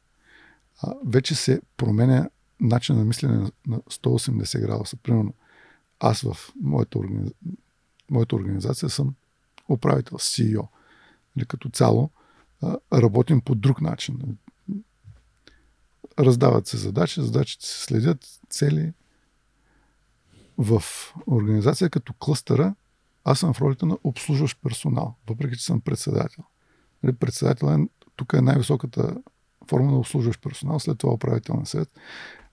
а, вече се променя начин на мислене на 180 градуса. Примерно, аз в моята, организ... моята организация съм управител, CEO. Или нали, като цяло работим по друг начин. Раздават се задачи, задачите се следят, цели. В организация като клъстъра аз съм в ролята на обслужващ персонал, въпреки че съм председател. Нали, председател е, тук е най-високата форма на обслужващ персонал, след това управителен съвет,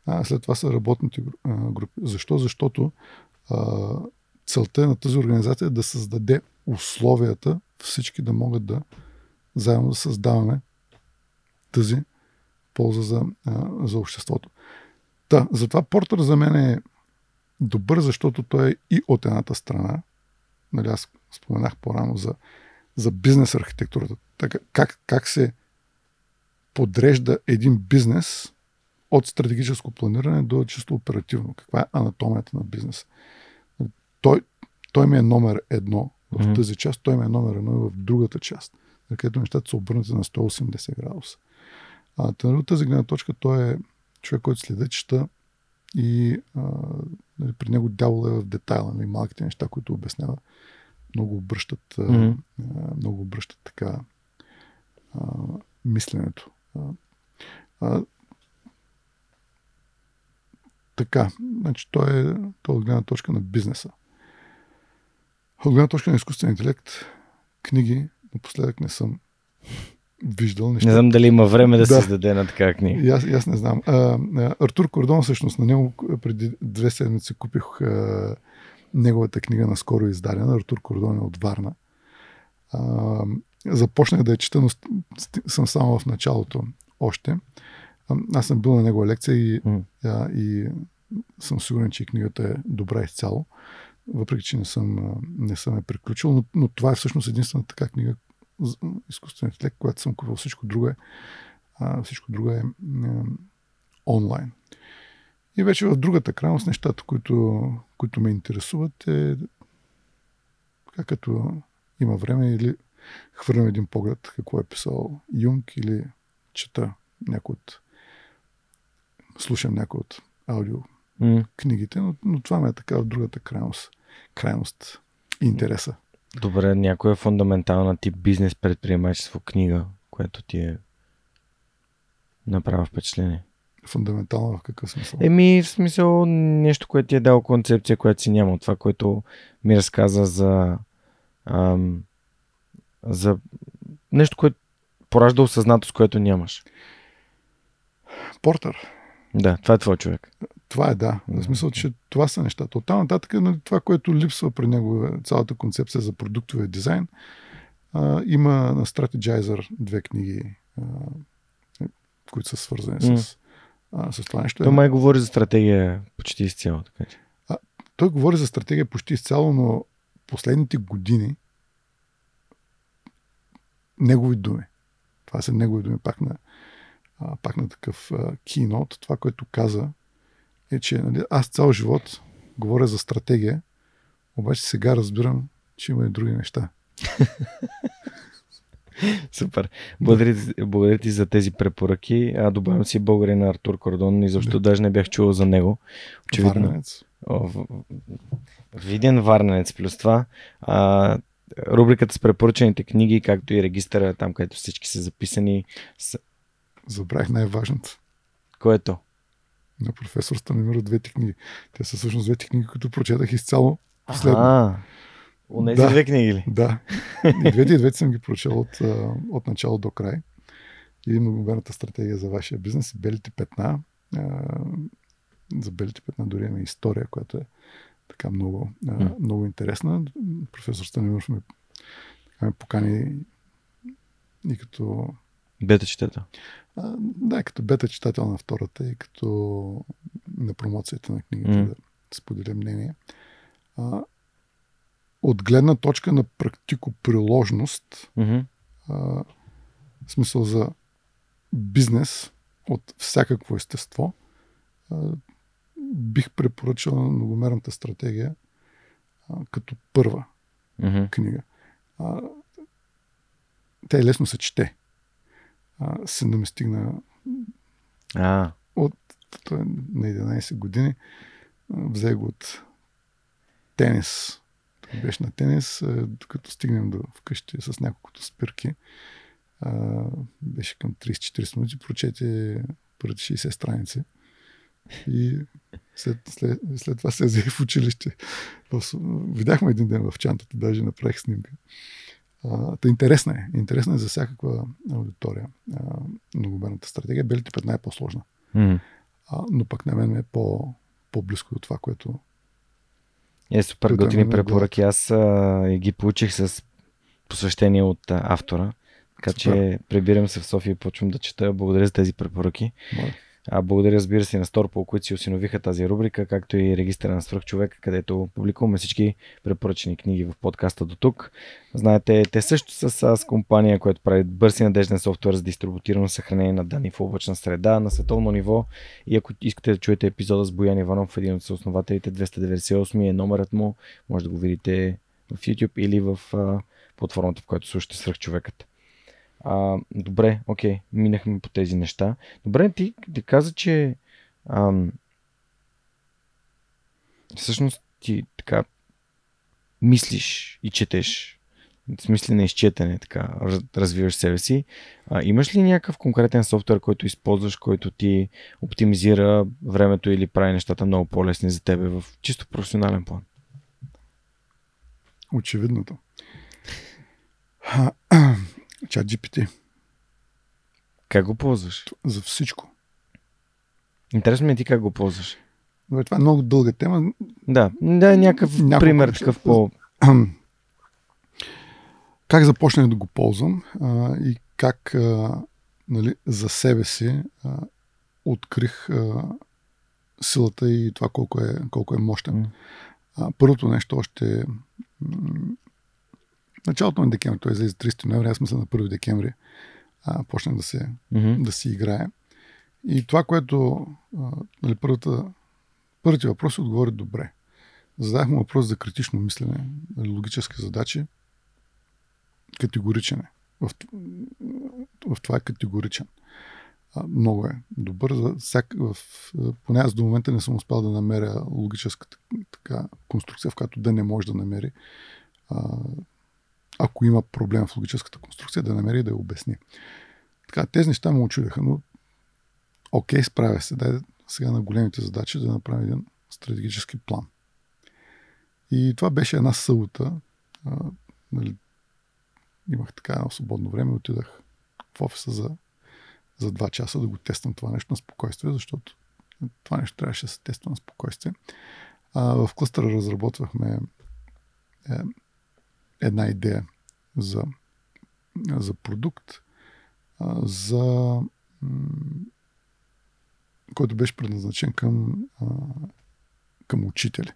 а след това са работните групи. Защо? Защото целта на тази организация е да създаде условията всички да могат да заедно да създаваме тази полза за, за обществото. Та, затова Портер за мен е добър, защото той е и от едната страна. Нали, аз споменах по-рано за, за бизнес архитектурата така, как, как се подрежда един бизнес от стратегическо планиране до чисто оперативно. Каква е анатомията на бизнеса. Той, той ми е номер едно в mm-hmm. тази част, той ми е номер едно и в другата част, където нещата са обърнати на 180 градуса. А, от тази гледна точка той е човек, който следи чета и а, нали, при него дявол е в детайла, нали, малките неща, които обяснява. Много обръщат, mm-hmm. а, много обръщат така а, мисленето. А, а, така, значи той е, той е от гледна точка на бизнеса. От гледна точка на изкуствен интелект, книги напоследък не съм виждал неща. Не знам дали има време да, да. се издаде на такава книга. Аз, аз не знам. А, Артур Кордон, всъщност, на него преди две седмици купих а, неговата книга на скоро издадена. Артур Кордон е от Варна. А, започнах да я чета, но съм само в началото още. Аз съм бил на негова лекция и, mm. а, и съм сигурен, че книгата е добра изцяло, въпреки че не съм, не съм я приключил, но, но това е всъщност единствената така книга, изкуствен интелект, която съм купил. Всичко друго е, а, всичко друго е, е онлайн. И вече в другата крайност нещата, които, които ме интересуват е как като има време или хвърлям един поглед какво е писал Юнг или чета някой от слушам някой от аудио mm. книгите, но, но това ме е така в другата крайност, крайност интереса. Добре, някоя фундаментална тип бизнес предприемачество книга, която ти е направа впечатление? Фундаментална в какъв смисъл? Еми, в смисъл нещо, което ти е дал концепция, която си няма. Това, което ми разказа за ам, за нещо, което поражда осъзнатост, което нямаш. Портър. Да, това е твой човек. Това е, да. В смисъл, че това са нещата. От там нататък, нали, това, което липсва при него, е цялата концепция за продуктовия дизайн, а, има на Strategizer две книги, а, които са свързани mm. с, а, с това нещо. Той май говори за стратегия почти изцяло. Така че. А, той говори за стратегия почти изцяло, но последните години негови думи. Това са негови думи пак на, а, пак на такъв кинот. Това, което каза, е, че нали, аз цял живот говоря за стратегия, обаче сега разбирам, че има и други неща. Супер. Благодаря, благодаря ти за тези препоръки. А, добавям си българи на Артур Кордон и защо да. даже не бях чувал за него. Очевидно. Варненец. Виден Варненец плюс това. А, рубриката с препоръчените книги, както и регистъра, там където всички са записани. С... Забравих най-важното. Което? На професор Станимиров двете книги. Те са всъщност двете книги, които прочетах изцяло последно. А, у да, две книги ли? Да. И двете, и двете съм ги прочел от, от начало до край. И многомерната стратегия за вашия бизнес, белите петна. За белите петна дори има история, която е така много, mm. много интересна. Професор Станимиров ме, ме покани и като... Бета читател. Да, като бета читател на втората и като на промоцията на книгата mm. да споделя мнение. А, от гледна точка на практико-приложност, mm-hmm. а, в смисъл за бизнес от всякакво естество, а, бих препоръчал многомерната стратегия а, като първа mm-hmm. книга. А, тя е лесно се чете. А, сина ми стигна а. от той е на 11 години. Взе го от тенис. Той беше на тенис, докато стигнем до вкъщи с няколкото спирки. А, беше към 30-40 минути, прочете първите 60 страници. И след, след, след това се взе в училище. Видяхме един ден в чантата, даже направих снимка. А, та интересна е. Интересна е за всякаква аудитория. А, многоберната стратегия. Белите петна е по-сложна. Mm. А, но пък на мен е по, по-близко до това, което. Е, супер готини препоръки. Аз а, и ги получих с посвещение от а, автора. Така супер. че прибирам се в София и почвам да чета. Благодаря за тези препоръки. Моля. А, благодаря, разбира се, на Сторпол, които си осиновиха тази рубрика, както и регистъра на свръхчовек, където публикуваме всички препоръчени книги в подкаста до тук. Знаете, те също са с компания, която прави бърз и надежден софтуер за дистрибутирано съхранение на данни в облачна среда на световно ниво. И ако искате да чуете епизода с Боян Иванов, един от съоснователите, 298 е номерът му, може да го видите в YouTube или в платформата, в която слушате свръхчовекът. А, добре, окей, минахме по тези неща. Добре, ти, ти каза, че ам, всъщност ти така мислиш и четеш. В смисъл на изчетене, така, развиваш себе си. А, имаш ли някакъв конкретен софтуер, който използваш, който ти оптимизира времето или прави нещата много по-лесни за тебе в чисто професионален план? очевидното. Чат GPT. Как го ползваш? За всичко. Интересно ми е ти как го ползваш. Добре, това е много дълга тема. Да, да, някакъв Няколко пример такъв по... Как започнах да го ползвам а, и как а, нали, за себе си а, открих а, силата и това колко е, колко е мощен. Mm. А, първото нещо още началото на декември, той излезе 30 ноември, аз мисля на 1 декември а, почнах да, се, mm-hmm. да си играе. И това, което а, нали, първата, първите въпроси отговори добре. Задах му въпрос за критично мислене, нали, логически задачи, категоричен е. В, в това е категоричен. А, много е добър. За всяк, в, поне аз до момента не съм успял да намеря логическа така, конструкция, в която да не може да намери а, ако има проблем в логическата конструкция, да намери да я обясни. Така, тези неща му очудиха, но окей, справя се. Дай сега на големите задачи да направим един стратегически план. И това беше една събота. А, нали, имах така едно свободно време, отидах в офиса за, за два часа да го тествам това нещо на спокойствие, защото това нещо трябваше да се тества на спокойствие. А, в клъстъра разработвахме е, една идея за, за продукт, за който беше предназначен към, към учители.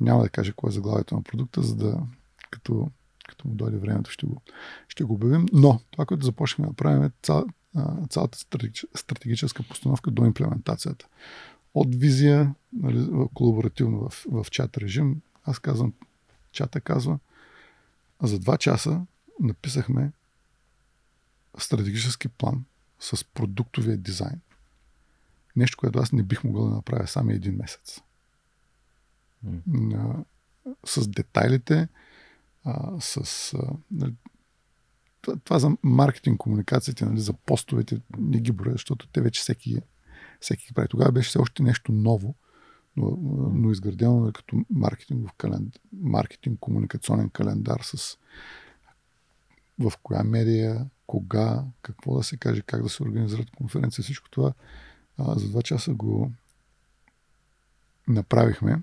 Няма да кажа кое е заглавието на продукта, за да като, като му дойде времето ще го, ще го обявим. Но това, което започнахме да правим е цял, цялата стратегическа постановка до имплементацията. От визия, нали, колаборативно в, в чат режим, аз казвам, чата казва, за два часа написахме стратегически план с продуктовия дизайн. Нещо, което аз не бих могъл да направя само един месец. Mm. с детайлите, а, с. А, нали, това, това за маркетинг, комуникациите, нали, за постовете, не ги броя, защото те вече всеки, всеки ги прави. Тогава беше все още нещо ново, но, но изградено нали, като маркетингов календар, маркетинг, комуникационен календар с в коя медия, кога, какво да се каже, как да се организират конференции, всичко това а, за два часа го направихме.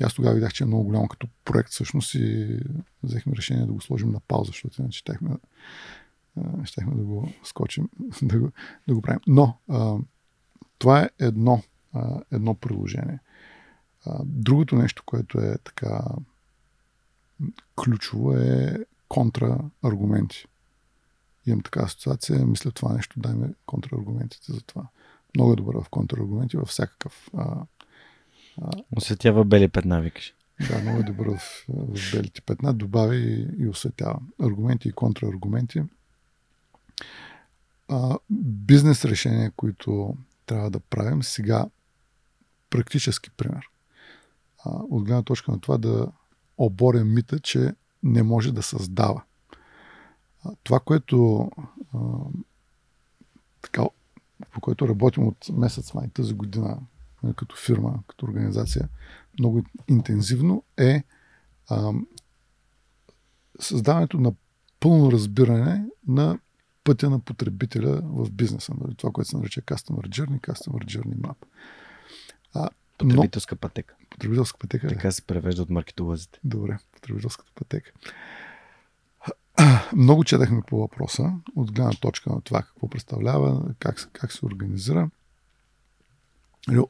И аз тогава видях, че е много голямо като проект всъщност и взехме решение да го сложим на пауза, защото иначе щехме, щехме да го скочим, да го, да го правим. Но а, това е едно, а, едно приложение. А, другото нещо, което е така ключово е контрааргументи. Имам така асоциация, мисля това нещо, дай ме контрааргументите за това. Много е добър в контраргументи, във всякакъв. А, а... Осветява бели петна, викаш. Да, много е добър в, в белите петна, добавя и, осветява. Аргументи и контраргументи. А, бизнес решения, които трябва да правим сега, практически пример. А, от гледна точка на това да оборем мита, че не може да създава. А, това, което а, така по който работим от месец май тази година като фирма, като организация, много интензивно е а, създаването на пълно разбиране на пътя на потребителя в бизнеса. Нали, това, което се нарича Customer Journey, Customer Journey Map. А, потребителска пътека. Потребителска пътека. Така се превежда от маркетолозите. Добре, потребителската пътека. Много четахме по въпроса, от гледна точка на това какво представлява, как, как се организира.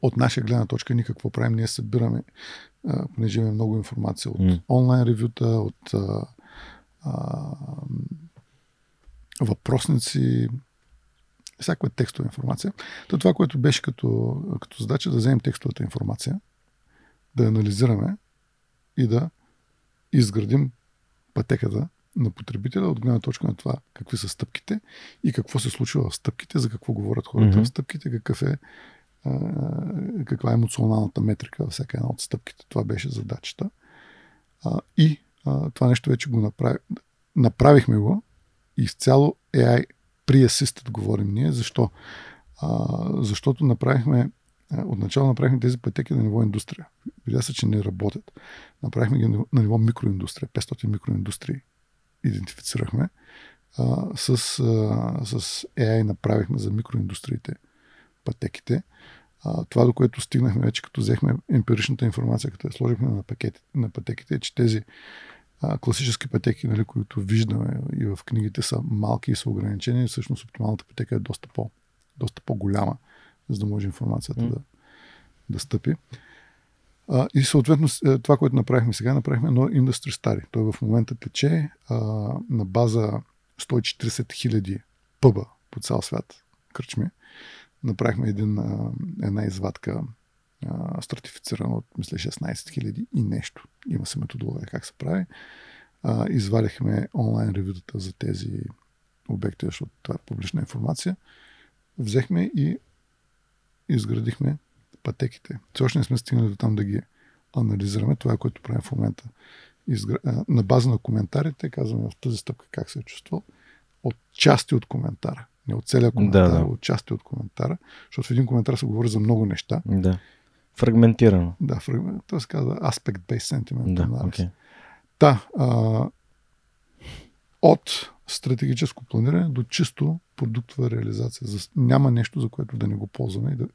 От наша гледна точка ни какво правим, ние събираме, понеже имаме много информация от mm. онлайн ревюта, от а, а, въпросници, всякаква текстова информация. То това, което беше като, като задача, да вземем текстовата информация, да анализираме и да изградим пътеката на потребителя от гледна точка на това какви са стъпките и какво се случва в стъпките, за какво говорят хората mm-hmm. в стъпките, какъв е, а, каква е емоционалната метрика във всяка една от стъпките. Това беше задачата. А, и а, това нещо вече го направи, направихме го изцяло AI pre-assisted говорим ние. Защо? А, защото направихме Отначало направихме тези пътеки на ниво индустрия. Видя се, че не работят. Направихме ги на ниво микроиндустрия. 500 микроиндустрии идентифицирахме. А, с, а, с AI направихме за микроиндустриите пътеките. А, това, до което стигнахме вече, като взехме емпиричната информация, като я сложихме на, пакети, на пътеките, е, че тези а, класически пътеки, нали, които виждаме и в книгите са малки и са ограничени, всъщност оптималната пътека е доста, по, доста по-голяма, за да може информацията mm. да, да стъпи. А, и съответно е, това, което направихме сега, направихме едно индустри стари. Той в момента тече а, на база 140 хиляди пъба по цял свят, кръчми. Направихме един, а, една извадка а, стратифицирана от, мисля, 16 хиляди и нещо. Има се методология как се прави. А, извадихме онлайн ревютата за тези обекти, защото това е публична информация. Взехме и изградихме пътеките. Все още не сме стигнали до там да ги анализираме. Това е което правим в момента. Изгр... На база на коментарите казваме в тази стъпка как се е чувствал. От части от коментара. Не от целия коментар, да, да. от части от коментара. Защото в един коментар се говори за много неща. Да. Фрагментирано. Да, фрагмент... това се казва aspect-based sentiment. Да, okay. да а, от стратегическо планиране до чисто продуктова реализация. Няма нещо, за което да не го ползваме и да,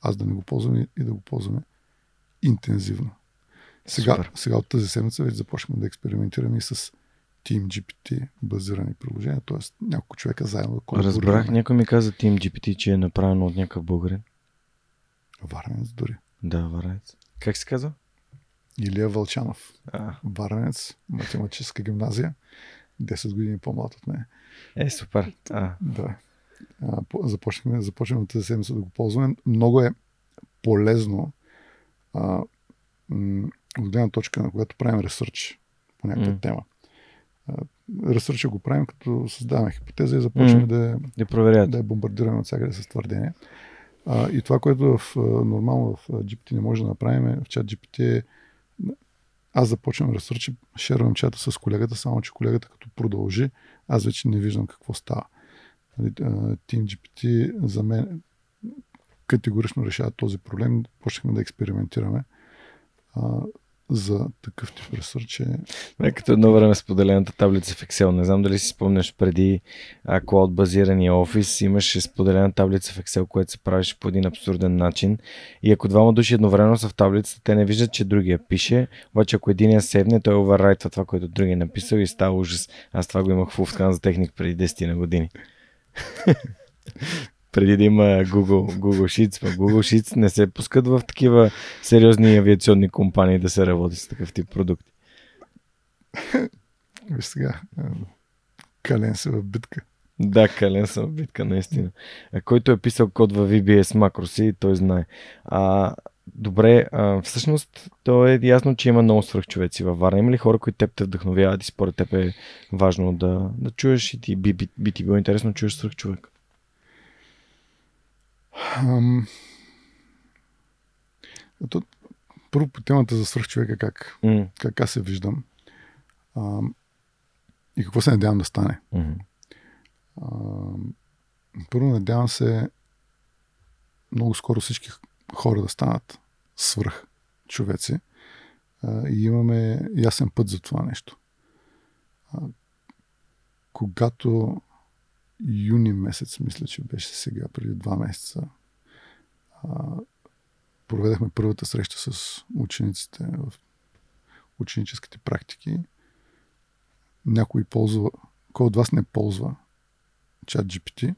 аз да не го ползвам и, и да го ползваме интензивно. Сега, сега от тази седмица вече започваме да експериментираме и с Team GPT базирани приложения, т.е. няколко човека заедно да Разбрах, някой ми каза Team GPT, че е направено от някакъв българин. Варнец дори. Да, Варнец. Как се казва? Илия Вълчанов. А. Варнец, математическа гимназия. 10 години по-млад от мен. Е, супер. А. Да започнахме, започнахме тази седмица да го ползваме. Много е полезно а, от гледна точка на когато правим ресърч по някаква mm. тема. Ресърча го правим, като създаваме хипотеза и започваме mm. да, да, я бомбардираме от всякъде с твърдения. А, и това, което в, нормално в GPT не може да направим, е, в чат GPT е аз започвам ресърч, шервам чата с колегата, само че колегата като продължи, аз вече не виждам какво става. Нали, TeamGPT за мен категорично решава този проблем. Почнахме да експериментираме за такъв тип ресърч. Не, като едно време споделената таблица в Excel. Не знам дали си спомняш преди клауд базирания офис, имаше споделена таблица в Excel, която се правеше по един абсурден начин. И ако двама души едновременно са в таблицата, те не виждат, че другия пише, обаче ако един я седне, той оверрайтва това, което другия е написал и става ужас. Аз това го имах в за техник преди 10 на години. Преди да има Google, Google Sheets, Google Sheets не се пускат в такива сериозни авиационни компании да се работи с такъв тип продукти. Виж сега, кален се в битка. Да, кален съм в битка, наистина. Който е писал код в VBS макроси, той знае. А, Добре, а, всъщност то е ясно, че има много свръхчовеци във Варна. Има ли хора, които теб те вдъхновяват и според теб е важно да, да чуеш и ти би, би, би ти било интересно да чуеш свръхчовек? Ам... То, първо по темата за свръхчовека, как, mm. как аз се виждам ам, и какво се надявам да стане. Mm-hmm. Ам, първо надявам се много скоро всички хора да станат свръх човеци а, и имаме ясен път за това нещо. А, когато юни месец, мисля, че беше сега, преди два месеца, а, проведахме първата среща с учениците в ученическите практики. Някой ползва, кой от вас не ползва чат GPT,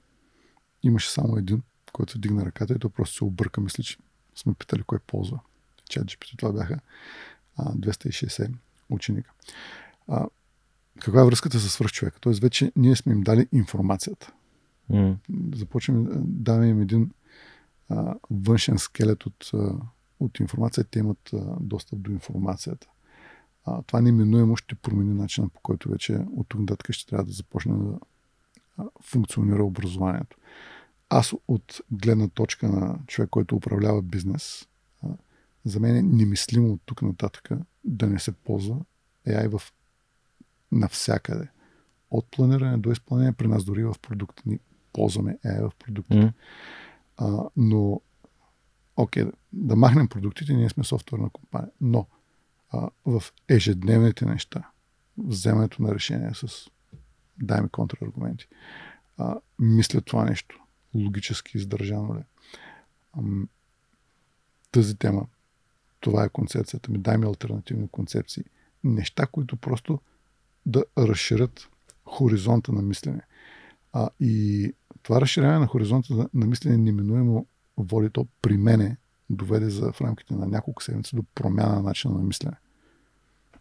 имаше само един който вдигна ръката и то просто се обърка. Мисля, че сме питали кой ползва. Чат GPT. Това бяха а, 260 ученика. А, каква е връзката с свръхчовека? Тоест вече ние сме им дали информацията. Mm. Започваме да даваме им един а, външен скелет от, а, от информация. Те имат а, достъп до информацията. А, това неминуемо ще промени начина по който вече от тук нататък ще трябва да започне да а, функционира образованието аз от гледна точка на човек, който управлява бизнес, за мен е немислимо от тук нататък да не се ползва AI в навсякъде. От планиране до изпълнение, при нас дори в продукта ни ползваме AI в продукта. Mm. А, но окей, да, да махнем продуктите, ние сме софтуерна компания, но а, в ежедневните неща, вземането на решение с дай ми контраргументи, а, мисля това нещо, логически издържано ли. Ам, тази тема, това е концепцията ми, дай ми альтернативни концепции. Неща, които просто да разширят хоризонта на мислене. А, и това разширяване на хоризонта на мислене неминуемо води то при мене доведе за, в рамките на няколко седмици до промяна на начина на мислене.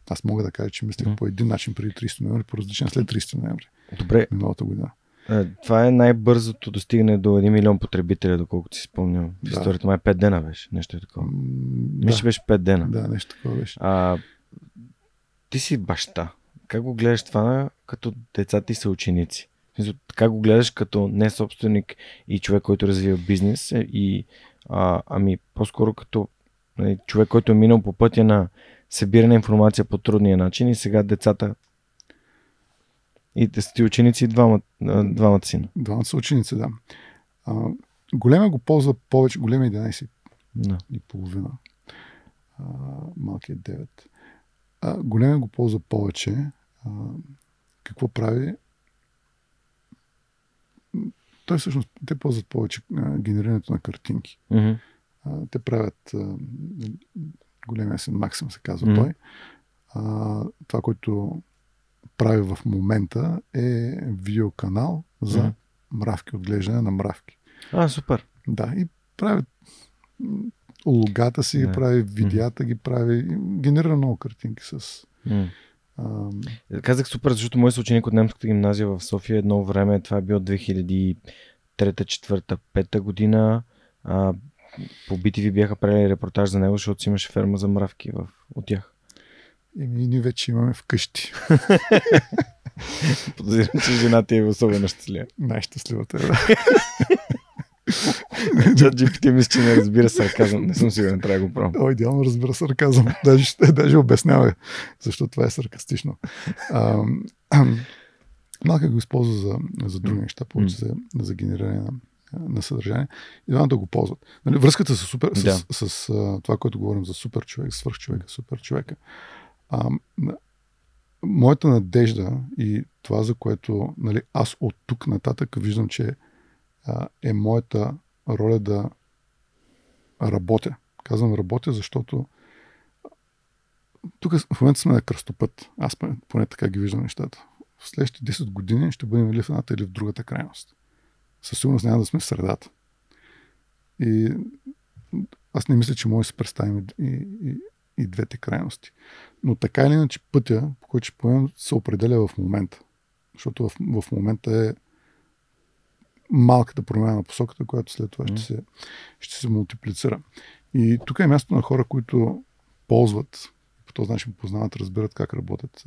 Аз мога да кажа, че мислех mm. по един начин преди 30 ноември, по различен след 30 ноември. Добре. Миналата година. Е, това е най-бързото достигане до 1 милион потребителя, доколкото си спомням. В историята май 5 дена беше. Нещо е такова. Да. Мисля, беше 5 дена. Да, нещо такова беше. А, ти си баща. Как го гледаш това, като децата ти са ученици? Как го гледаш като не собственик и човек, който развива бизнес и а, ами по-скоро като нали, човек, който е минал по пътя на събиране информация по трудния начин и сега децата и да сте ученици двамата, двамата сина. Двамата са ученици, да. А, голема го ползва повече, голема 11 да. и половина. А, малкият 9. А, голема го ползва повече. А, какво прави? Той всъщност, те ползват повече а, генерирането на картинки. Mm-hmm. А, те правят а, големия си Максим се казва mm-hmm. той. А, това, което прави в момента е видеоканал за mm-hmm. мравки, отглеждане на мравки. А, супер. Да, и прави логата си, yeah. прави видеята, mm-hmm. ги прави, генерира много картинки с... Mm. А... Казах супер, защото мой съученик от немската гимназия в София едно време, това е било 2003 4 5 година, а, по BTV бяха правили репортаж за него, защото си имаше ферма за мравки в, от тях. Еми, ние вече имаме вкъщи. Подозирам, че жената е особено щастлива. Най-щастливата е, да. Чат GPT мисля, че не разбира сарказъм. Не съм сигурен, трябва да го пробвам. О, идеално разбира сарказъм. Даже, даже обяснява защо това е саркастично. Малка го използва за, за други неща, повече за, за генериране на, на съдържание. И да го ползват. Нали, връзката с, супер, да. с, с, с това, което говорим за супер човек, свърх човека, супер човека. А, моята надежда и това, за което нали, аз от тук нататък виждам, че а, е моята роля да работя. Казвам работя, защото тук в момента сме на кръстопът. Аз поне така ги виждам нещата. В следващите 10 години ще бъдем или в едната или в другата крайност. Със сигурност няма да сме в средата. И аз не мисля, че може да се представим и, и, и двете крайности. Но така или иначе пътя, по който ще поемем, се определя в момента. Защото в, в момента е малката промяна на посоката, която след това ще се, ще се мултиплицира. И тук е място на хора, които ползват, по този начин познават, разбират как работят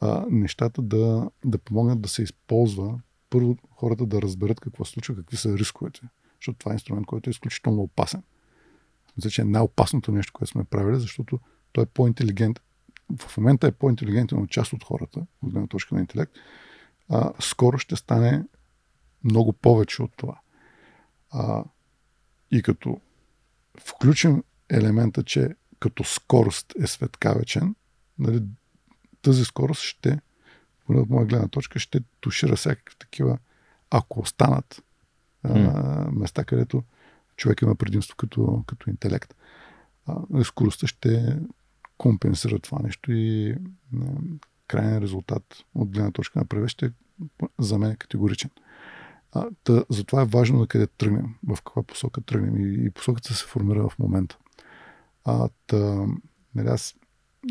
а, нещата, да, да помогнат да се използва. Първо хората да разберат какво се случва, какви са рисковете. Защото това е инструмент, който е изключително опасен. Мисля, че е най-опасното нещо, което сме правили, защото той е по-интелигентен. В момента е по-интелигентен от част от хората, от гледна точка на интелект. А, скоро ще стане много повече от това. А, и като включим елемента, че като скорост е светкавечен, нали, тази скорост ще, от моя гледна точка, ще тушира всякакви такива, ако останат а, места, където човек има предимство като, като интелект. А, нали, скоростта ще компенсира това нещо и крайният резултат от гледна точка на превещ е за мен е категоричен. А, та, затова е важно на къде тръгнем, в каква посока тръгнем и, и посоката се формира в момента. А, та, нали, аз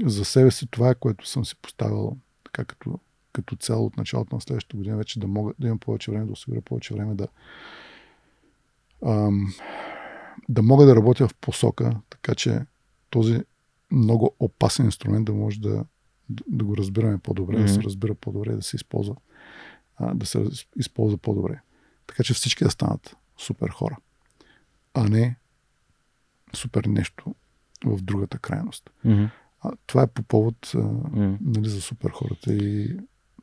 за себе си това е, което съм си поставил така като, като цяло от началото на следващата година, вече да мога да имам повече време, да осигуря повече време да ам, да мога да работя в посока, така че този много опасен инструмент да може да, да, да го разбираме по-добре, mm-hmm. да се разбира по-добре, да се използва, а, да се използва по-добре. Така че всички да станат супер хора, а не супер нещо в другата крайност. Mm-hmm. А, това е по повод а, mm-hmm. нали, за супер хората и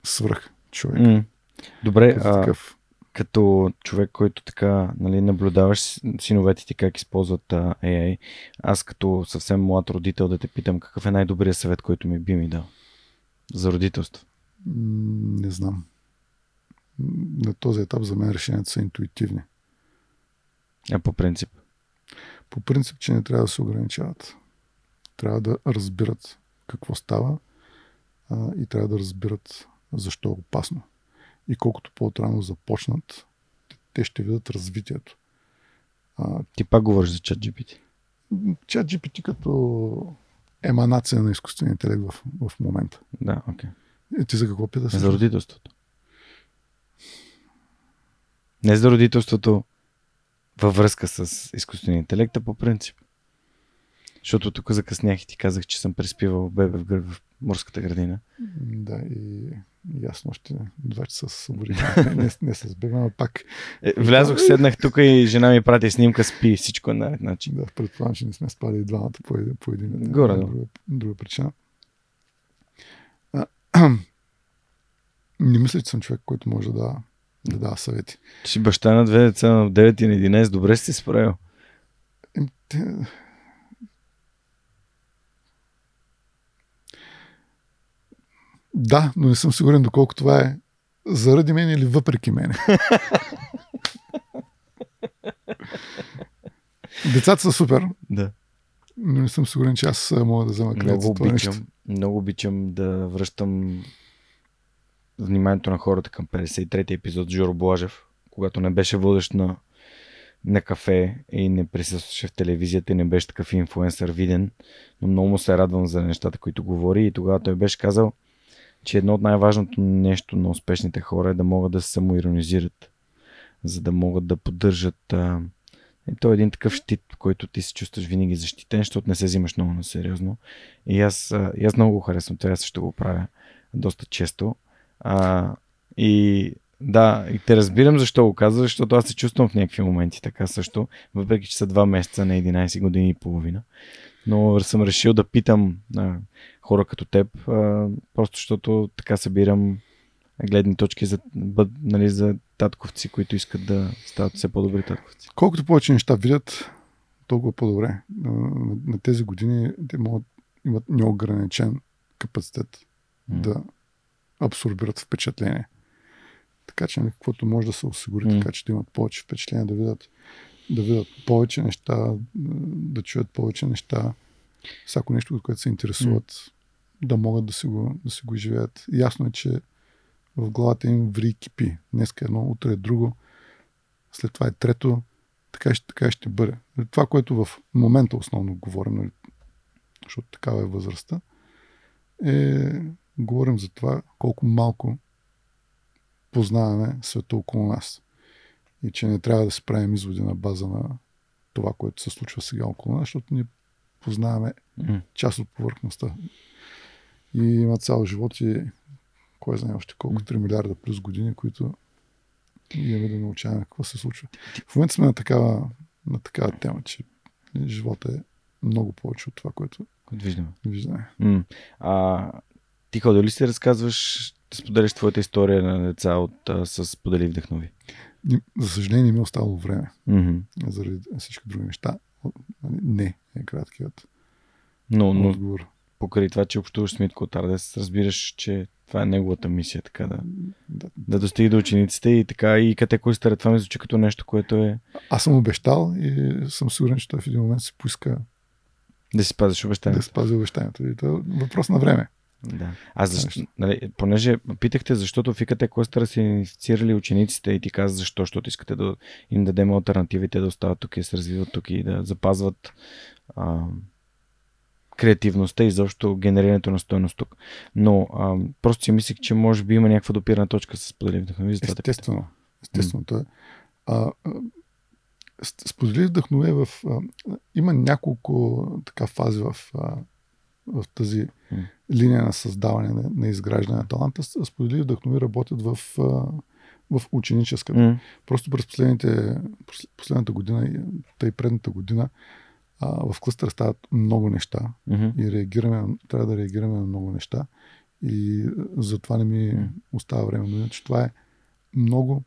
свръх човек. Mm-hmm. Добре. А, такъв... като човек, който така нали, наблюдаваш синовете ти как използват а, AI, аз като съвсем млад родител да те питам какъв е най-добрият съвет, който ми би ми дал за родителство? Не знам. На този етап за мен решенията са интуитивни. А по принцип? По принцип, че не трябва да се ограничават. Трябва да разбират какво става а, и трябва да разбират защо е опасно. И колкото по-отрано започнат, те ще видят развитието. А, Ти пак говориш за чат GPT. Чат GPT като еманация на изкуствения интелект в, в момента. Да, окей. Okay. Ти за какво питаш? За родителството. Не за родителството във връзка с изкуствения интелект, а по принцип. Защото тук закъснях и ти казах, че съм преспивал бебе в, гър... в морската градина. Да, и, и аз два часа се събудих. не, не, се сбегна, но пак. Е, влязох, седнах тук и жена ми прати снимка, спи, всичко е наред. Значи. Да, предполагам, че не сме спали и двамата по, един, по един. Горе, да. Друга, друга причина. А, не мисля, че съм човек, който може да, да дава съвети. Ти си баща на две деца на 9 и на 11. Добре си справил. Да, но не съм сигурен доколко това е заради мен или въпреки мен. Децата са супер. Да. Но не съм сигурен, че аз мога да взема кредит за това обичам, нещо. Много обичам да връщам вниманието на хората към 53-ти епизод Жоро Блажев, когато не беше водещ на, на кафе и не присъстваше в телевизията и не беше такъв инфуенсър виден, но много му се радвам за нещата, които говори и тогава той беше казал, че едно от най-важното нещо на успешните хора е да могат да се самоиронизират, за да могат да поддържат и то е един такъв щит, който ти се чувстваш винаги защитен, защото не се взимаш много на сериозно. И аз, аз много го харесвам това, аз също го правя доста често. А, и да, и те разбирам защо го казваш, защото аз се чувствам в някакви моменти така също, въпреки че са два месеца на 11 години и половина. Но съм решил да питам а, хора като теб, а, просто защото така събирам гледни точки за, нали, за татковци, които искат да стават все по-добри татковци. Колкото повече неща видят, толкова по-добре. На, на тези години те могат, имат неограничен капацитет mm. да абсорбират впечатление. Така че нали, каквото може да се осигури, mm. така че да имат повече впечатление, да видят, да видят повече неща, да чуят повече неща, всяко нещо, от което се интересуват, mm. да могат да си, го, да си го живеят. Ясно е, че в главата им ври кипи. Днеска е едно, утре е друго, след това е трето, така, ще, така ще бъде. Нали, това, което в момента основно говорим, нали, защото такава е възрастта, е говорим за това колко малко познаваме света около нас. И че не трябва да се правим изводи на база на това, което се случва сега около нас, защото ние познаваме част от повърхността. И има цял живот и кой знае още колко, 3 милиарда плюс години, които имаме да научаваме какво се случва. В момента сме на такава, на такава тема, че живота е много повече от това, което виждаме. виждаме. Mm. А, ти ходил ли си споделиш твоята история на деца от, а, с Подели вдъхнови? За съжаление, не ми е оставало време. Mm-hmm. Заради всички други неща. Не, е краткият но, но отговор. Покрай това, че общуваш с Митко Тардес, разбираш, че това е неговата мисия, така да, да, да достига до учениците и така и категорията това ми звучи като нещо, което е... Аз съм обещал и съм сигурен, че той в един момент се поиска да си спазиш обещанието. Да спази обещанието. И това е въпрос на време. Да. А защо, нали, понеже питахте, защото в ИКТ Кластера са инициирали учениците и ти каза защо, защото искате да им дадем альтернативите да остават тук и да се развиват тук и да запазват а, креативността и защо генерирането на стоеност тук. Но а, просто си мислих, че може би има някаква допирана точка с сподели вдъхновение. Естествено. Естествено. Mm. А, сподели вдъхновение в... А, има няколко така фази в, а, в тази mm. Линия на създаване, на, на изграждане на таланта. Сподели вдъхнови работят в, в ученическата. Mm. Просто през последните, последната година, тъй предната година, а, в клъстър стават много неща mm-hmm. и реагираме, трябва да реагираме на много неща и затова не ми mm-hmm. остава време. Но че това е много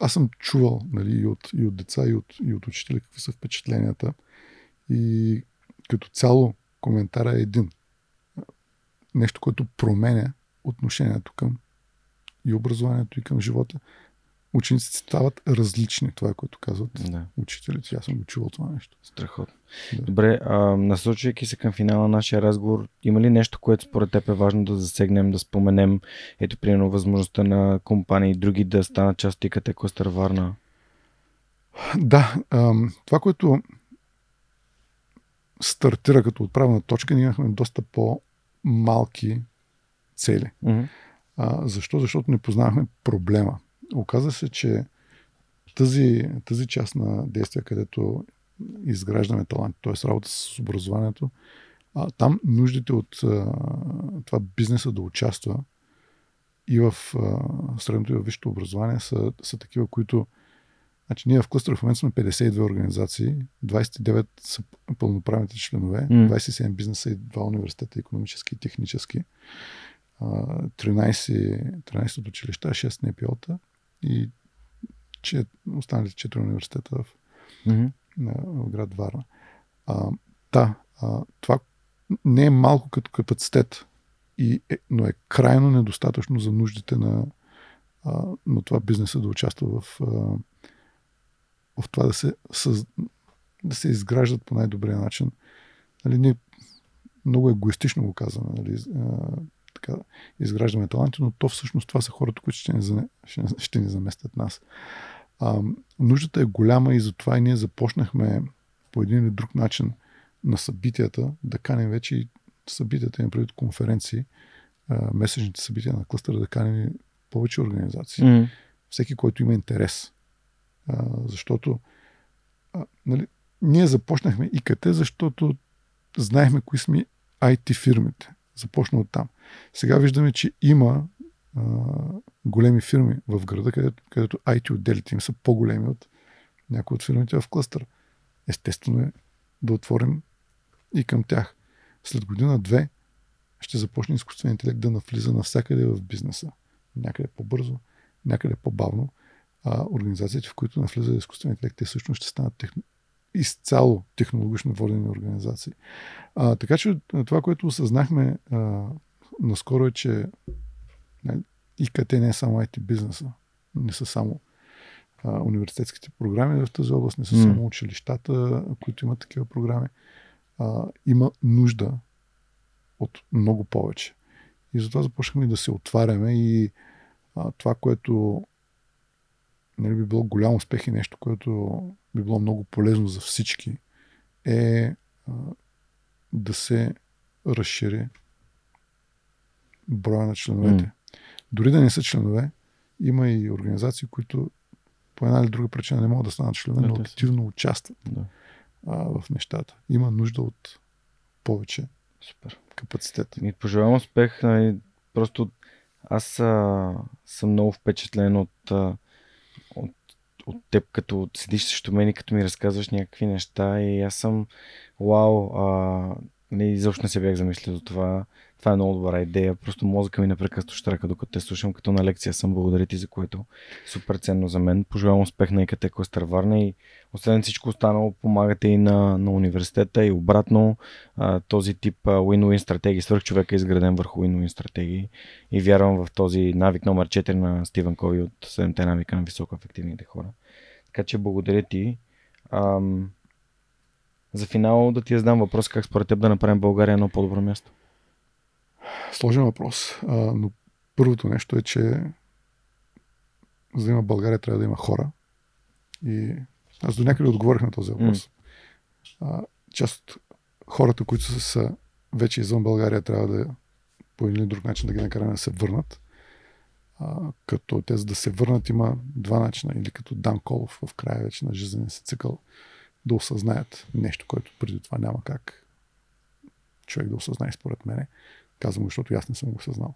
аз съм чувал нали, и, от, и от деца, и от, и от учители какви са впечатленията. И като цяло коментара е един. Нещо, което променя отношението към и образованието, и към живота. Учениците стават различни, това е което казват да. учителите. Аз съм го чувал това нещо. Страхотно. Да. Добре, а, насочвайки се към финала на нашия разговор, има ли нещо, което според теб е важно да засегнем, да споменем? Ето, примерно, възможността на компании и други да станат част от ИКТ Костър Варна? Да, ам, това, което стартира като отправна точка, ние имахме доста по-малки цели. Mm-hmm. А, защо? Защото не познавахме проблема. Оказва се, че тази, тази част на действия, където изграждаме талант, т.е. работа с образованието, а, там нуждите от а, това бизнеса да участва и в а, средното и в висшето образование са, са такива, които Значи ние в клъстър в момента сме 52 организации, 29 са пълноправните членове, mm. 27 бизнеса и 2 университета, економически и технически, 13, 13 от училища, 6 НПО-та и че, останалите 4 университета в, mm-hmm. в град Варна. А, да, а, това не е малко като капацитет, и е, но е крайно недостатъчно за нуждите на, а, на това бизнеса да участва в а, в това да се, да се изграждат по най-добрия начин. Нали, ние много егоистично го казваме, нали, а, така, изграждаме таланти, но то всъщност това са хората, които ще ни, ще, ще ни заместят нас. А, нуждата е голяма и затова и ние започнахме по един или друг начин на събитията да каним вече и събитията им преди конференции, а, месечните събития на кластъра да каним повече организации. Mm. Всеки, който има интерес защото нали, ние започнахме ИКТ, защото знаехме кои сме IT фирмите. Започна от там. Сега виждаме, че има а, големи фирми в града, където, където IT отделите им са по-големи от някои от фирмите в клъстър. Естествено е да отворим и към тях. След година-две ще започне изкуствен интелект да навлиза навсякъде в бизнеса. Някъде по-бързо, някъде по-бавно а, организациите, в които навлиза изкуствен интелект, те всъщност ще станат техно... изцяло технологично водени организации. А, така че това, което осъзнахме а, наскоро е, че нали, ИКТ не е само IT бизнеса. Не са само а, университетските програми в тази област, не са mm. само училищата, които имат такива програми. А, има нужда от много повече. И затова започнахме да се отваряме и а, това, което нали, би било голям успех и нещо, което би било много полезно за всички, е а, да се разшири броя на членовете. Mm. Дори да не са членове, има и организации, които по една или друга причина не могат да станат членове, но активно участват да. а, в нещата. Има нужда от повече Супер. капацитет. И пожелавам успех. Нали, просто аз а, съм много впечатлен от а, от теб, като седиш срещу мен и като ми разказваш някакви неща и аз съм вау, а, не, изобщо не се бях замислил за това. Това е много добра идея. Просто мозъка ми непрекъснато штрака, докато те слушам като на лекция. Съм благодаря ти за което. Супер ценно за мен. Пожелавам успех на ИКТ Кластър Варна и освен всичко останало, помагате и на, на университета и обратно а, този тип win-win стратегии. Свърх човека е изграден върху win-win стратегии и вярвам в този навик номер 4 на Стивен Кови от 7 навика на високо ефективните хора. Така че благодаря ти. Ам, за финал да ти задам въпрос как според теб да направим България едно по-добро място. Сложен въпрос, а, но първото нещо е, че за да има България трябва да има хора. И аз до някъде отговорих на този въпрос. Mm. А, част от хората, които са, са вече извън България, трябва да по един или друг начин да ги накараме да се върнат. А, като те за да се върнат има два начина. Или като Дан Колов в края вече на жизнения си цикъл да осъзнаят нещо, което преди това няма как човек да осъзнае според мене. Казвам го, защото аз не съм го осъзнал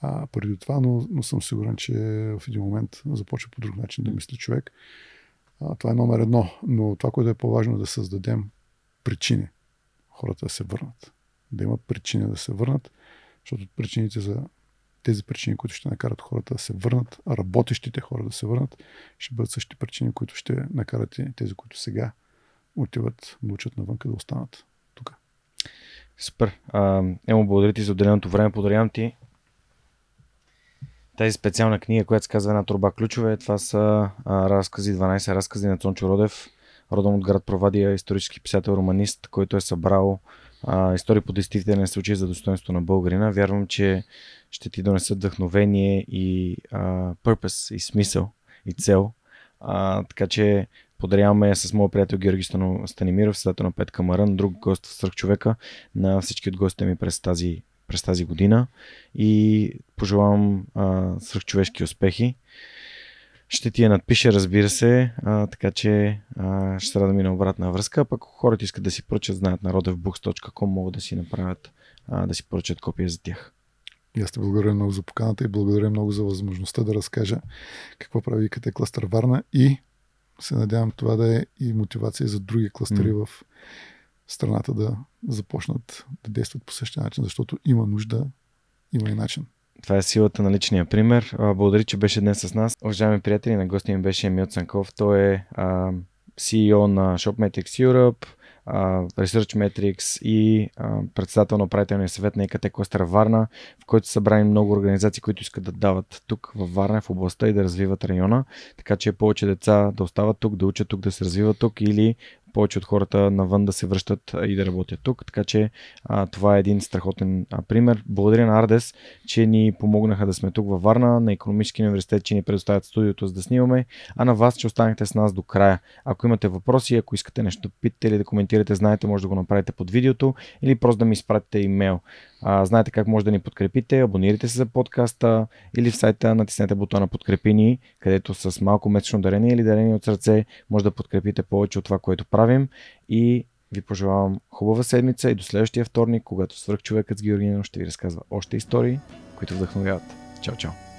а, преди това, но, но съм сигурен, че в един момент започва по друг начин да мисли човек. А, това е номер едно. Но това, което е по-важно е да създадем причини хората да се върнат. Да има причини да се върнат, защото причините за тези причини, които ще накарат хората да се върнат, работещите хора да се върнат, ще бъдат същите причини, които ще накарат и тези, които сега отиват да учат навънка да останат тук. Супер. Емо, благодаря ти за отделеното време. Подарявам ти тази специална книга, която се казва една турба ключове. Това са а, разкази, 12 разкази на Цончо Родев, родом от град Провадия, исторически писател, романист, който е събрал а, истории по действителен случай за достоинство на българина. Вярвам, че ще ти донесат вдъхновение и а, purpose, и смисъл, и цел. А, така че подаряваме с моят приятел Георги Станимиров, съдател на Петка Марън, друг гост в човека на всички от гостите ми през тази, през тази година и пожелавам а, свръхчовешки успехи. Ще ти я надпиша, разбира се, а, така че а, ще се радвам и на обратна връзка. Пък хората искат да си поръчат, знаят на rodevbooks.com, могат да си направят, а, да си поръчат копия за тях. И аз те благодаря много за поканата и благодаря много за възможността да разкажа какво прави КТ Кластър Варна и се надявам това да е и мотивация за други кластери mm. в страната да започнат да действат по същия начин, защото има нужда, има и начин. Това е силата на личния пример. Благодаря, че беше днес с нас. Уважаеми приятели, на гости ми беше Емил Цанков. Той е а, CEO на ShopMetrics Europe, Research Metrics и а, председател на управителния съвет на ИКТ Кластера Варна, в който са събрани много организации, които искат да дават тук в Варна, в областта и да развиват района, така че повече деца да остават тук, да учат тук, да се развиват тук или повече от хората навън да се връщат и да работят тук. Така че а, това е един страхотен а, пример. Благодаря на Ардес, че ни помогнаха да сме тук във Варна, на Економически университет, че ни предоставят студиото за да снимаме, а на вас, че останахте с нас до края. Ако имате въпроси, ако искате нещо да питате или да коментирате, знаете, може да го направите под видеото или просто да ми изпратите имейл. А, знаете как може да ни подкрепите, абонирайте се за подкаста или в сайта натиснете бутона подкрепи ни, където с малко месечно дарение или дарение от сърце може да подкрепите повече от това, което правим и ви пожелавам хубава седмица и до следващия вторник, когато свърх човекът с Георгино ще ви разказва още истории, които вдъхновяват. Чао, чао!